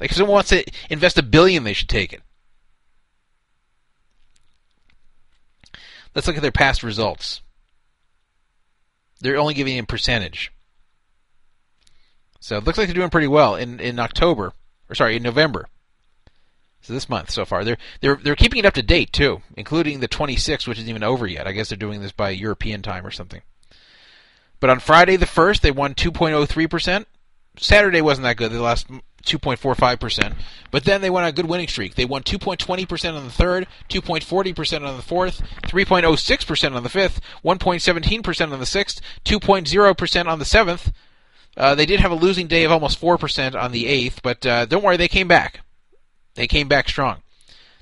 Like, if someone wants to invest a billion, they should take it. Let's look at their past results. They're only giving in percentage. So it looks like they're doing pretty well in, in October, or sorry, in November. So this month so far, they're they're they're keeping it up to date too, including the 26th, which isn't even over yet. I guess they're doing this by European time or something. But on Friday the first, they won 2.03 percent. Saturday wasn't that good. They lost 2.45%. But then they went on a good winning streak. They won 2.20% on the third, 2.40% on the fourth, 3.06% on the fifth, 1.17% on the sixth, 2.0% on the seventh. Uh, they did have a losing day of almost 4% on the eighth, but uh, don't worry, they came back. They came back strong.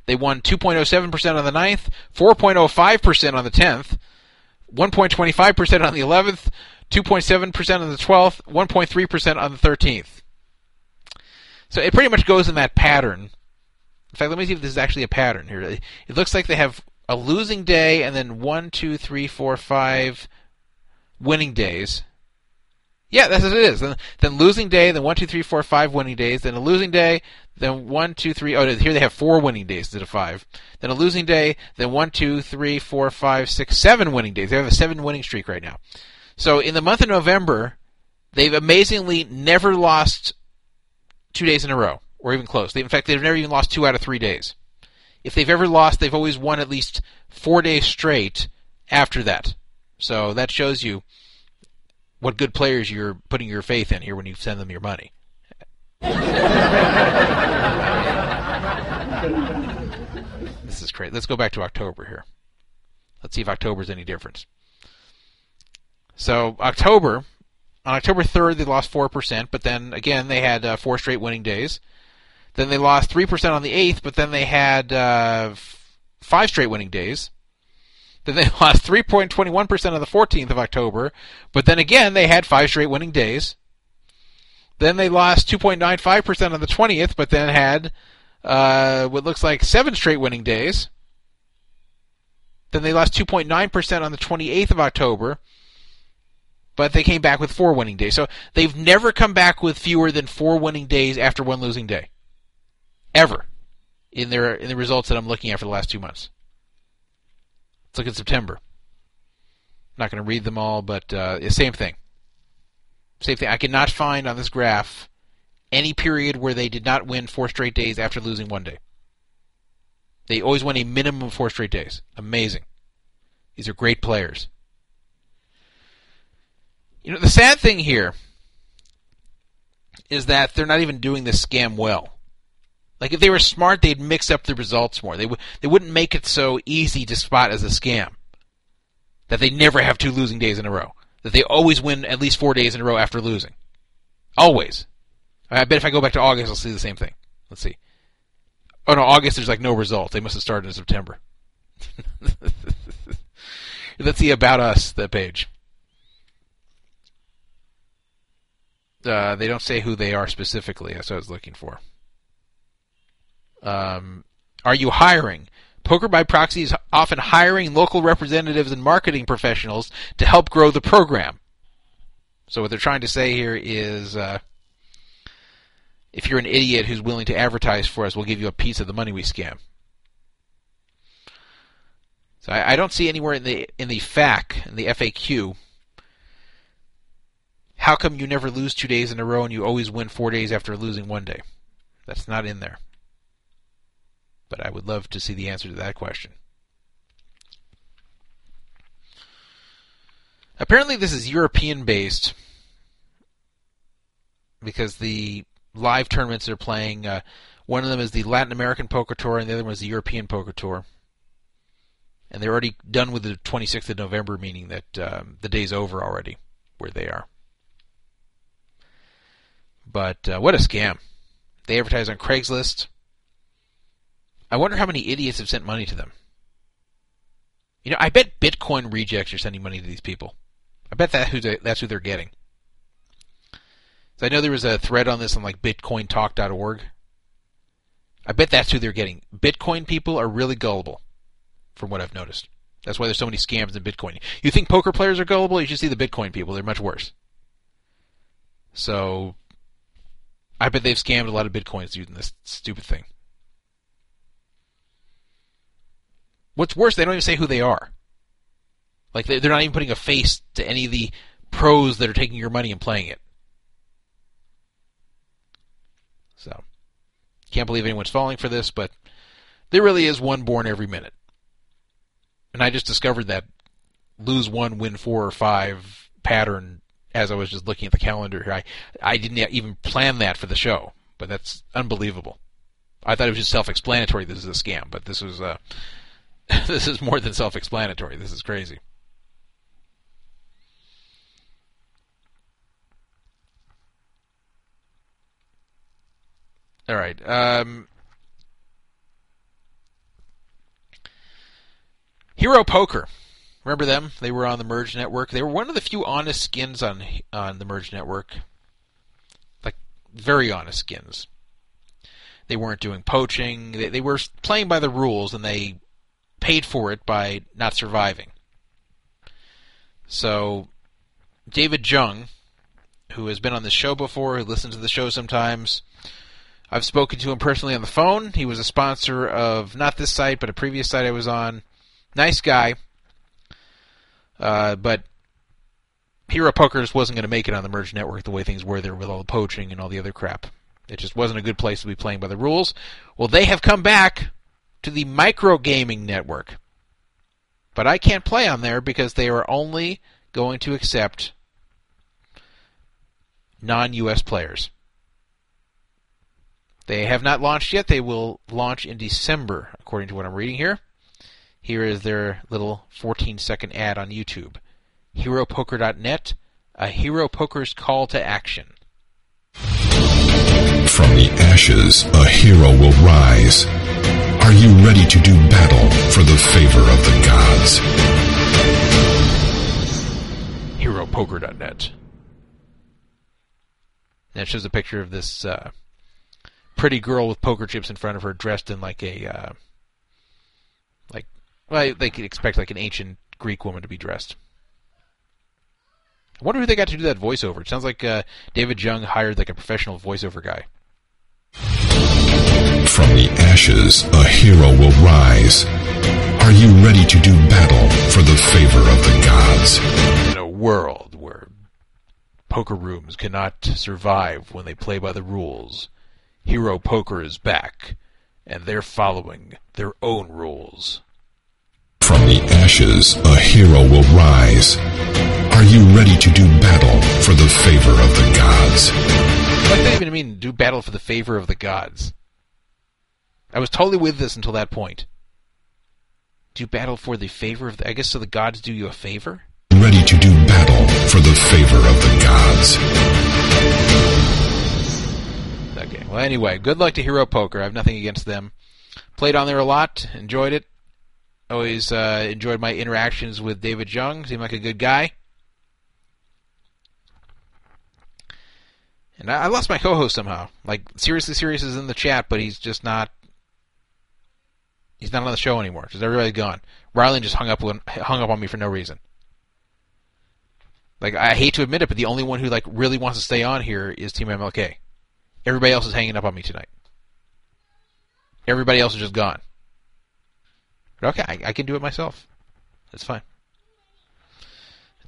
They won 2.07% on the ninth, 4.05% on the tenth, 1.25% on the eleventh, 2.7% on the 12th, 1.3% on the 13th. So it pretty much goes in that pattern. In fact, let me see if this is actually a pattern here. It looks like they have a losing day and then one, two, three, four, five winning days. Yeah, that's what it is. Then, then losing day, then one, two, three, four, five winning days, then a losing day, then one, two, three. Oh, here they have four winning days instead of five. Then a losing day, then one, two, three, four, five, six, seven winning days. They have a seven winning streak right now. So in the month of November, they've amazingly never lost two days in a row, or even close. They, in fact, they've never even lost two out of three days. If they've ever lost, they've always won at least four days straight after that. So that shows you what good players you're putting your faith in here when you send them your money. This is great. Let's go back to October here. Let's see if October is any different. So October, on October 3rd, they lost 4%, but then again, they had uh, four straight winning days. Then they lost 3% on the 8th, but then they had uh, five straight winning days. Then they [laughs] lost 3.21% on the 14th of October, but then again, they had five straight winning days. Then they lost 2.95% on the 20th, but then had uh, what looks like seven straight winning days. Then they lost 2.9% on the 28th of October, but they came back with four winning days. So they've never come back with fewer than four winning days after one losing day, ever, in their in the results that I'm looking at for the last two months. Let's look at September. Not going to read them all, but uh, same thing. Same thing. I cannot find on this graph any period where they did not win four straight days after losing one day. They always win a minimum of four straight days. Amazing. These are great players. You know, the sad thing here is that they're not even doing this scam well. Like if they were smart, they'd mix up the results more. They w- they wouldn't make it so easy to spot as a scam. That they never have two losing days in a row. That they always win at least four days in a row after losing. Always. I bet if I go back to August, I'll see the same thing. Let's see. Oh no, August there's like no result. They must have started in September. [laughs] Let's see about us the page. Uh, they don't say who they are specifically. That's what I was looking for. Um, are you hiring? Poker by Proxy is often hiring local representatives and marketing professionals to help grow the program. So what they're trying to say here is, uh, if you're an idiot who's willing to advertise for us, we'll give you a piece of the money we scam. So I, I don't see anywhere in the in the FAQ in the FAQ. How come you never lose two days in a row and you always win four days after losing one day? That's not in there. But I would love to see the answer to that question. Apparently, this is European based because the live tournaments they're playing, uh, one of them is the Latin American Poker Tour, and the other one is the European Poker Tour. And they're already done with the 26th of November, meaning that um, the day's over already where they are. But uh, what a scam! They advertise on Craigslist. I wonder how many idiots have sent money to them. You know, I bet Bitcoin rejects are sending money to these people. I bet that who that's who they're getting. So I know there was a thread on this on like BitcoinTalk.org. I bet that's who they're getting. Bitcoin people are really gullible, from what I've noticed. That's why there's so many scams in Bitcoin. You think poker players are gullible? You should see the Bitcoin people. They're much worse. So I bet they've scammed a lot of bitcoins using this stupid thing. What's worse, they don't even say who they are. Like they're not even putting a face to any of the pros that are taking your money and playing it. So, can't believe anyone's falling for this, but there really is one born every minute. And I just discovered that lose one, win four or five pattern as I was just looking at the calendar here. I, I didn't even plan that for the show, but that's unbelievable. I thought it was just self-explanatory. This is a scam, but this was uh, [laughs] this is more than self-explanatory. This is crazy. All right. Um, Hero Poker. Remember them? They were on the Merge Network. They were one of the few honest skins on on the Merge Network. Like very honest skins. They weren't doing poaching. They, they were playing by the rules, and they paid for it by not surviving. So, David Jung, who has been on the show before, who listens to the show sometimes, I've spoken to him personally on the phone. He was a sponsor of not this site, but a previous site I was on. Nice guy. Uh, but Hero Poker just wasn't going to make it on the Merge Network the way things were there with all the poaching and all the other crap. It just wasn't a good place to be playing by the rules. Well, they have come back to the Microgaming Network. But I can't play on there because they are only going to accept non US players. They have not launched yet. They will launch in December, according to what I'm reading here. Here is their little 14 second ad on YouTube. HeroPoker.net, a Hero Poker's call to action. From the ashes, a hero will rise. Are you ready to do battle for the favor of the gods? HeroPoker.net. That shows a picture of this uh, pretty girl with poker chips in front of her, dressed in like a uh, like well, they could expect like an ancient Greek woman to be dressed. I wonder who they got to do that voiceover. It sounds like uh, David Jung hired like a professional voiceover guy. From the ashes, a hero will rise. Are you ready to do battle for the favor of the gods? In a world where poker rooms cannot survive when they play by the rules, Hero Poker is back, and they're following their own rules. From the ashes, a hero will rise. Are you ready to do battle for the favor of the gods? What does that even mean, do battle for the favor of the gods? I was totally with this until that point. Do battle for the favor of the... I guess so the gods do you a favor? Ready to do battle for the favor of the gods. Okay. Well, anyway, good luck to Hero Poker. I have nothing against them. Played on there a lot. Enjoyed it. Always uh, enjoyed my interactions with David Jung. Seemed like a good guy. And I, I lost my co-host somehow. Like seriously, serious is in the chat, but he's just not. He's not on the show anymore. Just everybody's gone. Rylan just hung up when, hung up on me for no reason. Like I hate to admit it, but the only one who like really wants to stay on here is Team MLK. Everybody else is hanging up on me tonight. Everybody else is just gone. But okay, I, I can do it myself. That's fine.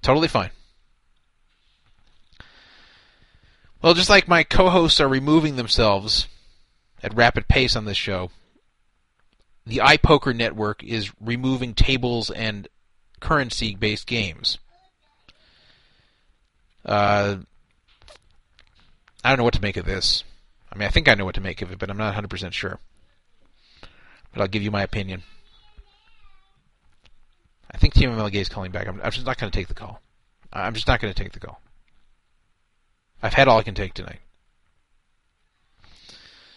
Totally fine. Well, just like my co-hosts are removing themselves at rapid pace on this show, the iPoker network is removing tables and currency-based games. Uh, I don't know what to make of this. I mean, I think I know what to make of it, but I'm not 100% sure. But I'll give you my opinion. I think MLK is calling back. I'm, I'm just not going to take the call. I'm just not going to take the call. I've had all I can take tonight.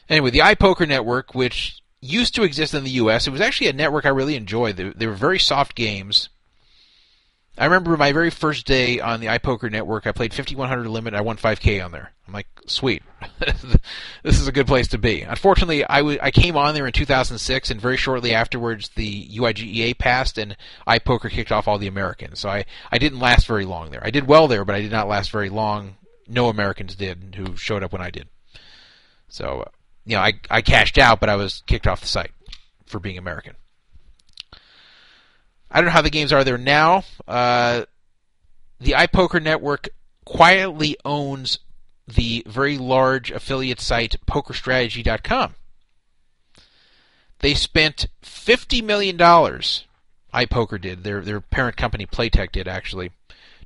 Anyway, the iPoker network, which used to exist in the U.S., it was actually a network I really enjoyed. They, they were very soft games. I remember my very first day on the iPoker network, I played 5100 limit. I won 5K on there. I'm like, sweet, [laughs] this is a good place to be. Unfortunately, I, w- I came on there in 2006, and very shortly afterwards, the UIGEA passed, and iPoker kicked off all the Americans. So I, I didn't last very long there. I did well there, but I did not last very long. No Americans did who showed up when I did. So, you know, I, I cashed out, but I was kicked off the site for being American. I don't know how the games are there now. Uh, the iPoker network quietly owns the very large affiliate site PokerStrategy.com. They spent fifty million dollars. iPoker did their their parent company Playtech did actually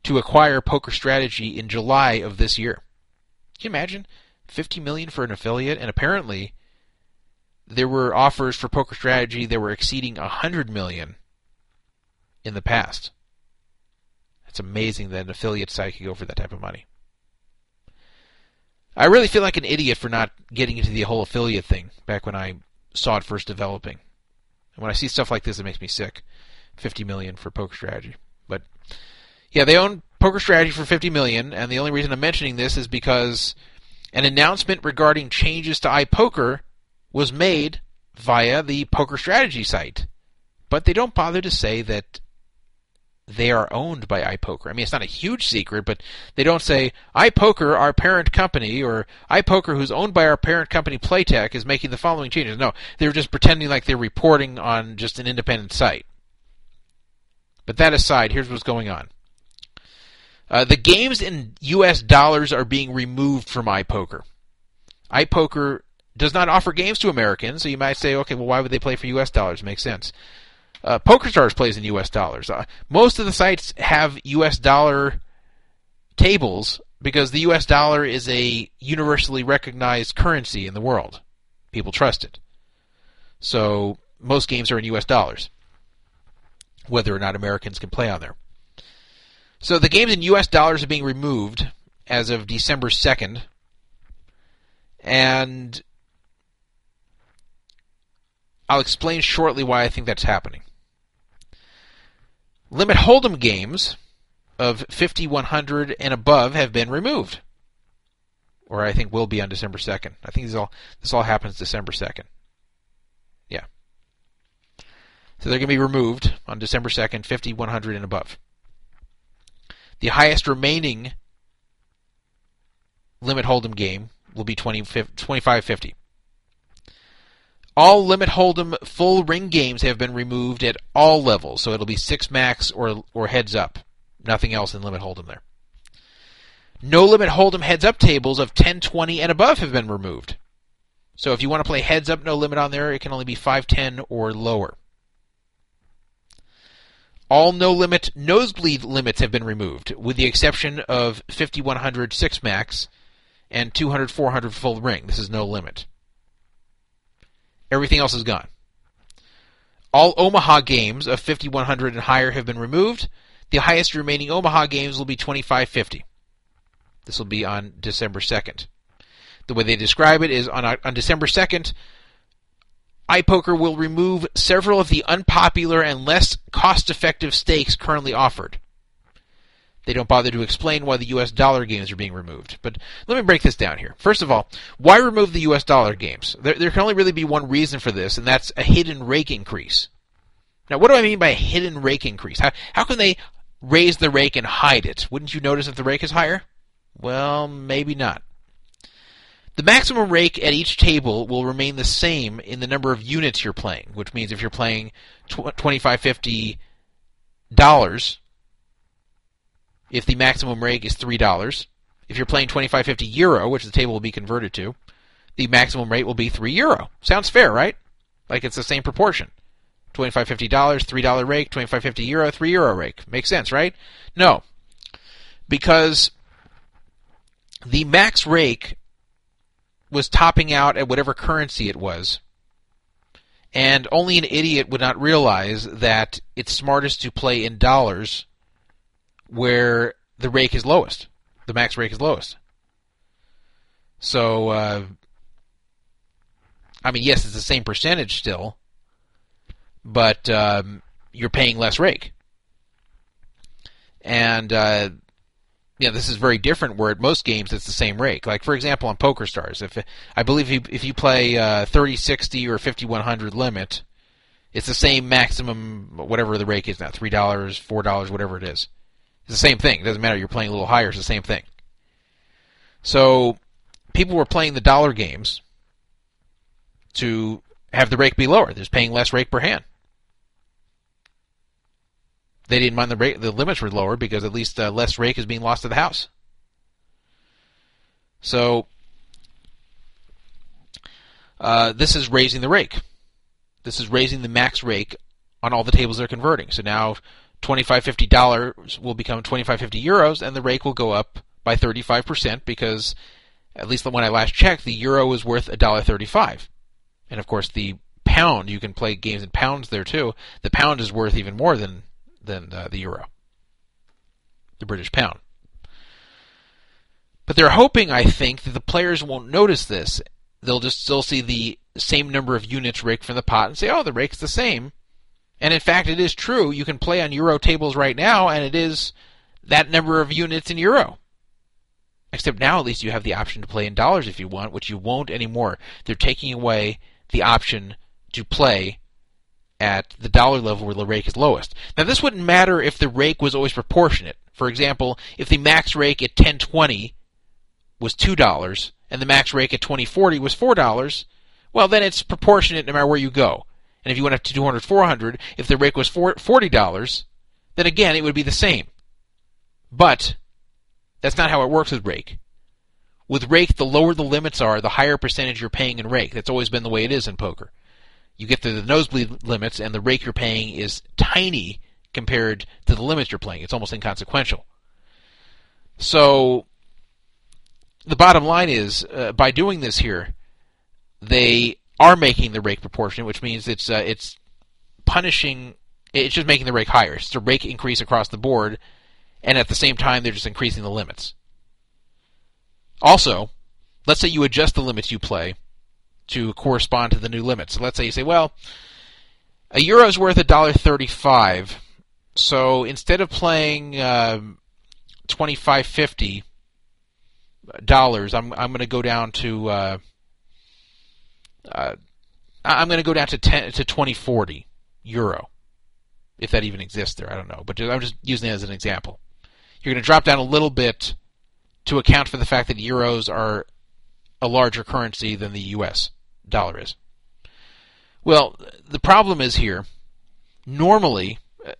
to acquire Poker Strategy in July of this year. Can you imagine fifty million for an affiliate? And apparently, there were offers for Poker Strategy that were exceeding a hundred million in the past. It's amazing that an affiliate site could go for that type of money. I really feel like an idiot for not getting into the whole affiliate thing back when I saw it first developing. And when I see stuff like this, it makes me sick. 50 million for Poker Strategy. But yeah, they own Poker Strategy for 50 million, and the only reason I'm mentioning this is because an announcement regarding changes to iPoker was made via the Poker Strategy site. But they don't bother to say that they are owned by iPoker. I mean, it's not a huge secret, but they don't say iPoker, our parent company, or iPoker, who's owned by our parent company Playtech, is making the following changes. No, they're just pretending like they're reporting on just an independent site. But that aside, here's what's going on. Uh, the games in U.S. dollars are being removed from iPoker. iPoker does not offer games to Americans, so you might say, okay, well, why would they play for U.S. dollars? Makes sense. Uh, PokerStars plays in U.S. dollars. Uh, most of the sites have U.S. dollar tables because the U.S. dollar is a universally recognized currency in the world. People trust it. So most games are in U.S. dollars, whether or not Americans can play on there. So the games in U.S. dollars are being removed as of December 2nd. And I'll explain shortly why I think that's happening. Limit Hold'em games of 5100 and above have been removed. Or I think will be on December 2nd. I think this all this all happens December 2nd. Yeah. So they're going to be removed on December 2nd, 5100 and above. The highest remaining Limit Hold'em game will be 20, 2550. All Limit Hold'em full ring games have been removed at all levels, so it'll be six max or or heads up. Nothing else in Limit Hold'em there. No Limit Hold'em heads up tables of 10, 20, and above have been removed. So if you want to play heads up, no limit on there, it can only be 5, 10, or lower. All no limit nosebleed limits have been removed, with the exception of 5100 6 max and 200 400 full ring. This is no limit. Everything else is gone. All Omaha games of 5100 and higher have been removed. The highest remaining Omaha games will be 2550. This will be on December 2nd. The way they describe it is on uh, on December 2nd, iPoker will remove several of the unpopular and less cost-effective stakes currently offered. They don't bother to explain why the US dollar games are being removed. But let me break this down here. First of all, why remove the US dollar games? There, there can only really be one reason for this, and that's a hidden rake increase. Now, what do I mean by a hidden rake increase? How, how can they raise the rake and hide it? Wouldn't you notice if the rake is higher? Well, maybe not. The maximum rake at each table will remain the same in the number of units you're playing, which means if you're playing tw- 25 50 dollars, if the maximum rake is $3, if you're playing 25 50 euro, which the table will be converted to, the maximum rate will be 3 euro. Sounds fair, right? Like it's the same proportion. 25 50 dollars, $3 rake, 25 50 euro, 3 euro rake. Makes sense, right? No. Because the max rake was topping out at whatever currency it was. And only an idiot would not realize that it's smartest to play in dollars where the rake is lowest. The max rake is lowest. So, uh, I mean, yes, it's the same percentage still, but um, you're paying less rake. And uh, yeah, this is very different. Where at most games it's the same rake. Like for example, on PokerStars, if I believe if you, if you play uh, 30, 60, or 5100 limit, it's the same maximum whatever the rake is now, three dollars, four dollars, whatever it is. It's the same thing. It doesn't matter. You're playing a little higher. It's the same thing. So people were playing the dollar games to have the rake be lower. They're paying less rake per hand. They didn't mind the rate, the limits were lower because at least uh, less rake is being lost to the house. So uh, this is raising the rake. This is raising the max rake on all the tables they're converting. So now 25 50 dollars will become 25 50 euros and the rake will go up by 35% because at least when I last checked the euro was worth $1.35. And of course the pound, you can play games in pounds there too. The pound is worth even more than than uh, the euro, the British pound. But they're hoping, I think, that the players won't notice this. They'll just still see the same number of units raked from the pot and say, "Oh, the rake's the same." And in fact, it is true. You can play on euro tables right now, and it is that number of units in euro. Except now, at least you have the option to play in dollars if you want, which you won't anymore. They're taking away the option to play at the dollar level where the rake is lowest. Now, this wouldn't matter if the rake was always proportionate. For example, if the max rake at 1020 was $2 and the max rake at 2040 was $4, well, then it's proportionate no matter where you go. And if you went up to 200, 400, if the rake was $40, then again, it would be the same. But that's not how it works with rake. With rake, the lower the limits are, the higher percentage you're paying in rake. That's always been the way it is in poker. You get to the nosebleed limits, and the rake you're paying is tiny compared to the limits you're playing. It's almost inconsequential. So, the bottom line is, uh, by doing this here, they are making the rake proportionate, which means it's uh, it's punishing. It's just making the rake higher. It's a rake increase across the board, and at the same time, they're just increasing the limits. Also, let's say you adjust the limits you play to correspond to the new limits. So let's say you say, well, a euro is worth a dollar thirty-five. So instead of playing uh, twenty-five fifty dollars, I'm I'm going to go down to uh, uh, I'm going to go down to ten to twenty forty euro, if that even exists there. I don't know, but I'm just using it as an example. You're going to drop down a little bit to account for the fact that euros are a larger currency than the U.S. dollar is. Well, the problem is here. Normally, uh,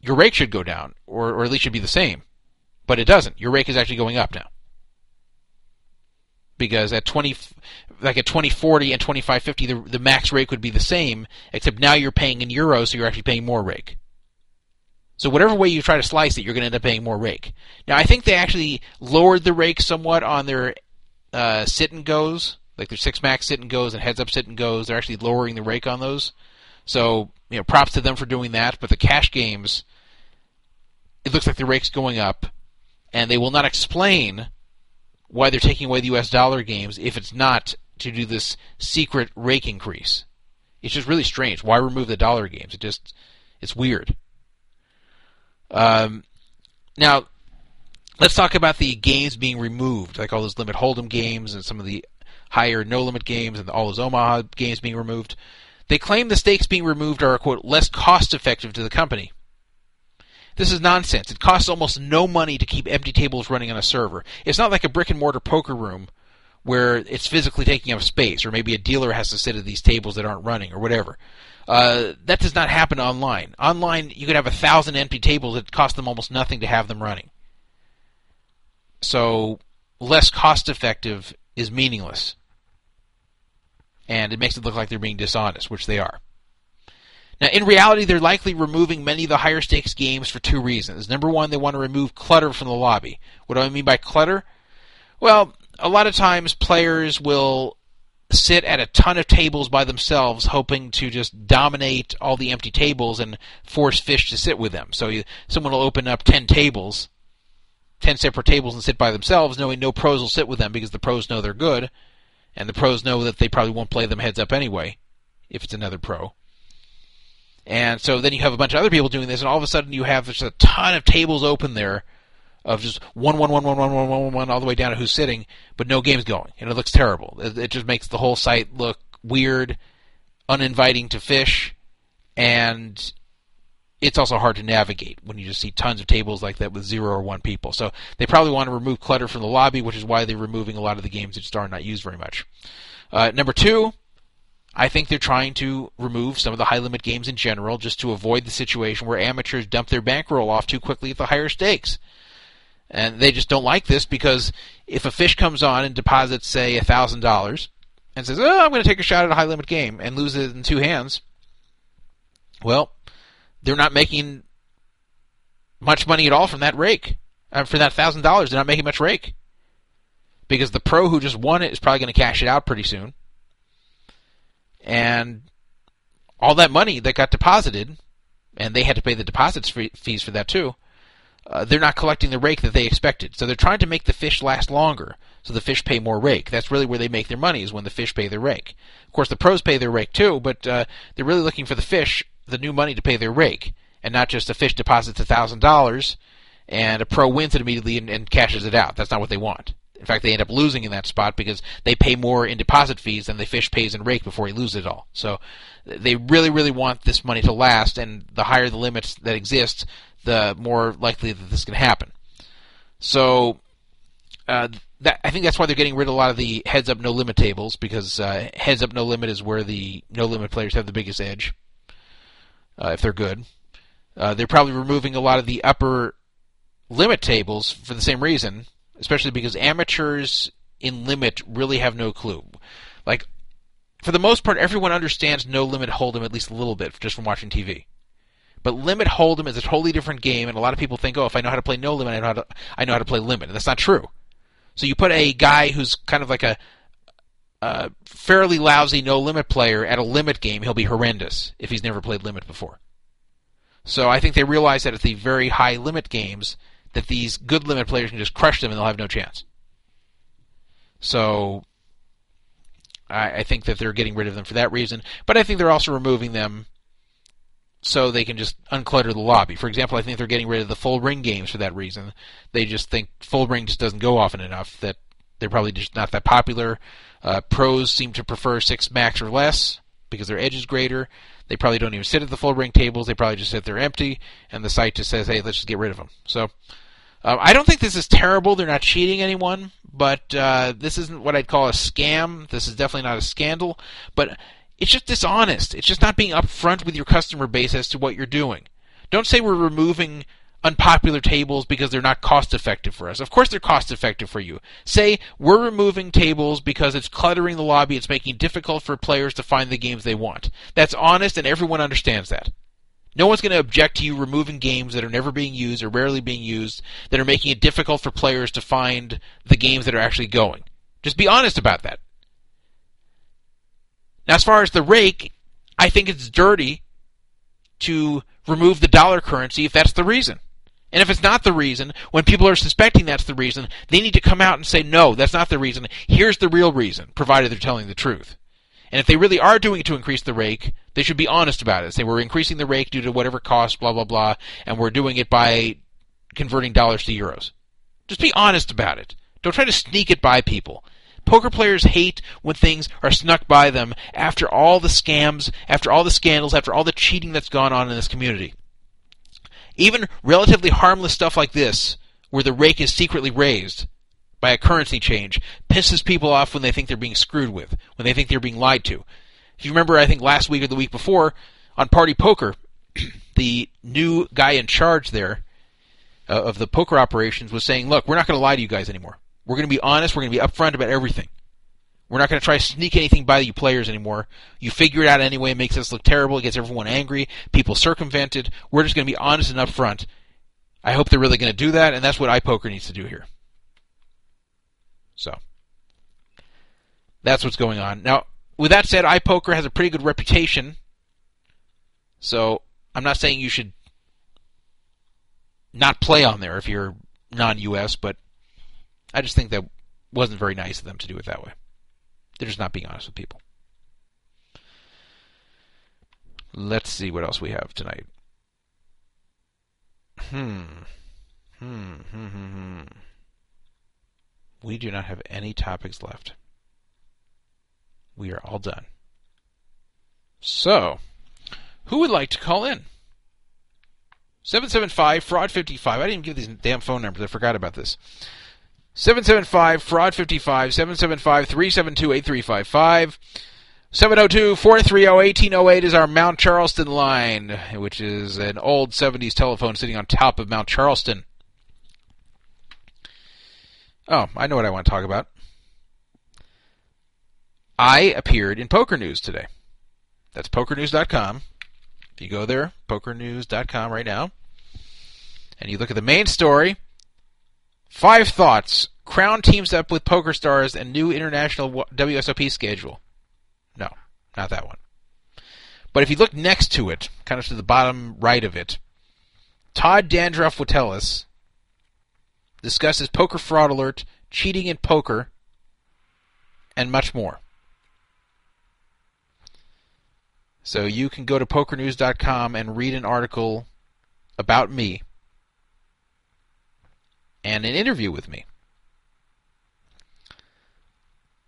your rake should go down, or, or at least should be the same, but it doesn't. Your rake is actually going up now because at 20 like at 2040 and 2550 the, the max rake would be the same except now you're paying in euros so you're actually paying more rake so whatever way you try to slice it you're going to end up paying more rake now i think they actually lowered the rake somewhat on their uh, sit and goes like their six max sit and goes and heads up sit and goes they're actually lowering the rake on those so you know props to them for doing that but the cash games it looks like the rake's going up and they will not explain why they're taking away the U.S. dollar games if it's not to do this secret rake increase. It's just really strange. Why remove the dollar games? It just it's weird. Um, now, let's talk about the games being removed, like all those limit hold'em games and some of the higher no limit games and all those Omaha games being removed. They claim the stakes being removed are quote less cost effective to the company. This is nonsense. It costs almost no money to keep empty tables running on a server. It's not like a brick and mortar poker room where it's physically taking up space, or maybe a dealer has to sit at these tables that aren't running, or whatever. Uh, that does not happen online. Online, you could have a thousand empty tables that cost them almost nothing to have them running. So, less cost effective is meaningless. And it makes it look like they're being dishonest, which they are. Now, in reality, they're likely removing many of the higher stakes games for two reasons. Number one, they want to remove clutter from the lobby. What do I mean by clutter? Well, a lot of times players will sit at a ton of tables by themselves, hoping to just dominate all the empty tables and force fish to sit with them. So you, someone will open up 10 tables, 10 separate tables, and sit by themselves, knowing no pros will sit with them because the pros know they're good, and the pros know that they probably won't play them heads up anyway, if it's another pro. And so then you have a bunch of other people doing this, and all of a sudden you have just a ton of tables open there of just one, one, one, one, one, one, one, one, all the way down to who's sitting, but no games going, and it looks terrible. It, it just makes the whole site look weird, uninviting to fish, and it's also hard to navigate when you just see tons of tables like that with zero or one people. So they probably want to remove clutter from the lobby, which is why they're removing a lot of the games that just are not used very much. Uh, number two, I think they're trying to remove some of the high limit games in general just to avoid the situation where amateurs dump their bankroll off too quickly at the higher stakes. And they just don't like this because if a fish comes on and deposits, say, $1,000 and says, oh, I'm going to take a shot at a high limit game and loses it in two hands, well, they're not making much money at all from that rake. Uh, for that $1,000, they're not making much rake. Because the pro who just won it is probably going to cash it out pretty soon. And all that money that got deposited, and they had to pay the deposits fees for that too, uh, they're not collecting the rake that they expected. So they're trying to make the fish last longer, so the fish pay more rake. That's really where they make their money is when the fish pay their rake. Of course, the pros pay their rake too, but uh, they're really looking for the fish, the new money to pay their rake, and not just a fish deposits thousand dollars and a pro wins it immediately and, and cashes it out. That's not what they want. In fact, they end up losing in that spot because they pay more in deposit fees than the fish pays in rake before he loses it all. So they really, really want this money to last, and the higher the limits that exist, the more likely that this can happen. So uh, that I think that's why they're getting rid of a lot of the heads up no limit tables because uh, heads up no limit is where the no limit players have the biggest edge uh, if they're good. Uh, they're probably removing a lot of the upper limit tables for the same reason, especially because amateurs in limit really have no clue. Like for the most part, everyone understands no limit hold'em at least a little bit just from watching TV. But limit hold'em is a totally different game, and a lot of people think, oh, if I know how to play no limit, I know how to I know how to play limit, and that's not true. So you put a guy who's kind of like a, a fairly lousy no limit player at a limit game, he'll be horrendous if he's never played limit before. So I think they realize that at the very high limit games, that these good limit players can just crush them and they'll have no chance. So I, I think that they're getting rid of them for that reason, but I think they're also removing them so they can just unclutter the lobby. For example, I think they're getting rid of the full ring games for that reason. They just think full ring just doesn't go often enough that they're probably just not that popular. Uh, pros seem to prefer six max or less because their edge is greater. They probably don't even sit at the full ring tables. They probably just sit there empty, and the site just says, "Hey, let's just get rid of them." So, uh, I don't think this is terrible. They're not cheating anyone, but uh, this isn't what I'd call a scam. This is definitely not a scandal. But it's just dishonest. It's just not being upfront with your customer base as to what you're doing. Don't say we're removing unpopular tables because they're not cost effective for us. Of course they're cost effective for you. Say we're removing tables because it's cluttering the lobby, it's making it difficult for players to find the games they want. That's honest and everyone understands that. No one's going to object to you removing games that are never being used or rarely being used that are making it difficult for players to find the games that are actually going. Just be honest about that. Now, as far as the rake, I think it's dirty to remove the dollar currency if that's the reason. And if it's not the reason, when people are suspecting that's the reason, they need to come out and say, no, that's not the reason. Here's the real reason, provided they're telling the truth. And if they really are doing it to increase the rake, they should be honest about it. Say we're increasing the rake due to whatever cost, blah blah blah, and we're doing it by converting dollars to euros. Just be honest about it. Don't try to sneak it by people. Poker players hate when things are snuck by them after all the scams, after all the scandals, after all the cheating that's gone on in this community. Even relatively harmless stuff like this, where the rake is secretly raised by a currency change, pisses people off when they think they're being screwed with, when they think they're being lied to. If you remember, I think last week or the week before, on Party Poker, [clears throat] the new guy in charge there uh, of the poker operations was saying, look, we're not going to lie to you guys anymore. We're going to be honest. We're going to be upfront about everything. We're not going to try to sneak anything by you players anymore. You figure it out anyway. It makes us look terrible. It gets everyone angry. People circumvented. We're just going to be honest and upfront. I hope they're really going to do that, and that's what iPoker needs to do here. So that's what's going on. Now, with that said, iPoker has a pretty good reputation. So I'm not saying you should not play on there if you're non-US, but I just think that wasn't very nice of them to do it that way. They're just not being honest with people. Let's see what else we have tonight. Hmm. Hmm. Hmm. Hmm. hmm. We do not have any topics left. We are all done. So, who would like to call in? 775 Fraud 55. I didn't even give these damn phone numbers. I forgot about this. 775 Fraud 55 775 372 8355 702 430 1808 is our Mount Charleston line, which is an old 70s telephone sitting on top of Mount Charleston. Oh, I know what I want to talk about. I appeared in Poker News today. That's pokernews.com. If you go there, pokernews.com right now, and you look at the main story, five thoughts. Crown teams up with PokerStars and new international WSOP schedule. No, not that one. But if you look next to it, kind of to the bottom right of it, Todd Dan Druff Witteles discusses poker fraud alert, cheating in poker, and much more. So you can go to pokernews.com and read an article about me and an interview with me.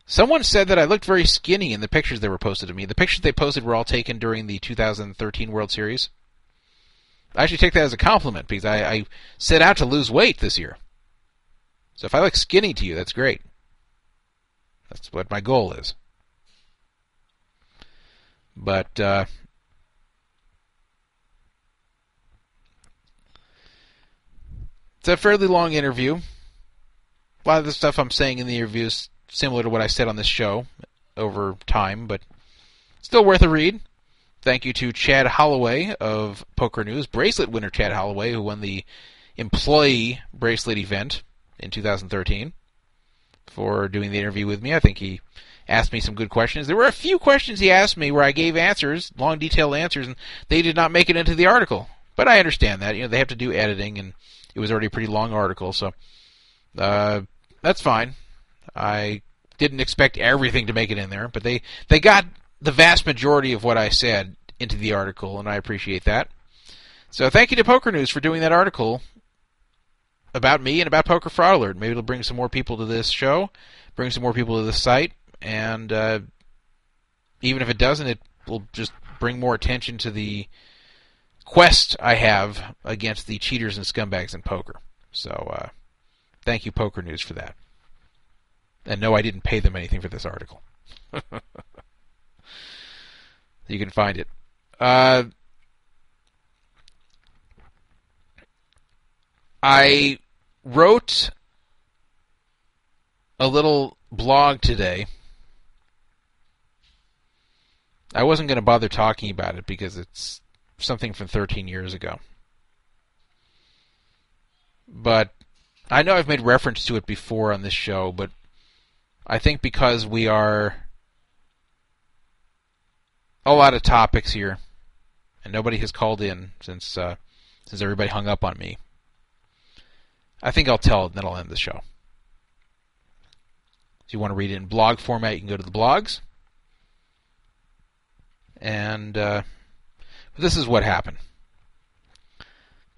Someone said that I looked very skinny in the pictures that were posted of me. The pictures they posted were all taken during the 2013 World Series. I actually take that as a compliment because I, I set out to lose weight this year. So if I look skinny to you, that's great. That's what my goal is. But uh, it's a fairly long interview. A lot of the stuff I'm saying in the interview is similar to what I said on this show over time, but still worth a read. Thank you to Chad Holloway of Poker News, bracelet winner Chad Holloway, who won the employee bracelet event in 2013 for doing the interview with me. I think he asked me some good questions. There were a few questions he asked me where I gave answers, long detailed answers, and they did not make it into the article. But I understand that. You know, they have to do editing and it was already a pretty long article, so uh, that's fine. I didn't expect everything to make it in there, but they they got the vast majority of what I said into the article, and I appreciate that. So thank you to Poker News for doing that article about me and about Poker Fraud Alert. Maybe it'll bring some more people to this show, bring some more people to the site, and uh, even if it doesn't, it will just bring more attention to the quest I have against the cheaters and scumbags in poker. So, uh, thank you, Poker News, for that. And no, I didn't pay them anything for this article. [laughs] you can find it. Uh, I wrote a little blog today. I wasn't going to bother talking about it because it's something from 13 years ago. But I know I've made reference to it before on this show, but I think because we are a lot of topics here, and nobody has called in since uh, since everybody hung up on me I think I'll tell it, and then I'll end the show. If you want to read it in blog format, you can go to the blogs. And uh, this is what happened.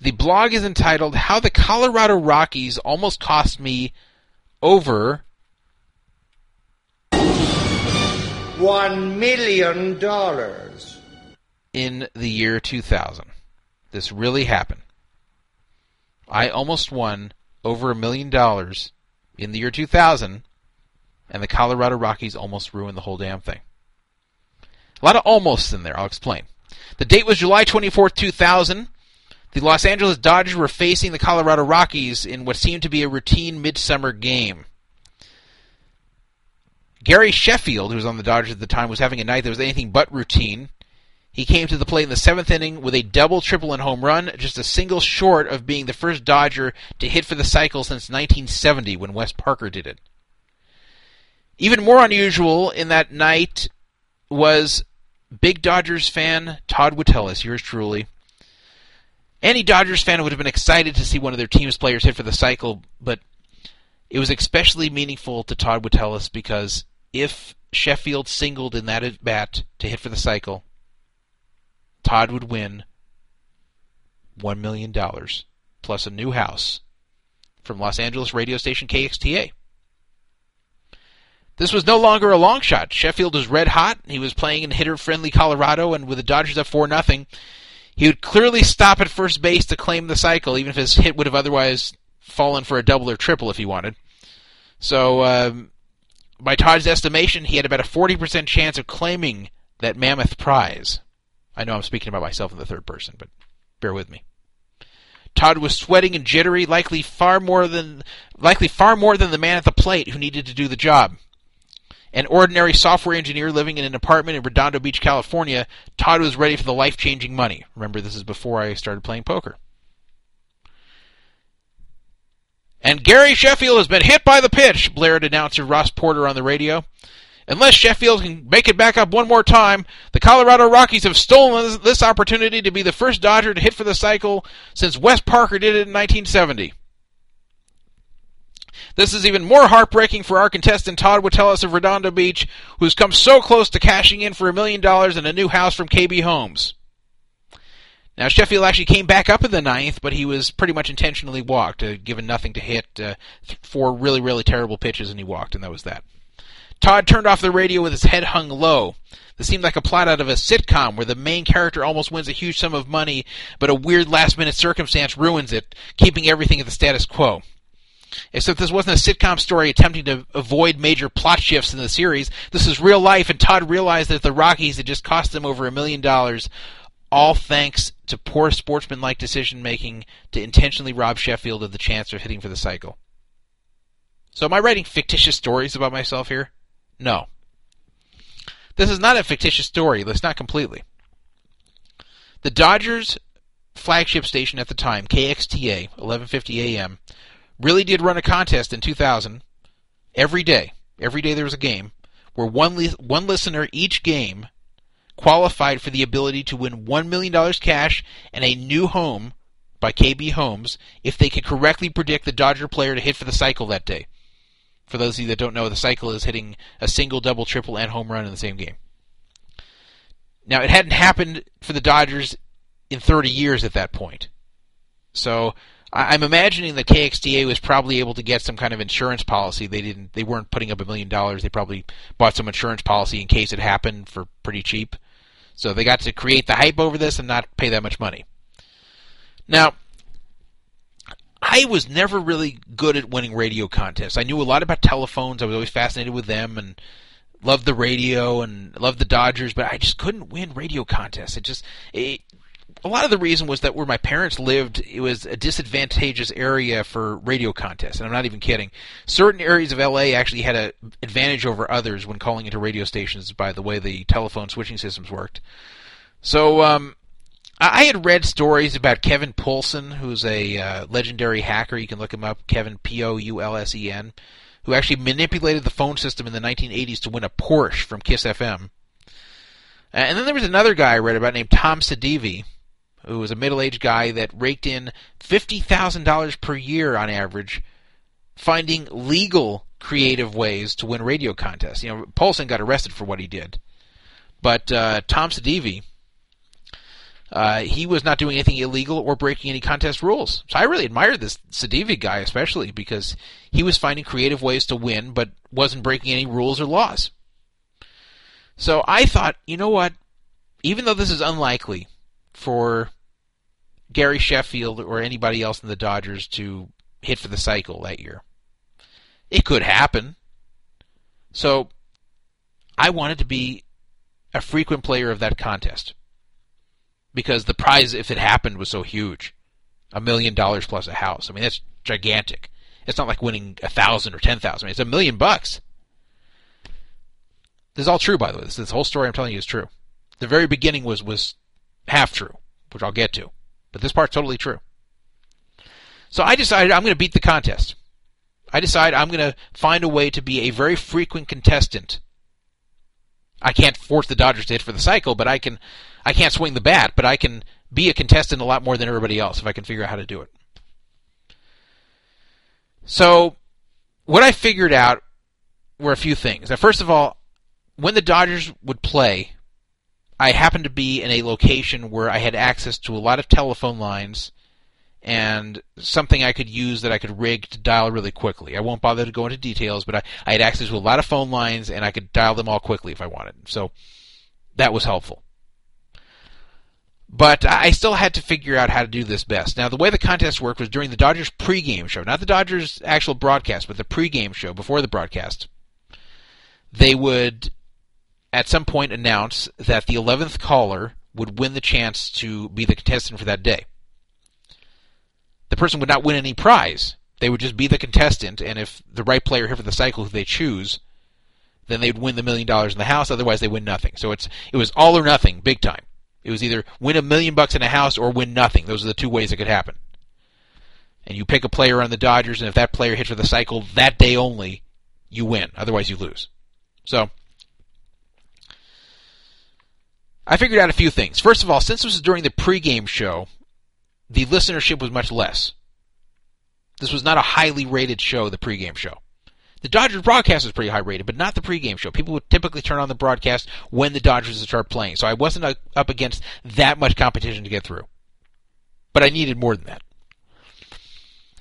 The blog is entitled How the Colorado Rockies Almost Cost Me Over One million dollars. in the year 2000. This really happened. I almost won over a million dollars in the year 2000, and the Colorado Rockies almost ruined the whole damn thing. A lot of almosts in there, I'll explain. The date was July 24, 2000. The Los Angeles Dodgers were facing the Colorado Rockies in what seemed to be a routine midsummer game. Gary Sheffield, who was on the Dodgers at the time, was having a night that was anything but routine. He came to the plate in the seventh inning with a double, triple, and home run, just a single short of being the first Dodger to hit for the cycle since 1970 when Wes Parker did it. Even more unusual in that night was big Dodgers fan Todd Witteles, yours truly. Any Dodgers fan would have been excited to see one of their team's players hit for the cycle, but it was especially meaningful to Todd Witteles because if Sheffield singled in that at bat to hit for the cycle, Todd would win $1 million plus a new house from Los Angeles radio station KXTA. This was no longer a long shot. Sheffield was red hot. He was playing in hitter friendly Colorado, and with the Dodgers up 4 nothing, he would clearly stop at first base to claim the cycle, even if his hit would have otherwise fallen for a double or triple if he wanted. So, um, by Todd's estimation, he had about a 40% chance of claiming that mammoth prize. I know I'm speaking about myself in the third person, but bear with me. Todd was sweating and jittery, likely far more than likely far more than the man at the plate who needed to do the job. An ordinary software engineer living in an apartment in Redondo Beach, California, Todd was ready for the life-changing money. Remember, this is before I started playing poker. And Gary Sheffield has been hit by the pitch, blared announcer Ross Porter on the radio. Unless Sheffield can make it back up one more time, the Colorado Rockies have stolen this opportunity to be the first Dodger to hit for the cycle since Wes Parker did it in 1970. This is even more heartbreaking for our contestant Todd Witteles of Redondo Beach, who's come so close to cashing in for a million dollars and a new house from KB Homes. Now Sheffield actually came back up in the ninth, but he was pretty much intentionally walked, uh, given nothing to hit, uh, four really really terrible pitches, and he walked, and that was that. Todd turned off the radio with his head hung low. This seemed like a plot out of a sitcom where the main character almost wins a huge sum of money, but a weird last minute circumstance ruins it, keeping everything at the status quo. Except this wasn't a sitcom story attempting to avoid major plot shifts in the series. This is real life, and Todd realized that the Rockies had just cost them over a million dollars, all thanks to poor sportsmanlike decision making to intentionally rob Sheffield of the chance of hitting for the cycle. So, am I writing fictitious stories about myself here? No. This is not a fictitious story, at least not completely. The Dodgers flagship station at the time, KXTA, 1150 AM, really did run a contest in 2000 every day. Every day there was a game where one li- one listener each game qualified for the ability to win $1 million cash and a new home by KB Homes if they could correctly predict the Dodger player to hit for the cycle that day. For those of you that don't know, the cycle is hitting a single, double, triple, and home run in the same game. Now, it hadn't happened for the Dodgers in 30 years at that point. So I'm imagining that KXTA was probably able to get some kind of insurance policy. They didn't. They weren't putting up a million dollars. They probably bought some insurance policy in case it happened for pretty cheap. So they got to create the hype over this and not pay that much money. Now, I was never really good at winning radio contests. I knew a lot about telephones. I was always fascinated with them and loved the radio and loved the Dodgers, but I just couldn't win radio contests. It just it, a lot of the reason was that where my parents lived, it was a disadvantageous area for radio contests, and I'm not even kidding. Certain areas of LA actually had an advantage over others when calling into radio stations by the way the telephone switching systems worked. So um, I had read stories about Kevin Poulsen, who's a uh, legendary hacker. You can look him up, Kevin P O U L S E N, who actually manipulated the phone system in the 1980s to win a Porsche from Kiss FM. And then there was another guy I read about named Tom Sadivi, who was a middle-aged guy that raked in $50,000 per year on average finding legal creative ways to win radio contests. You know, Poulsen got arrested for what he did. But uh, Tom Sadivi, uh, he was not doing anything illegal or breaking any contest rules. So I really admired this Sadivi guy, especially because he was finding creative ways to win, but wasn't breaking any rules or laws. So I thought, you know what? Even though this is unlikely for Gary Sheffield or anybody else in the Dodgers to hit for the cycle that year, it could happen. So I wanted to be a frequent player of that contest because the prize, if it happened, was so huge a million dollars plus a house. I mean, that's gigantic. It's not like winning a thousand or ten thousand. I mean, it's a million bucks. This is all true, by the way. This, this whole story I'm telling you is true. The very beginning was was half true, which I'll get to, but this part's totally true. So I decided I'm going to beat the contest. I decide I'm going to find a way to be a very frequent contestant. I can't force the Dodgers to hit for the cycle, but I can. I can't swing the bat, but I can be a contestant a lot more than everybody else if I can figure out how to do it. So, what I figured out were a few things. Now, first of all, when the Dodgers would play, I happened to be in a location where I had access to a lot of telephone lines and something I could use that I could rig to dial really quickly. I won't bother to go into details, but I, I had access to a lot of phone lines and I could dial them all quickly if I wanted. So that was helpful. But I still had to figure out how to do this best. Now, the way the contest worked was during the Dodgers pregame show, not the Dodgers actual broadcast, but the pregame show before the broadcast. They would at some point announce that the 11th caller would win the chance to be the contestant for that day. The person would not win any prize. They would just be the contestant, and if the right player hit for the cycle who they choose, then they'd win the million dollars in the house. Otherwise, they win nothing. So it's it was all or nothing, big time. It was either win a million bucks in a house or win nothing. Those are the two ways it could happen. And you pick a player on the Dodgers, and if that player hits for the cycle that day only, you win. Otherwise, you lose. So I figured out a few things. First of all, since this was during the pregame show, the listenership was much less. This was not a highly rated show, the pregame show. The Dodgers broadcast was pretty high rated, but not the pregame show. People would typically turn on the broadcast when the Dodgers would start playing, so I wasn't up against that much competition to get through. But I needed more than that.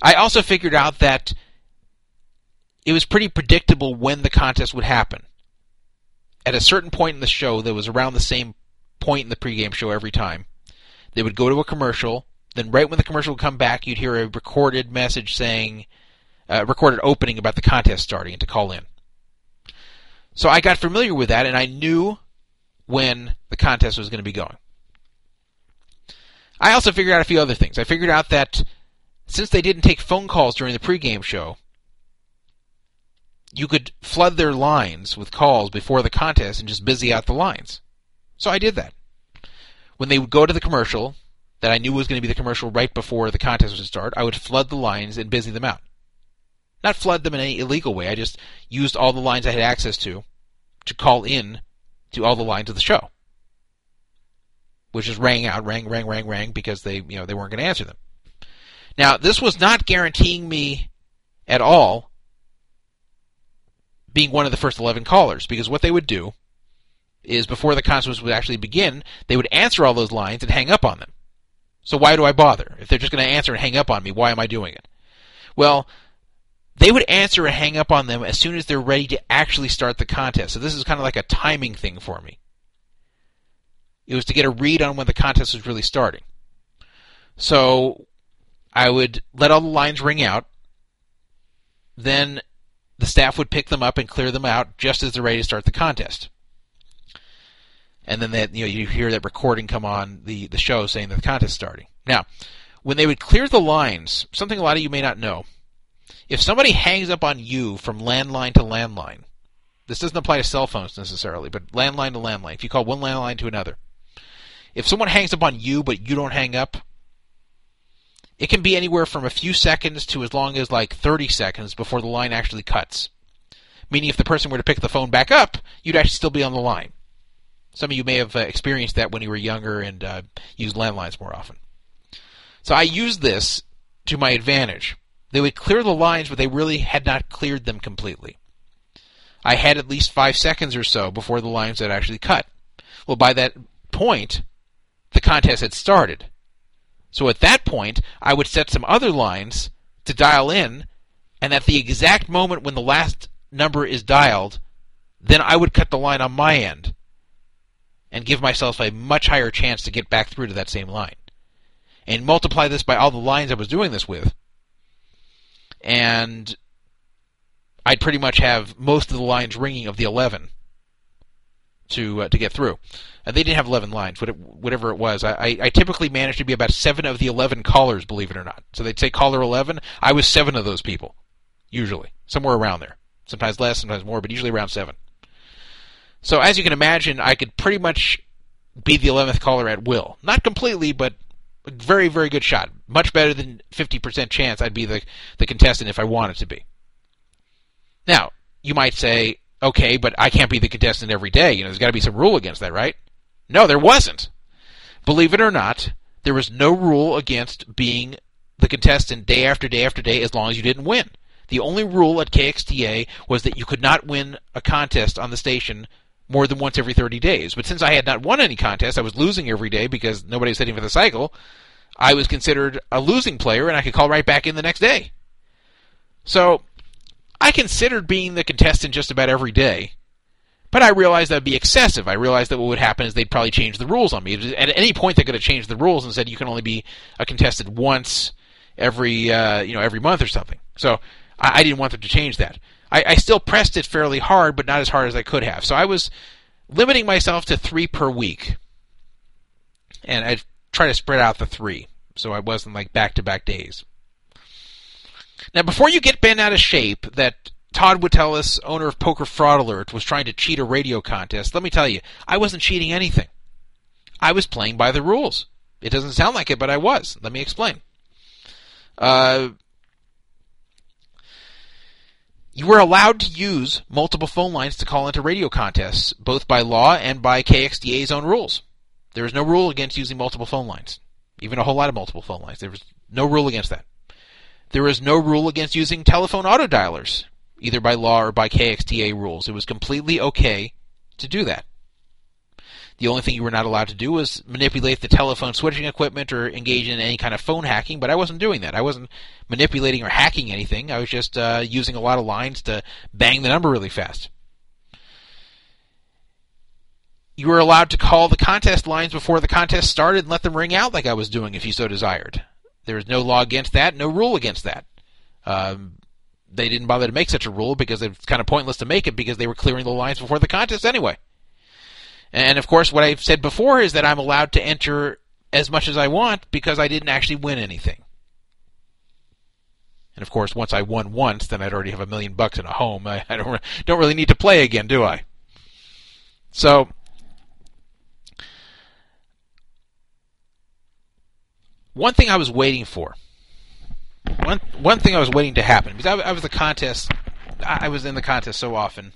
I also figured out that it was pretty predictable when the contest would happen. At a certain point in the show that was around the same point in the pregame show every time. They would go to a commercial, then right when the commercial would come back, you'd hear a recorded message saying, uh, recorded opening about the contest starting and to call in. So I got familiar with that and I knew when the contest was going to be going. I also figured out a few other things. I figured out that since they didn't take phone calls during the pregame show, you could flood their lines with calls before the contest and just busy out the lines. So I did that. When they would go to the commercial, that I knew was going to be the commercial right before the contest would start, I would flood the lines and busy them out. Not flood them in any illegal way. I just used all the lines I had access to to call in to all the lines of the show, which just rang out, rang, rang, rang, rang, because they, you know, they weren't going to answer them. Now, this was not guaranteeing me at all being one of the first 11 callers, because what they would do is before the contest would actually begin, they would answer all those lines and hang up on them. So why do I bother? If they're just going to answer and hang up on me, why am I doing it? Well, they would answer and hang up on them as soon as they're ready to actually start the contest. So this is kind of like a timing thing for me. It was to get a read on when the contest was really starting. So I would let all the lines ring out. Then the staff would pick them up and clear them out just as they're ready to start the contest and then that you know you hear that recording come on the the show saying that the contest starting. Now, when they would clear the lines, something a lot of you may not know, if somebody hangs up on you from landline to landline, this doesn't apply to cell phones necessarily, but landline to landline. If you call one landline to another, if someone hangs up on you but you don't hang up, it can be anywhere from a few seconds to as long as like 30 seconds before the line actually cuts. Meaning, if the person were to pick the phone back up, you'd actually still be on the line. Some of you may have uh, experienced that when you were younger and uh, used landlines more often. So I used this to my advantage. They would clear the lines, but they really had not cleared them completely. I had at least five seconds or so before the lines had actually cut. Well, by that point, the contest had started. So at that point, I would set some other lines to dial in, and at the exact moment when the last number is dialed, then I would cut the line on my end and give myself a much higher chance to get back through to that same line. And multiply this by all the lines I was doing this with, and I'd pretty much have most of the lines ringing of the 11 to uh, to get through. And they didn't have 11 lines, whatever it was. I, I typically managed to be about seven of the 11 callers, believe it or not. So they'd say caller 11. I was seven of those people, usually somewhere around there. Sometimes less, sometimes more, but usually around seven. So as you can imagine, I could pretty much be the 11th caller at will. Not completely, but a very, very good shot. Much better than 50% chance I'd be the, the contestant if I wanted to be. Now, you might say, okay, but I can't be the contestant every day. You know, there's got to be some rule against that, right? No, there wasn't. Believe it or not, there was no rule against being the contestant day after day after day as long as you didn't win. The only rule at KXTA was that you could not win a contest on the station more than once every 30 days. But since I had not won any contests, I was losing every day because nobody was hitting for the cycle. I was considered a losing player, and I could call right back in the next day. So I considered being the contestant just about every day, but I realized that'd be excessive. I realized that what would happen is they'd probably change the rules on me. At any point, they could have changed the rules and said you can only be a contestant once every uh, you know every month or something. So I, I didn't want them to change that. I, I still pressed it fairly hard, but not as hard as I could have. So I was limiting myself to three per week, and I'd try to spread out the three, so I wasn't like back to back days. Now, before you get bent out of shape that Todd Witteles, owner of Poker Fraud Alert, was trying to cheat a radio contest, let me tell you, I wasn't cheating anything. I was playing by the rules. It doesn't sound like it, but I was. Let me explain. Uh, you were allowed to use multiple phone lines to call into radio contests, both by law and by KXTA's own rules. There is no rule against using multiple phone lines, even a whole lot of multiple phone lines. There was no rule against that. There was no rule against using telephone auto dialers, either by law or by KXTA rules. It was completely okay to do that. The only thing you were not allowed to do was manipulate the telephone switching equipment or engage in any kind of phone hacking, but I wasn't doing that. I wasn't manipulating or hacking anything. I was just uh, using a lot of lines to bang the number really fast. You were allowed to call the contest lines before the contest started and let them ring out like I was doing if you so desired. There was no law against that, no rule against that. Um, they didn't bother to make such a rule because it's kind of pointless to make it because they were clearing the lines before the contest anyway. And of course, what I've said before is that I'm allowed to enter as much as I want because I didn't actually win anything. And of course, once I won once, then I'd already have a million bucks in a home. I, I don't don't really need to play again, do I? So one thing I was waiting for, one one thing I was waiting to happen because I, I was the contest, I was in the contest so often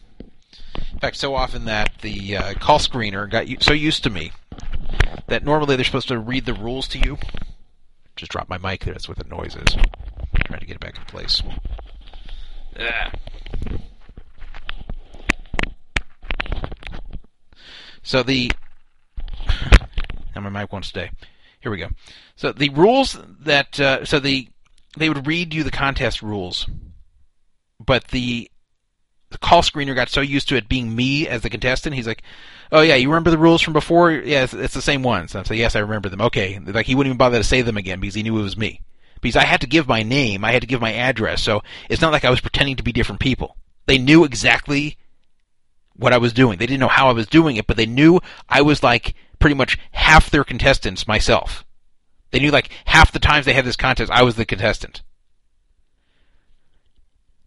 in fact, so often that the uh, call screener got so used to me that normally they're supposed to read the rules to you. Just drop my mic there. That's what the noise is. Trying to get it back in place. Ah. So the [sighs] now my mic won't stay. Here we go. So the rules that uh, so the they would read you the contest rules, but the the call screener got so used to it being me as the contestant. He's like, "Oh yeah, you remember the rules from before? Yeah, it's, it's the same ones." And I say, "Yes, I remember them." Okay, like he wouldn't even bother to say them again because he knew it was me. Because I had to give my name, I had to give my address, so it's not like I was pretending to be different people. They knew exactly what I was doing. They didn't know how I was doing it, but they knew I was like pretty much half their contestants myself. They knew like half the times they had this contest, I was the contestant.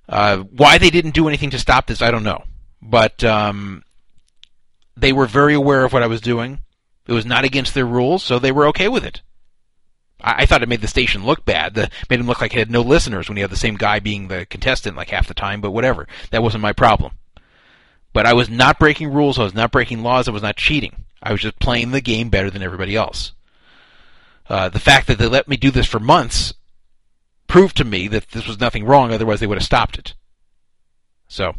Uh, why they didn't do anything to stop this, I don't know. But um, they were very aware of what I was doing. It was not against their rules, so they were okay with it. I, I thought it made the station look bad. The, made him look like he had no listeners when he had the same guy being the contestant like half the time, but whatever. That wasn't my problem. But I was not breaking rules. I was not breaking laws. I was not cheating. I was just playing the game better than everybody else. Uh, the fact that they let me do this for months proved to me that this was nothing wrong. Otherwise, they would have stopped it. So,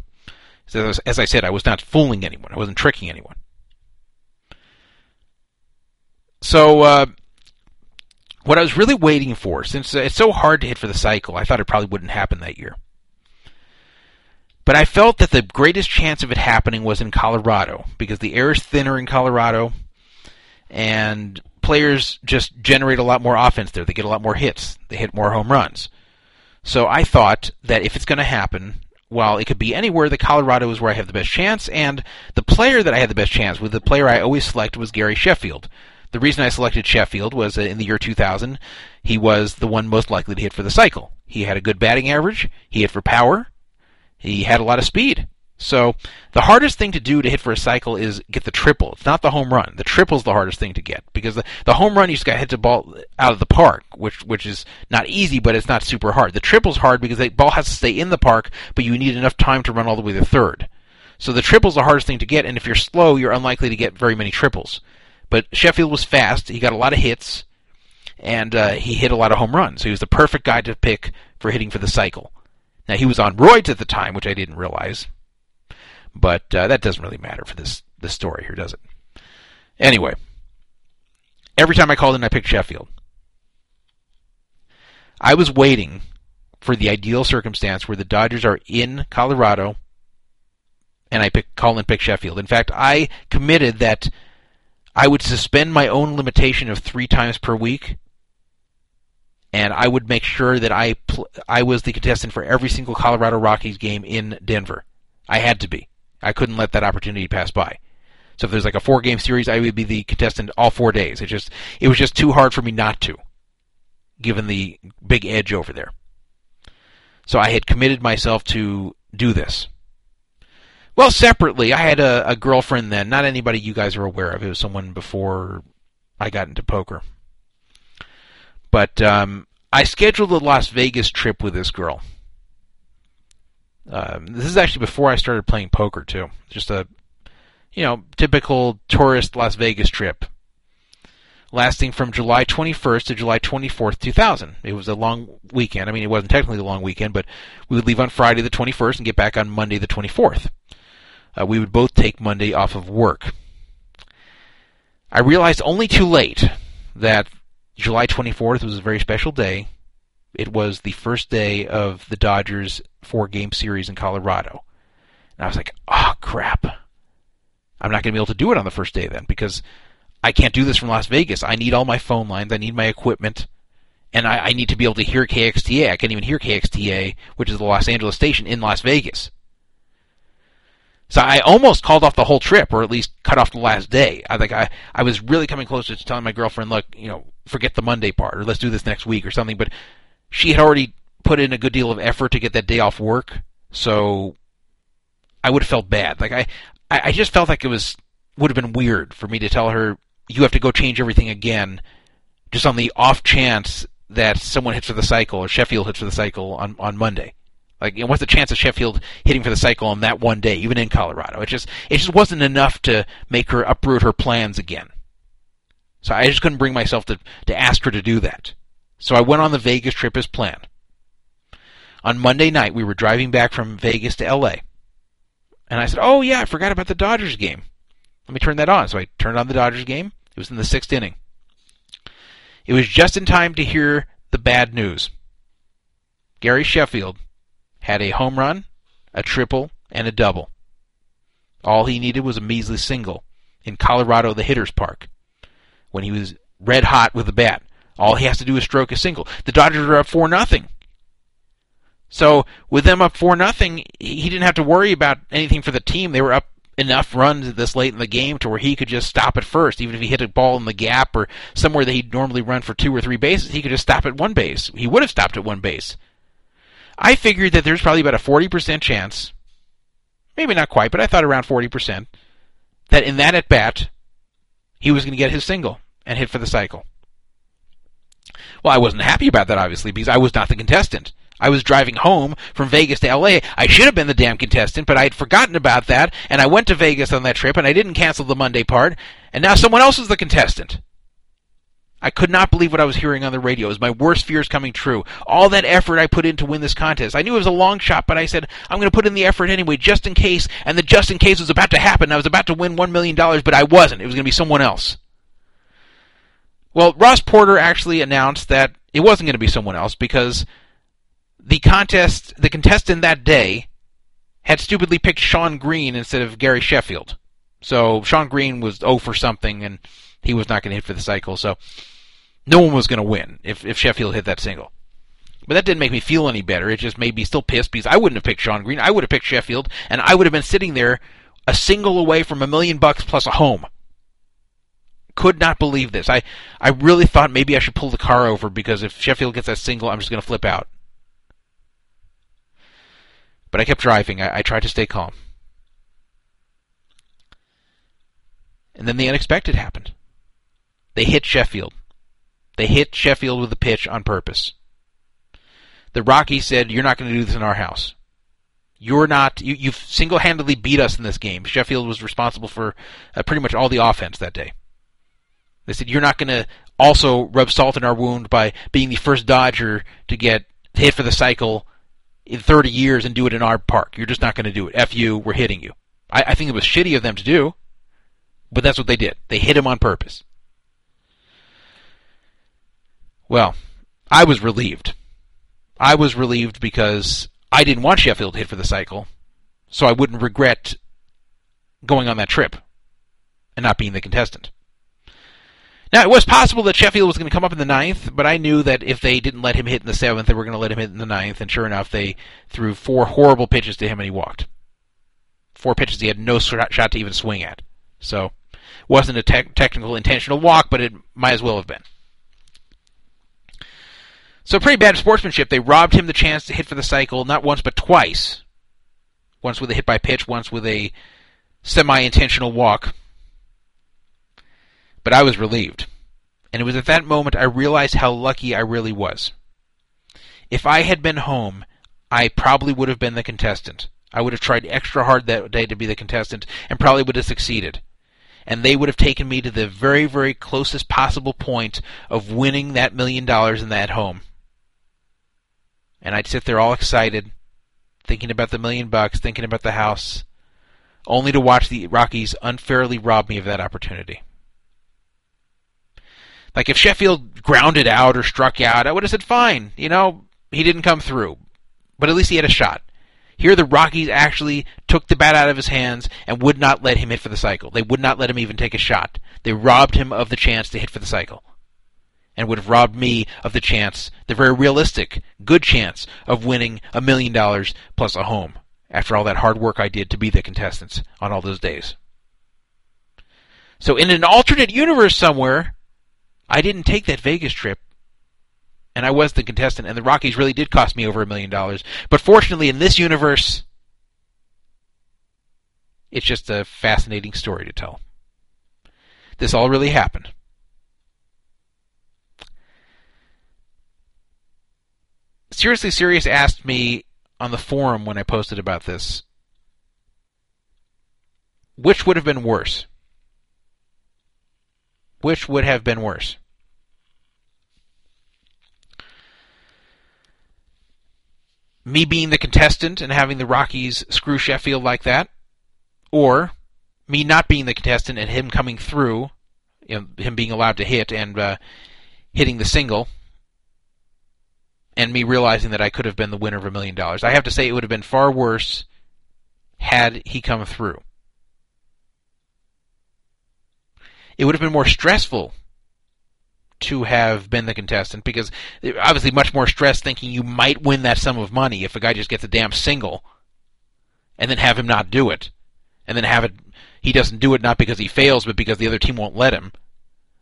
as I said, I was not fooling anyone. I wasn't tricking anyone. So, uh, what I was really waiting for, since it's so hard to hit for the cycle, I thought it probably wouldn't happen that year. But I felt that the greatest chance of it happening was in Colorado because the air is thinner in Colorado and players just generate a lot more offense there. They get a lot more hits. They hit more home runs. So I thought that if it's going to happen, well, it could be anywhere. The Colorado is where I have the best chance, and the player that I had the best chance with, the player I always select was Gary Sheffield. The reason I selected Sheffield was that in the year 2000, he was the one most likely to hit for the cycle. He had a good batting average. He hit for power. He had a lot of speed. So the hardest thing to do to hit for a cycle is get the triple. It's not the home run. The triple's the hardest thing to get because the, the home run you just got to hit the ball out of the park, which which is not easy, but it's not super hard. The triple's hard because the ball has to stay in the park, but you need enough time to run all the way to third. So the triple's the hardest thing to get, and if you're slow, you're unlikely to get very many triples. But Sheffield was fast. He got a lot of hits, and uh, he hit a lot of home runs. He was the perfect guy to pick for hitting for the cycle. Now he was on roids at the time, which I didn't realize, but uh, that doesn't really matter for this this story here, does it? Anyway, every time I called in, I picked Sheffield. I was waiting for the ideal circumstance where the Dodgers are in Colorado, and I pick and pick Sheffield. In fact, I committed that I would suspend my own limitation of three times per week, and I would make sure that I pl- I was the contestant for every single Colorado Rockies game in Denver. I had to be. I couldn't let that opportunity pass by. So if there's like a four game series, I would be the contestant all four days. It just it was just too hard for me not to, given the big edge over there. So I had committed myself to do this. Well, separately, I had a, a girlfriend then. Not anybody you guys are aware of. It was someone before I got into poker. But um, I scheduled a Las Vegas trip with this girl. Um, this is actually before I started playing poker too. Just a, you know, typical tourist Las Vegas trip, lasting from July 21st to July 24th, 2000. It was a long weekend. I mean, it wasn't technically a long weekend, but we would leave on Friday the 21st and get back on Monday the 24th. Uh, we would both take Monday off of work. I realized only too late that July 24th was a very special day. It was the first day of the Dodgers four game series in Colorado. And I was like, oh, crap. I'm not going to be able to do it on the first day then because I can't do this from Las Vegas. I need all my phone lines, I need my equipment, and I, I need to be able to hear KXTA. I can't even hear KXTA, which is the Los Angeles station in Las Vegas. So I almost called off the whole trip, or at least cut off the last day. I think I I was really coming close to telling my girlfriend, look, you know, forget the Monday part, or let's do this next week or something. But she had already put in a good deal of effort to get that day off work, so I would have felt bad. Like I I just felt like it was would have been weird for me to tell her you have to go change everything again, just on the off chance that someone hits for the cycle or Sheffield hits for the cycle on on Monday. Like, what's the chance of Sheffield hitting for the cycle on that one day, even in Colorado? It just it just wasn't enough to make her uproot her plans again. So I just couldn't bring myself to to ask her to do that. So I went on the Vegas trip as planned. On Monday night, we were driving back from Vegas to LA. And I said, "Oh yeah, I forgot about the Dodgers game. Let me turn that on." So I turned on the Dodgers game. It was in the 6th inning. It was just in time to hear the bad news. Gary Sheffield had a home run, a triple, and a double. All he needed was a measly single in Colorado, the hitter's park, when he was red hot with the bat. All he has to do is stroke a single. The Dodgers are up four nothing. So with them up four nothing, he didn't have to worry about anything for the team. They were up enough runs this late in the game to where he could just stop at first, even if he hit a ball in the gap or somewhere that he'd normally run for two or three bases. He could just stop at one base. He would have stopped at one base. I figured that there's probably about a 40% chance, maybe not quite, but I thought around 40%, that in that at bat, he was going to get his single and hit for the cycle. Well, I wasn't happy about that, obviously, because I was not the contestant. I was driving home from Vegas to LA. I should have been the damn contestant, but I had forgotten about that, and I went to Vegas on that trip, and I didn't cancel the Monday part, and now someone else is the contestant. I could not believe what I was hearing on the radio. It was my worst fears coming true. All that effort I put in to win this contest. I knew it was a long shot, but I said, I'm going to put in the effort anyway, just in case. And the just in case was about to happen. I was about to win $1 million, but I wasn't. It was going to be someone else. Well, Ross Porter actually announced that it wasn't going to be someone else because the contest, the contestant that day had stupidly picked Shawn Green instead of Gary Sheffield. So Shawn Green was 0 for something, and he was not going to hit for the cycle. So no one was going to win if, if Sheffield hit that single. But that didn't make me feel any better. It just made me still pissed because I wouldn't have picked Shawn Green. I would have picked Sheffield, and I would have been sitting there a single away from a million bucks plus a home. Could not believe this. I, I really thought maybe I should pull the car over because if Sheffield gets that single, I'm just going to flip out. But I kept driving. I, I tried to stay calm. And then the unexpected happened. They hit Sheffield. They hit Sheffield with a pitch on purpose. The Rockies said, You're not going to do this in our house. You're not. You, you've single handedly beat us in this game. Sheffield was responsible for uh, pretty much all the offense that day. They said, You're not going to also rub salt in our wound by being the first Dodger to get hit for the cycle in 30 years and do it in our park. You're just not going to do it. F you, we're hitting you. I, I think it was shitty of them to do, but that's what they did. They hit him on purpose. Well, I was relieved. I was relieved because I didn't want Sheffield hit for the cycle, so I wouldn't regret going on that trip and not being the contestant. Now, it was possible that Sheffield was going to come up in the ninth, but I knew that if they didn't let him hit in the seventh, they were going to let him hit in the ninth, and sure enough, they threw four horrible pitches to him and he walked. Four pitches he had no shot to even swing at. So, wasn't a te- technical intentional walk, but it might as well have been. So pretty bad sportsmanship. They robbed him the chance to hit for the cycle not once but twice. Once with a hit by pitch, once with a semi-intentional walk. But I was relieved. And it was at that moment I realized how lucky I really was. If I had been home, I probably would have been the contestant. I would have tried extra hard that day to be the contestant and probably would have succeeded and they would have taken me to the very, very closest possible point of winning that million dollars in that home and I'd sit there all excited, thinking about the million bucks, thinking about the house, only to watch the Rockies unfairly rob me of that opportunity. Like if Sheffield grounded out or struck out, I would have said, fine, you know, he didn't come through. But at least he had a shot. Here, the Rockies actually took the bat out of his hands and would not let him hit for the cycle. They would not let him even take a shot. They robbed him of the chance to hit for the cycle and would have robbed me of the chance, the very realistic, good chance, of winning a million dollars plus a home after all that hard work I did to be the contestants on all those days. So, in an alternate universe somewhere, I didn't take that Vegas trip, and I was the contestant, and the Rockies really did cost me over a million dollars. But fortunately, in this universe, it's just a fascinating story to tell. This all really happened. Seriously Serious asked me on the forum when I posted about this which would have been worse? Which would have been worse? Me being the contestant and having the Rockies screw Sheffield like that? Or me not being the contestant and him coming through, you know, him being allowed to hit and uh, hitting the single and me realizing that I could have been the winner of a million dollars. I have to say it would have been far worse had he come through. It would have been more stressful to have been the contestant because obviously much more stress thinking you might win that sum of money if a guy just gets a damn single and then have him not do it and then have it he doesn't do it not because he fails but because the other team won't let him.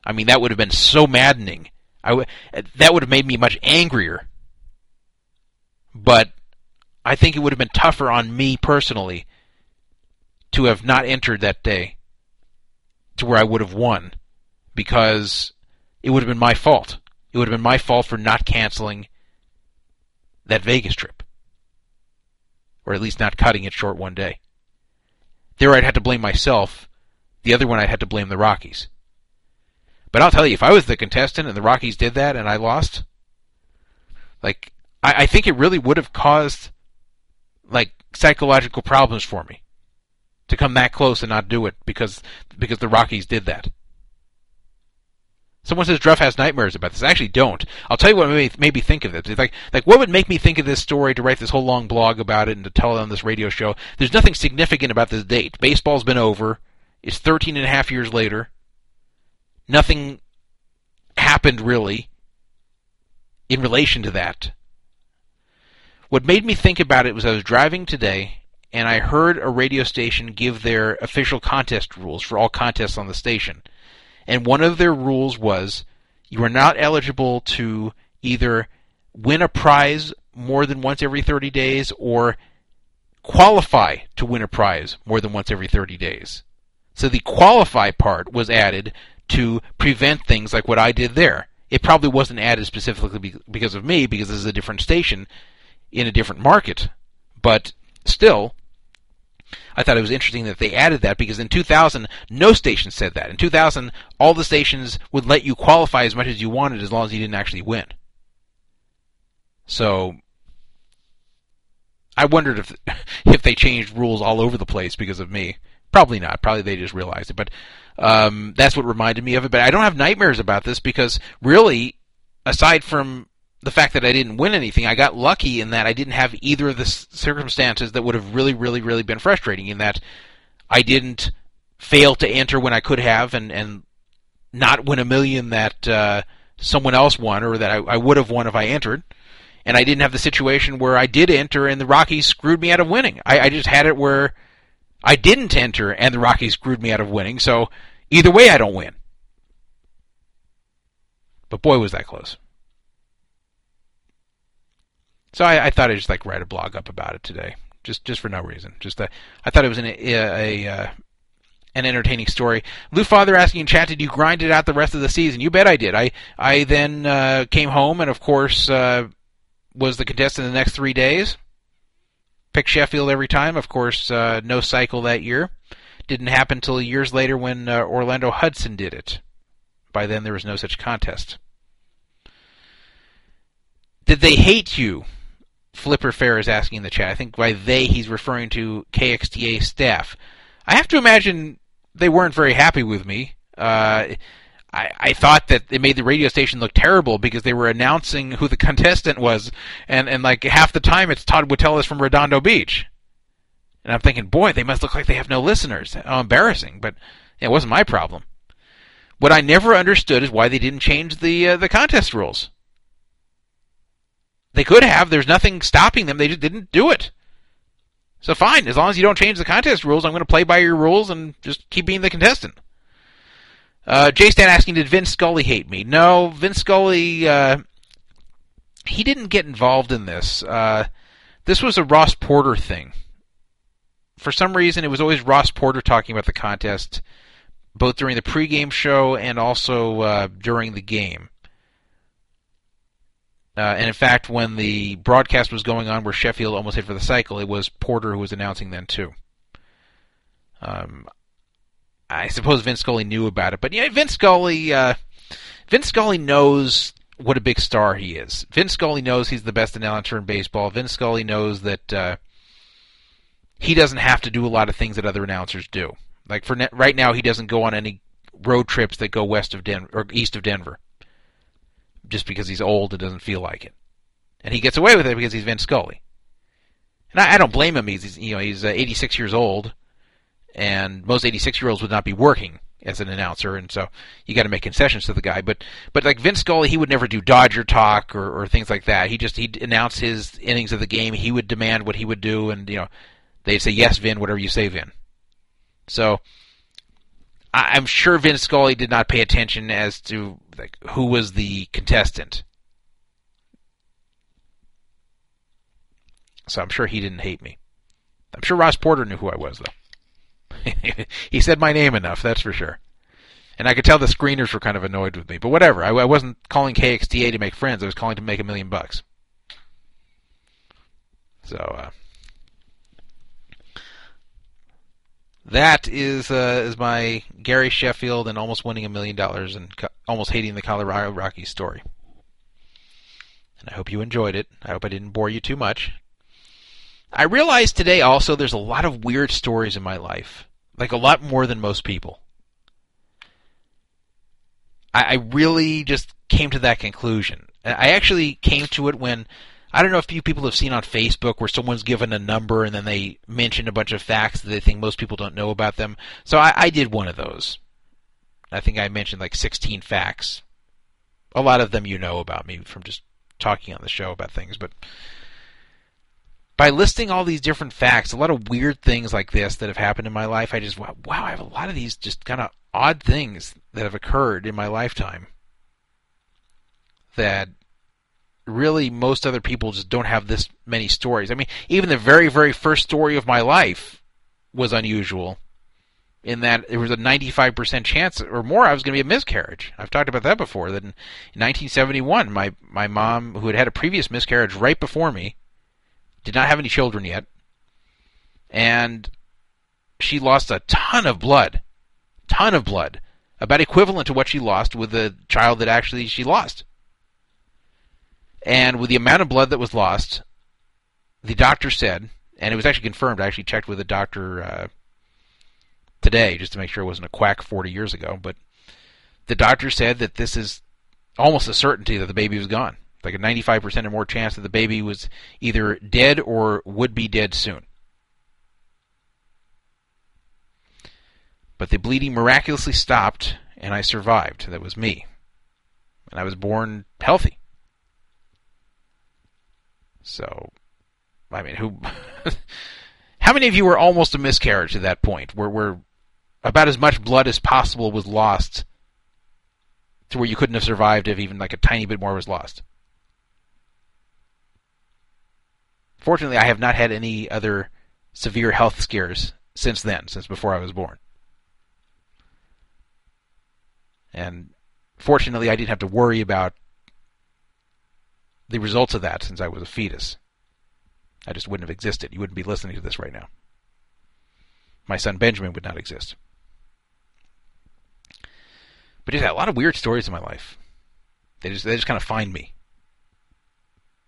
I mean that would have been so maddening. I w- that would have made me much angrier but I think it would have been tougher on me personally to have not entered that day to where I would have won because it would have been my fault. It would have been my fault for not canceling that Vegas trip. Or at least not cutting it short one day. There I'd have to blame myself. The other one I'd have to blame the Rockies. But I'll tell you, if I was the contestant and the Rockies did that and I lost, like, I, I think it really would have caused, like, psychological problems for me to come that close and not do it because because the Rockies did that. Someone says Druff has nightmares about this. I actually don't. I'll tell you what made, made me think of this. It's like, like what would make me think of this story to write this whole long blog about it and to tell it on this radio show? There's nothing significant about this date. Baseball's been over. It's 13 and a half years later. Nothing happened really in relation to that. What made me think about it was I was driving today and I heard a radio station give their official contest rules for all contests on the station and one of their rules was you are not eligible to either win a prize more than once every 30 days or qualify to win a prize more than once every 30 days. So the qualify part was added to prevent things like what I did there. It probably wasn't added specifically because of me, because this is a different station in a different market. But still, I thought it was interesting that they added that because in 2000, no station said that. In 2000, all the stations would let you qualify as much as you wanted as long as you didn't actually win. So, I wondered if [laughs] if they changed rules all over the place because of me. Probably not. Probably they just realized it. But um, that's what reminded me of it. But I don't have nightmares about this because really, aside from the fact that I didn't win anything, I got lucky in that I didn't have either of the circumstances that would have really, really, really been frustrating. In that I didn't fail to enter when I could have, and and not win a million that uh, someone else won, or that I, I would have won if I entered. And I didn't have the situation where I did enter and the Rockies screwed me out of winning. I, I just had it where I didn't enter and the Rockies screwed me out of winning. So either way, I don't win. But boy, was that close. So I, I, thought I'd just like write a blog up about it today, just just for no reason. Just that I thought it was an, a, a uh, an entertaining story. Lou Father asking in chat, did you grind it out the rest of the season? You bet I did. I I then uh, came home and of course uh, was the contestant the next three days. Picked Sheffield every time. Of course, uh, no cycle that year. Didn't happen until years later when uh, Orlando Hudson did it. By then, there was no such contest. Did they hate you? Flipper Fair is asking in the chat. I think by they he's referring to KXTA staff. I have to imagine they weren't very happy with me. Uh, I, I thought that it made the radio station look terrible because they were announcing who the [laughs] contestant was, and, and like half the time it's Todd Witteles from Redondo Beach. And I'm thinking, boy, they must look like they have no listeners. How embarrassing! But it wasn't my problem. What I never understood is why they didn't change the uh, the contest rules. They could have. There's nothing stopping them. They just didn't do it. So fine, as long as you don't change the contest rules, I'm going to play by your rules and just keep being the contestant. Uh, Jay Stan asking, did Vin Scully hate me? No, Vin Scully, uh, he didn't get involved in this. Uh, this was a Ross Porter thing. For some reason, it was always Ross Porter talking about the contest, both during the pregame show and also uh, during the game. Uh, and in fact, when the broadcast was going on where Sheffield almost hit for the cycle, it was Porter who was announcing then too. Um, I suppose Vin Scully knew about it, but yeah, Vin Scully, uh, Vin Scully knows what a big star he is. Vin Scully knows he's the best announcer in baseball. Vin Scully knows that uh, he doesn't have to do a lot of things that other announcers do. Like for ne- right now, he doesn't go on any road trips that go west of Denver or east of Denver just because he's old and doesn't feel like it. And he gets away with it because he's Vin Scully. And I, I don't blame him. He's, he's you know he's uh, 86 years old, and most 86 year olds would not be working as an announcer, and so you got to make concessions to the guy. But but like Vin Scully, he would never do Dodger talk or, or things like that. He just he'd announce his innings of the game. He would demand what he would do, and you know they'd say yes, Vin, whatever you say, Vin. So I'm sure Vin Scully did not pay attention as to like who was the contestant. So I'm sure he didn't hate me. I'm sure Ross Porter knew who I was though. [laughs] he said my name enough, that's for sure. And I could tell the screeners were kind of annoyed with me, but whatever. I, I wasn't calling KXTA to make friends. I was calling to make a million bucks. So uh, that is uh, is my Gary Sheffield and almost winning a million dollars and co- almost hating the Colorado Rockies story. And I hope you enjoyed it. I hope I didn't bore you too much. I realized today also there's a lot of weird stories in my life, like a lot more than most people. I, I really just came to that conclusion. I actually came to it when I don't know if you people have seen on Facebook where someone's given a number and then they mention a bunch of facts that they think most people don't know about them. So I, I did one of those. I think I mentioned like 16 facts. A lot of them you know about me from just talking on the show about things, but by listing all these different facts, a lot of weird things like this that have happened in my life, I just wow, wow I have a lot of these just kind of odd things that have occurred in my lifetime that really most other people just don't have this many stories. I mean, even the very very first story of my life was unusual in that there was a 95% chance or more I was going to be a miscarriage. I've talked about that before that in, in 1971 my my mom who had had a previous miscarriage right before me did not have any children yet and she lost a ton of blood. Ton of blood. About equivalent to what she lost with the child that actually she lost. And with the amount of blood that was lost, the doctor said, and it was actually confirmed. I actually checked with a doctor uh, today just to make sure it wasn't a quack 40 years ago. But the doctor said that this is almost a certainty that the baby was gone. Like a 95% or more chance that the baby was either dead or would be dead soon. But the bleeding miraculously stopped, and I survived. That was me. And I was born healthy. So, I mean, who? [laughs] how many of you were almost a miscarriage at that point, where where about as much blood as possible was lost, to where you couldn't have survived if even like a tiny bit more was lost? Fortunately, I have not had any other severe health scares since then, since before I was born. And fortunately, I didn't have to worry about the results of that since I was a fetus. I just wouldn't have existed. You wouldn't be listening to this right now. My son Benjamin would not exist. But yeah, a lot of weird stories in my life. They just they just kind of find me.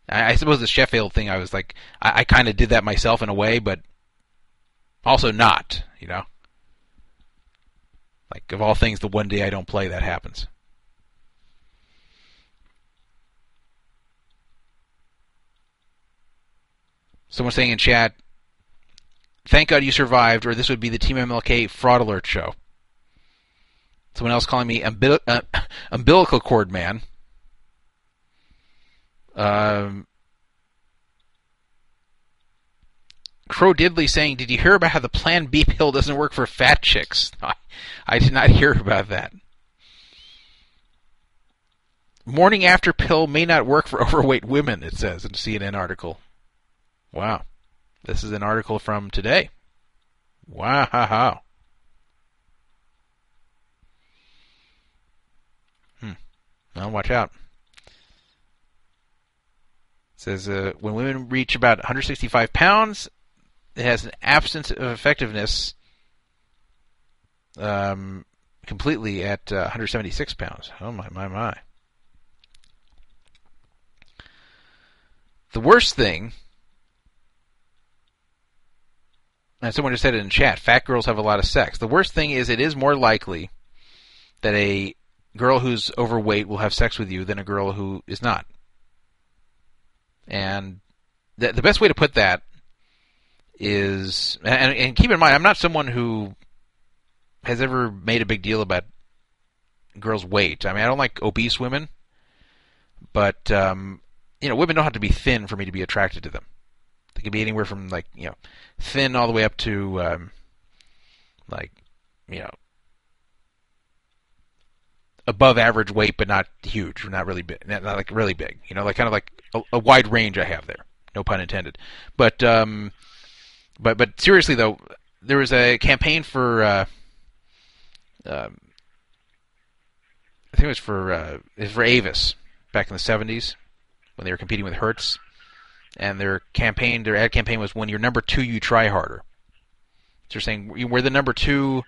I, I suppose the Sheffield thing, I was like, I, I kind of did that myself in a way, but also not, you know. Like of all things, the one day I don't play, that happens. Someone saying in chat, thank God you survived, or this would be the Team MLK fraud alert show. Someone else calling me umbil- uh, [laughs] umbilical cord man. Um, Crow Diddley saying, "Did you hear about how the Plan B pill doesn't work for fat chicks?" [laughs] I, I did not hear about that. Morning after pill may not work for [laughs] overweight women. It says in a CNN article. Wow, this is an article from today. Wow. Hmm. Well, watch out. It says uh, when women reach about 165 pounds, it has an absence of effectiveness um, completely at uh, 176 pounds. Oh my my my. The worst thing, and someone just said it in chat, fat girls have a lot of sex. The worst thing is it is more likely that a girl who's overweight will have sex with you than a girl who is not. And the, the best way to put that is, and, and keep in mind, I'm not someone who has ever made a big deal about girls' weight. I mean, I don't like obese women, but um, you know, women don't have to be thin for me to be attracted to them. They could be anywhere from like you know, thin all the way up to um, like you know, above average weight, but not huge, not really big, not, not like really big. You know, like kind of like a, a, wide range I have there. No pun intended. But um, but but seriously though, there was a campaign for. Uh, um, I think it was for uh, for Avis back in the '70s when they were competing with Hertz, and their campaign, their ad campaign was when you're number two, you try harder. So they're saying we're the number two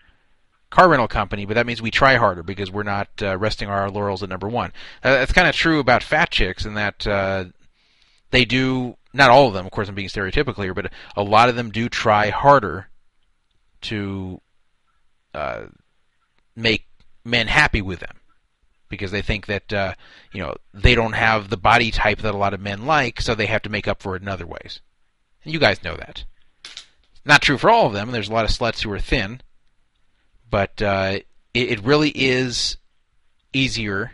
car rental company, but that means we try harder because we're not uh, resting our laurels at number one. Uh, that's kind of true about fat chicks in that uh, they do. Not all of them, of course, I'm being stereotypical here, but a lot of them do try harder to uh, make men happy with them because they think that uh, you know they don't have the body type that a lot of men like, so they have to make up for it in other ways. And you guys know that. Not true for all of them. There's a lot of sluts who are thin, but uh, it, it really is easier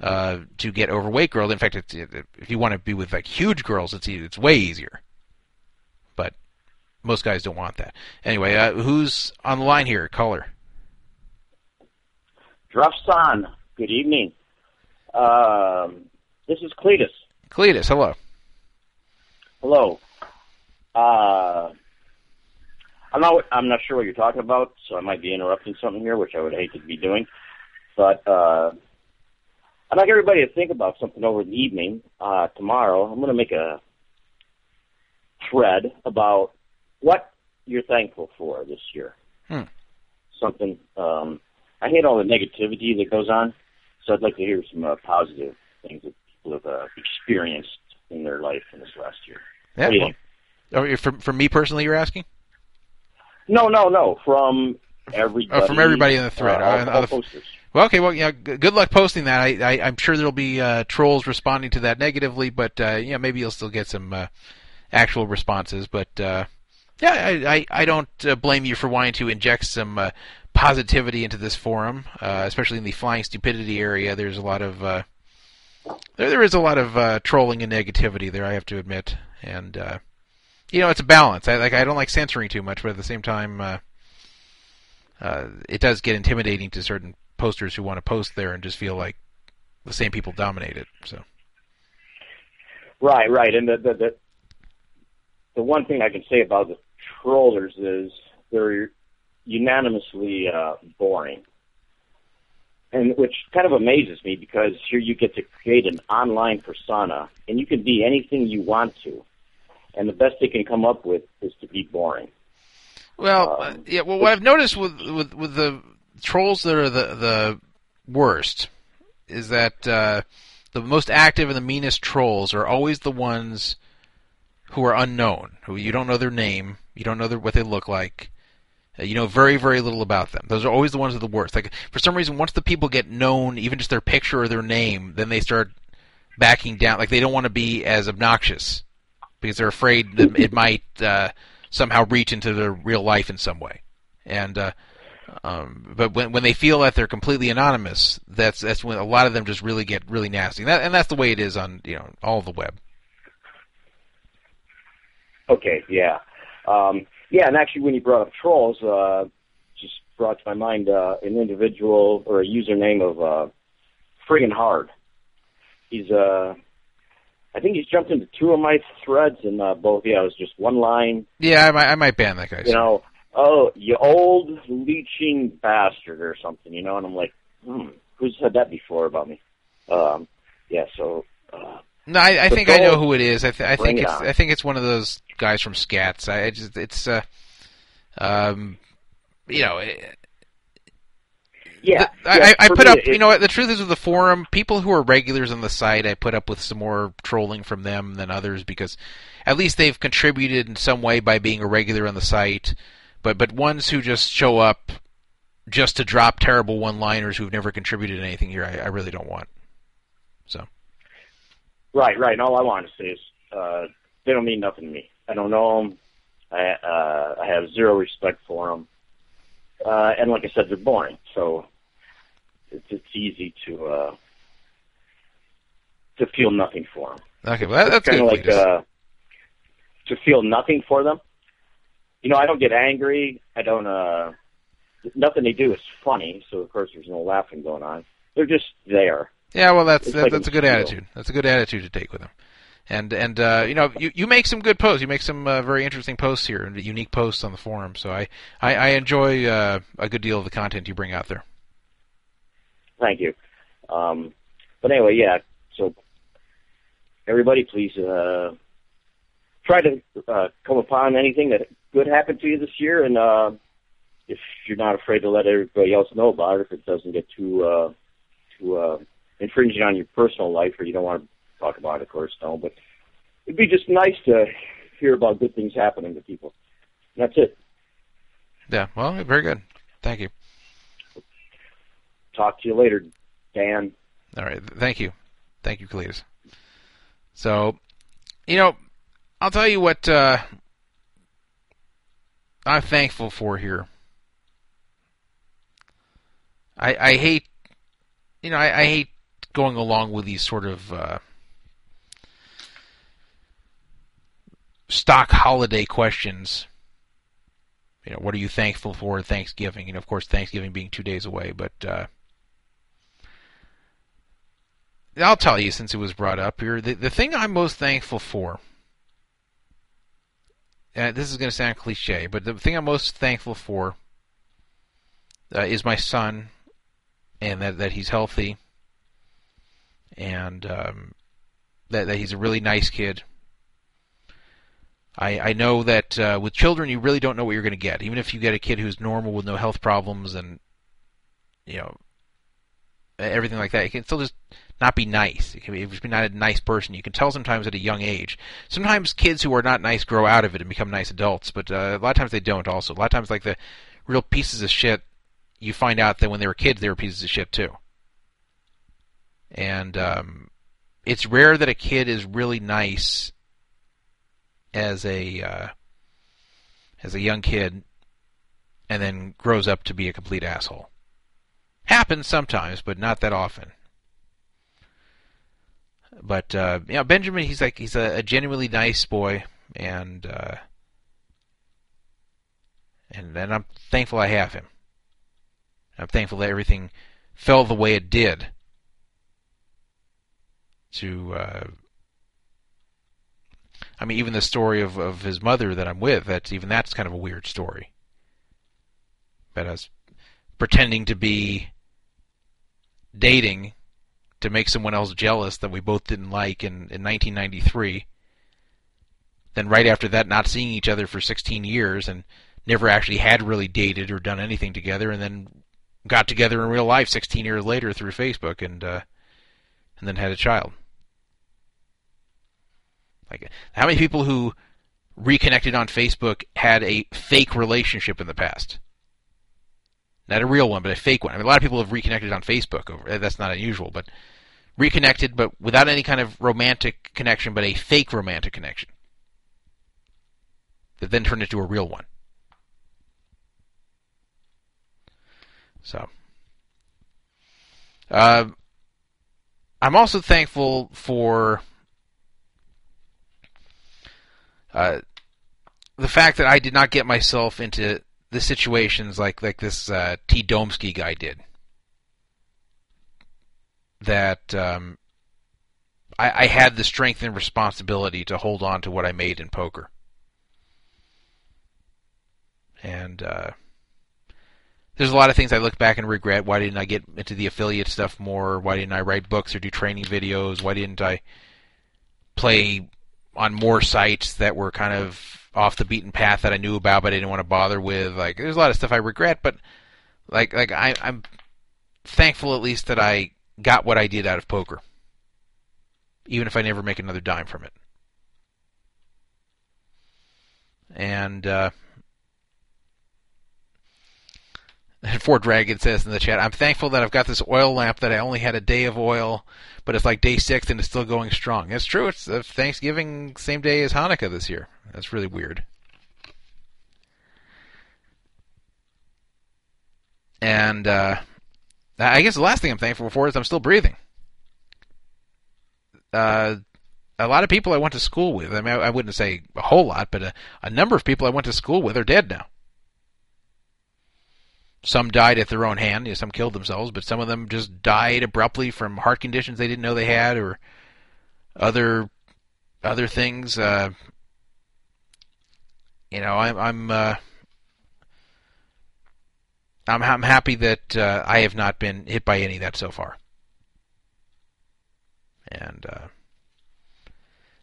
uh, to get overweight girls. In fact, if you want to be with like huge girls, it's it's way easier. But most guys don't want that. Anyway, uh, who's on the line here? Caller. Drufson, good evening. Um, this is Cletus. Cletus, hello. Hello. Uh, I'm not. I'm not sure what you're talking about, so I might be interrupting something here, which I would hate to be doing. But uh, I'd like everybody to think about something over the evening. Uh, tomorrow, I'm going to make a thread about what you're thankful for this year. Hmm. Something. Um, I hate all the negativity that goes on, so I'd like to hear some uh, positive things that people have uh, experienced in their life in this last year. Yeah, What do you well, think? oh, for me personally, you're asking? No, no, no. From everybody. Oh, from everybody in the thread. Uh, all, Uh, all the- posters. Well, okay. Well, yeah. g- Good luck posting that. I, I I'm sure there'll be uh, trolls responding to that negatively, but uh, yeah, maybe you'll still get some uh, actual responses. But uh, yeah, I I, I don't uh, blame you for wanting to inject some uh, positivity into this forum, uh, especially in the flying stupidity area. There's a lot of uh, there there is a lot of uh, trolling and negativity there. I have to admit, and uh, you know it's a balance. I like I don't like censoring too much, but at the same time. Uh, uh, it does get intimidating to certain posters who want to post there and just feel like the same people dominate it. So Right, right. And the, the the the one thing I can say about the trollers is they're unanimously uh, boring, and which kind of amazes me because here you get to create an online persona, and you can be anything you want to, and the best they can come up with is to be boring. Well, uh, yeah. Well, what I've noticed with with with the trolls that are the the worst is that uh, the most active and the meanest trolls are always the ones who are unknown, who you don't know their name, you don't know their, what they look like. Uh, you know very very little about them. Those are always the ones that are the worst. Like for some reason, once the people get known, even just their picture or their name, then they start backing down. Like they don't want to be as obnoxious because they're afraid it might uh, somehow reach into their real life in some way. And uh, um, but when when they feel that they're completely anonymous, that's that's when a lot of them just really get really nasty. And, that, and that's the way it is on you know all the web. Okay, yeah, um, yeah. And actually, when you brought up trolls, uh, just brought to my mind uh, an individual or a username of uh, friggin' hard. He's uh, I think he's jumped into two of my threads, and uh, both yeah, it was just one line. Yeah, I might I might ban that guy. You know, oh, you old leeching bastard or something, you know. And I'm like, hmm, who's said that before about me? Um, yeah, so. Uh, No, I, I think I know who it is. I, th- I think it's. I think it's one of those guys from Scats. I, I just it's uh, um, you know. It, Yeah, I, yeah, I, I put up. it- you know what? The truth is, with the forum, people who are regulars on the site, I put up with some more trolling from them than others because at least they've contributed in some way by being a regular on the site. But but ones who just show up just to drop terrible one-liners who've never contributed anything here, I, I really don't want. So Right, right. And all I want to say is uh, they don't mean nothing to me. I don't know them. I, uh, I have zero respect for them. Uh, and like I said, they're boring. So it's, it's easy to uh, to feel nothing for them. okay, well that, that's kind of like uh, to feel nothing for them. You know, I don't get angry. I don't. uh Nothing they do is funny. So of course, there's no laughing going on. They're just there. Yeah, well, that's that, like that's a good attitude. That's a good attitude to take with them. And and uh, you know you you make some good posts. You make some uh, very interesting posts here and unique posts on the forum. So I I, I enjoy uh, a good deal of the content you bring out there. Thank you. Um, but anyway, yeah. So everybody, please uh, try to uh, come upon anything that good happened to you this year, and uh, if you're not afraid to let everybody else know about it, if it doesn't get too uh, too uh, infringing on your personal life, or you don't want to talk about it, of course, no. But it'd be just nice to hear about good things happening to people. And that's it. Yeah. Well, very good. Thank you. Talk to you later, Dan. All right. Thank you. Thank you, Cletus. So, you know, I'll tell you what uh, I'm thankful for here. I, I hate, you know, I, I hate going along with these sort of uh, stock holiday questions. You know, what are you thankful for at Thanksgiving? And of course, Thanksgiving being two days away, but uh, I'll tell you since it was brought up here. The, the thing I'm most thankful for, this is going to sound cliche, but the thing I'm most thankful for uh, is my son, and that that he's healthy, and um, that that he's a really nice kid. I, I know that uh, with children, you really don't know what you're going to get. Even if you get a kid who's normal with no health problems and you know everything like that, it can still just not be nice. It can be, be not a nice person. You can tell sometimes at a young age. Sometimes kids who are not nice grow out of it and become nice adults, but uh, a lot of times they don't. Also, a lot of times, like the real pieces of shit, you find out that when they were kids, they were pieces of shit too. And um, it's rare that a kid is really nice as a uh, as a young kid, and then grows up to be a complete asshole. Happens sometimes, but not that often. But uh, you know, Benjamin, he's like he's a, a genuinely nice boy, and uh, and and I'm thankful I have him. I'm thankful that everything fell the way it did. To uh, I mean, even the story of, of his mother that I'm with, that's even that's kind of a weird story. But us pretending to be dating to make someone else jealous that we both didn't like in, in 1993. Then right after that, not seeing each other for 16 years and never actually had really dated or done anything together, and then got together in real life 16 years later through Facebook and uh, and then had a child. Like, how many people who reconnected on Facebook had a fake relationship in the past? Not a real one, but a fake one. I mean, a lot of people have reconnected on Facebook. Over that's not unusual, but reconnected, but without any kind of romantic connection, but a fake romantic connection that then turned into a real one. So, uh, I'm also thankful for uh, the fact that I did not get myself into the situations like like this uh, T. Domsky guy did. That um, I, I had the strength and responsibility to hold on to what I made in poker. And uh, there's a lot of things I look back and regret. Why didn't I get into the affiliate stuff more? Why didn't I write books or do training videos? Why didn't I play on more sites that were kind of off the beaten path that I knew about but I didn't want to bother with. Like there's a lot of stuff I regret, but like like I, I'm thankful at least that I got what I did out of poker, even if I never make another dime from it. And uh, [laughs] Fort Dragon says in the chat, I'm thankful that I've got this oil lamp that I only had a day of oil, but it's like day six and it's still going strong. It's true. It's uh, Thanksgiving, same day as Hanukkah this year. That's really weird. And uh, I guess the last thing I'm thankful for is I'm still breathing. Uh, a lot of people I went to school with, I mean, I wouldn't say a whole lot, but a, a number of people I went to school with are dead now. Some died at their own hand, you know, some killed themselves, but some of them just died abruptly from heart conditions they didn't know they had, or other other things. Uh, you know, I'm I'm uh, I'm, I'm happy that uh, I have not been hit by any of that so far, and uh,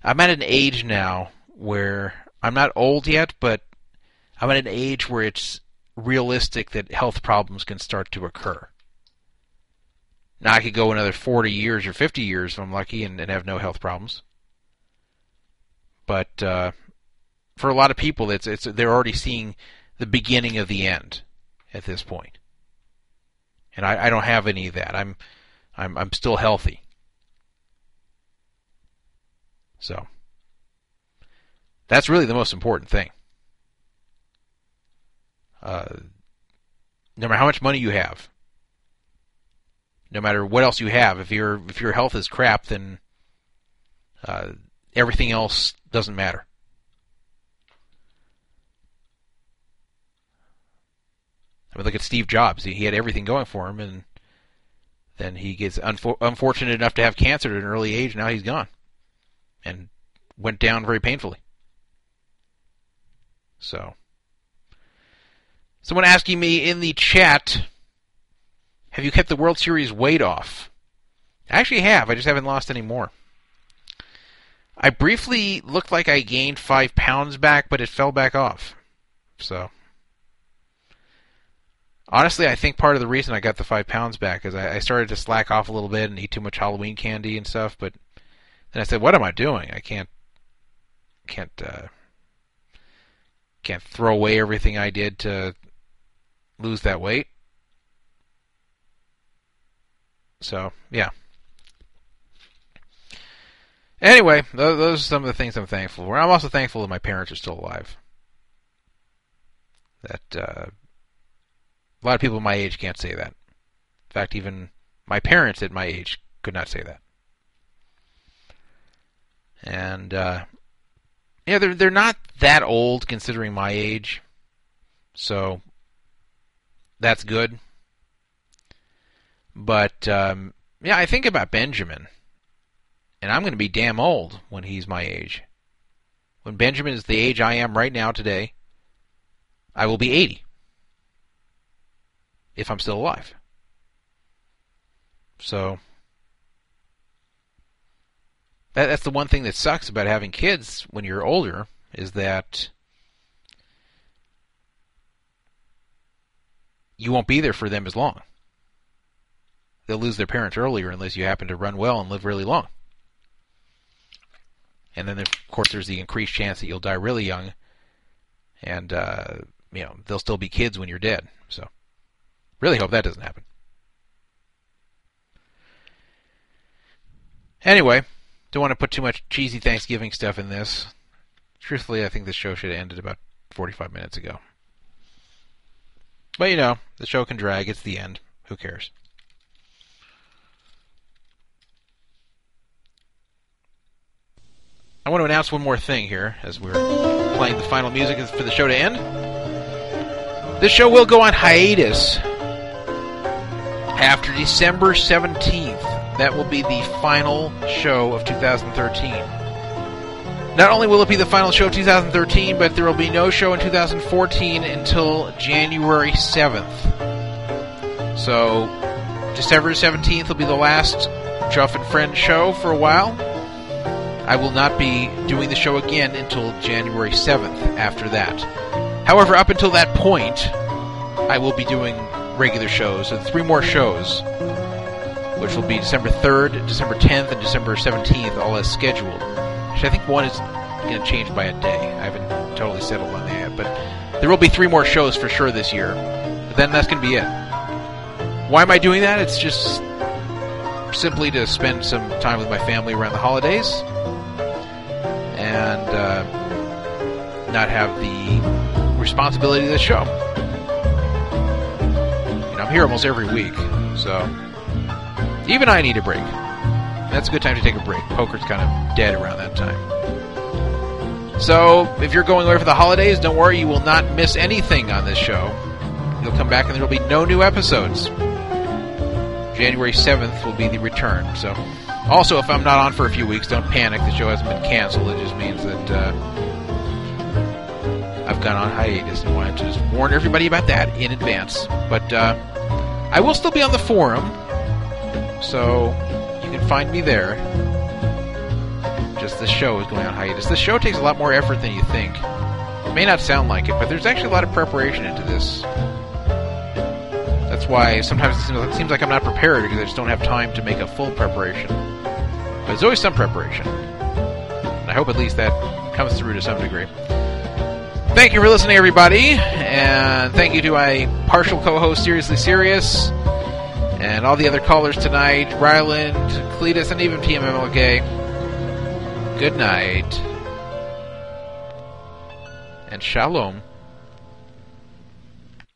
I'm at an age now where I'm not old yet, but I'm at an age where it's realistic that health problems can start to occur. Now I could go another 40 years or 50 years if I'm lucky and, and have no health problems. But uh, for a lot of people, it's it's they're already seeing the beginning of the end at this point. And I, I don't have any of that. I'm I'm I'm still healthy. So that's really the most important thing. Uh, no matter how much money you have, no matter what else you have, if your if your health is crap, then uh, everything else doesn't matter. I mean, look at Steve Jobs. He, had everything going for him, and then he gets unfo- unfortunate enough to have cancer at an early age. Now he's gone, and went down very painfully. So, someone asking me in the chat, have you kept the World Series weight off? I actually have. I just haven't lost any more. I briefly looked like I gained five pounds back, but it fell back off. So, honestly, I think part of the reason I got the five pounds back is I, I started to slack off a little bit and eat too much Halloween candy and stuff. But then I said, "What am I doing? I can't, can't, uh, can't throw away everything I did to lose that weight." So, yeah. Anyway, those, those are some of the things I'm thankful for. I'm also thankful that my parents are still alive. That uh, a lot of people my age can't say that. In fact, even my parents at my age could not say that. And uh, yeah, they're they're not that old considering my age, so that's good. But um, yeah, I think about Benjamin and I'm going to be damn old when he's my age. When Benjamin is the age I am right now today, I will be 80. If I'm still alive. So, that, that's the one thing that sucks about having kids when you're older, is that you won't be there for them as long. They'll lose their parents earlier unless you happen to run well and live really long and then of course there's the increased chance that you'll die really young, and uh, you know they'll still be kids when you're dead. So, really hope that doesn't happen. Anyway, don't want to put too much cheesy Thanksgiving stuff in this. Truthfully, I think this show should have ended about 45 minutes ago. But you know, the show can drag. It's the end. Who cares? I want to announce one more thing here as we're playing the final music for the show to end. This show will go on hiatus after December 17th. That will be the final show of 2013. Not only will it be the final show of 2013, but there will be no show in 2014 until January 7th. So, December 17th will be the last Chuff and Friends show for a while. I will not be doing the show again until January 7th after that. However, up until that point, I will be doing regular shows. and three more shows, which will be December 3rd, December 10th, and December 17th, all as scheduled. Actually, I think one is going to change by a day. I haven't totally settled on that yet, but there will be three more shows for sure this year. But then that's going to be it. Why am I doing that? It's just simply to spend some time with my family around the holidays and uh, not have the responsibility of the show. You know, I'm here almost every week, so even I need a break. That's a good time to take a break. Poker's kind of dead around that time. So, if you're going away for the holidays, don't worry, you will not miss anything on this show. You'll come back and there will be no new episodes. January 7th will be the return. So, also, if I'm not on for a few weeks, don't panic. The show hasn't been canceled. It just means that uh, I've gone on hiatus and wanted to just warn everybody about that in advance. But uh, I will still be on the forum, so can find me there. just the show is going on hiatus. This show takes a lot more effort than you think. It may not sound like it, but there's actually a lot of preparation into this. That's why sometimes it seems, like I'm not prepared because I just don't have time to make a full preparation. But there's always some preparation. And I hope at least that comes through to some degree. Thank you for listening, everybody, and thank you to my partial co-host, Seriously Serious, and all the other callers tonight, Ryland, Cletus, and even TMMLK. Good night, and shalom.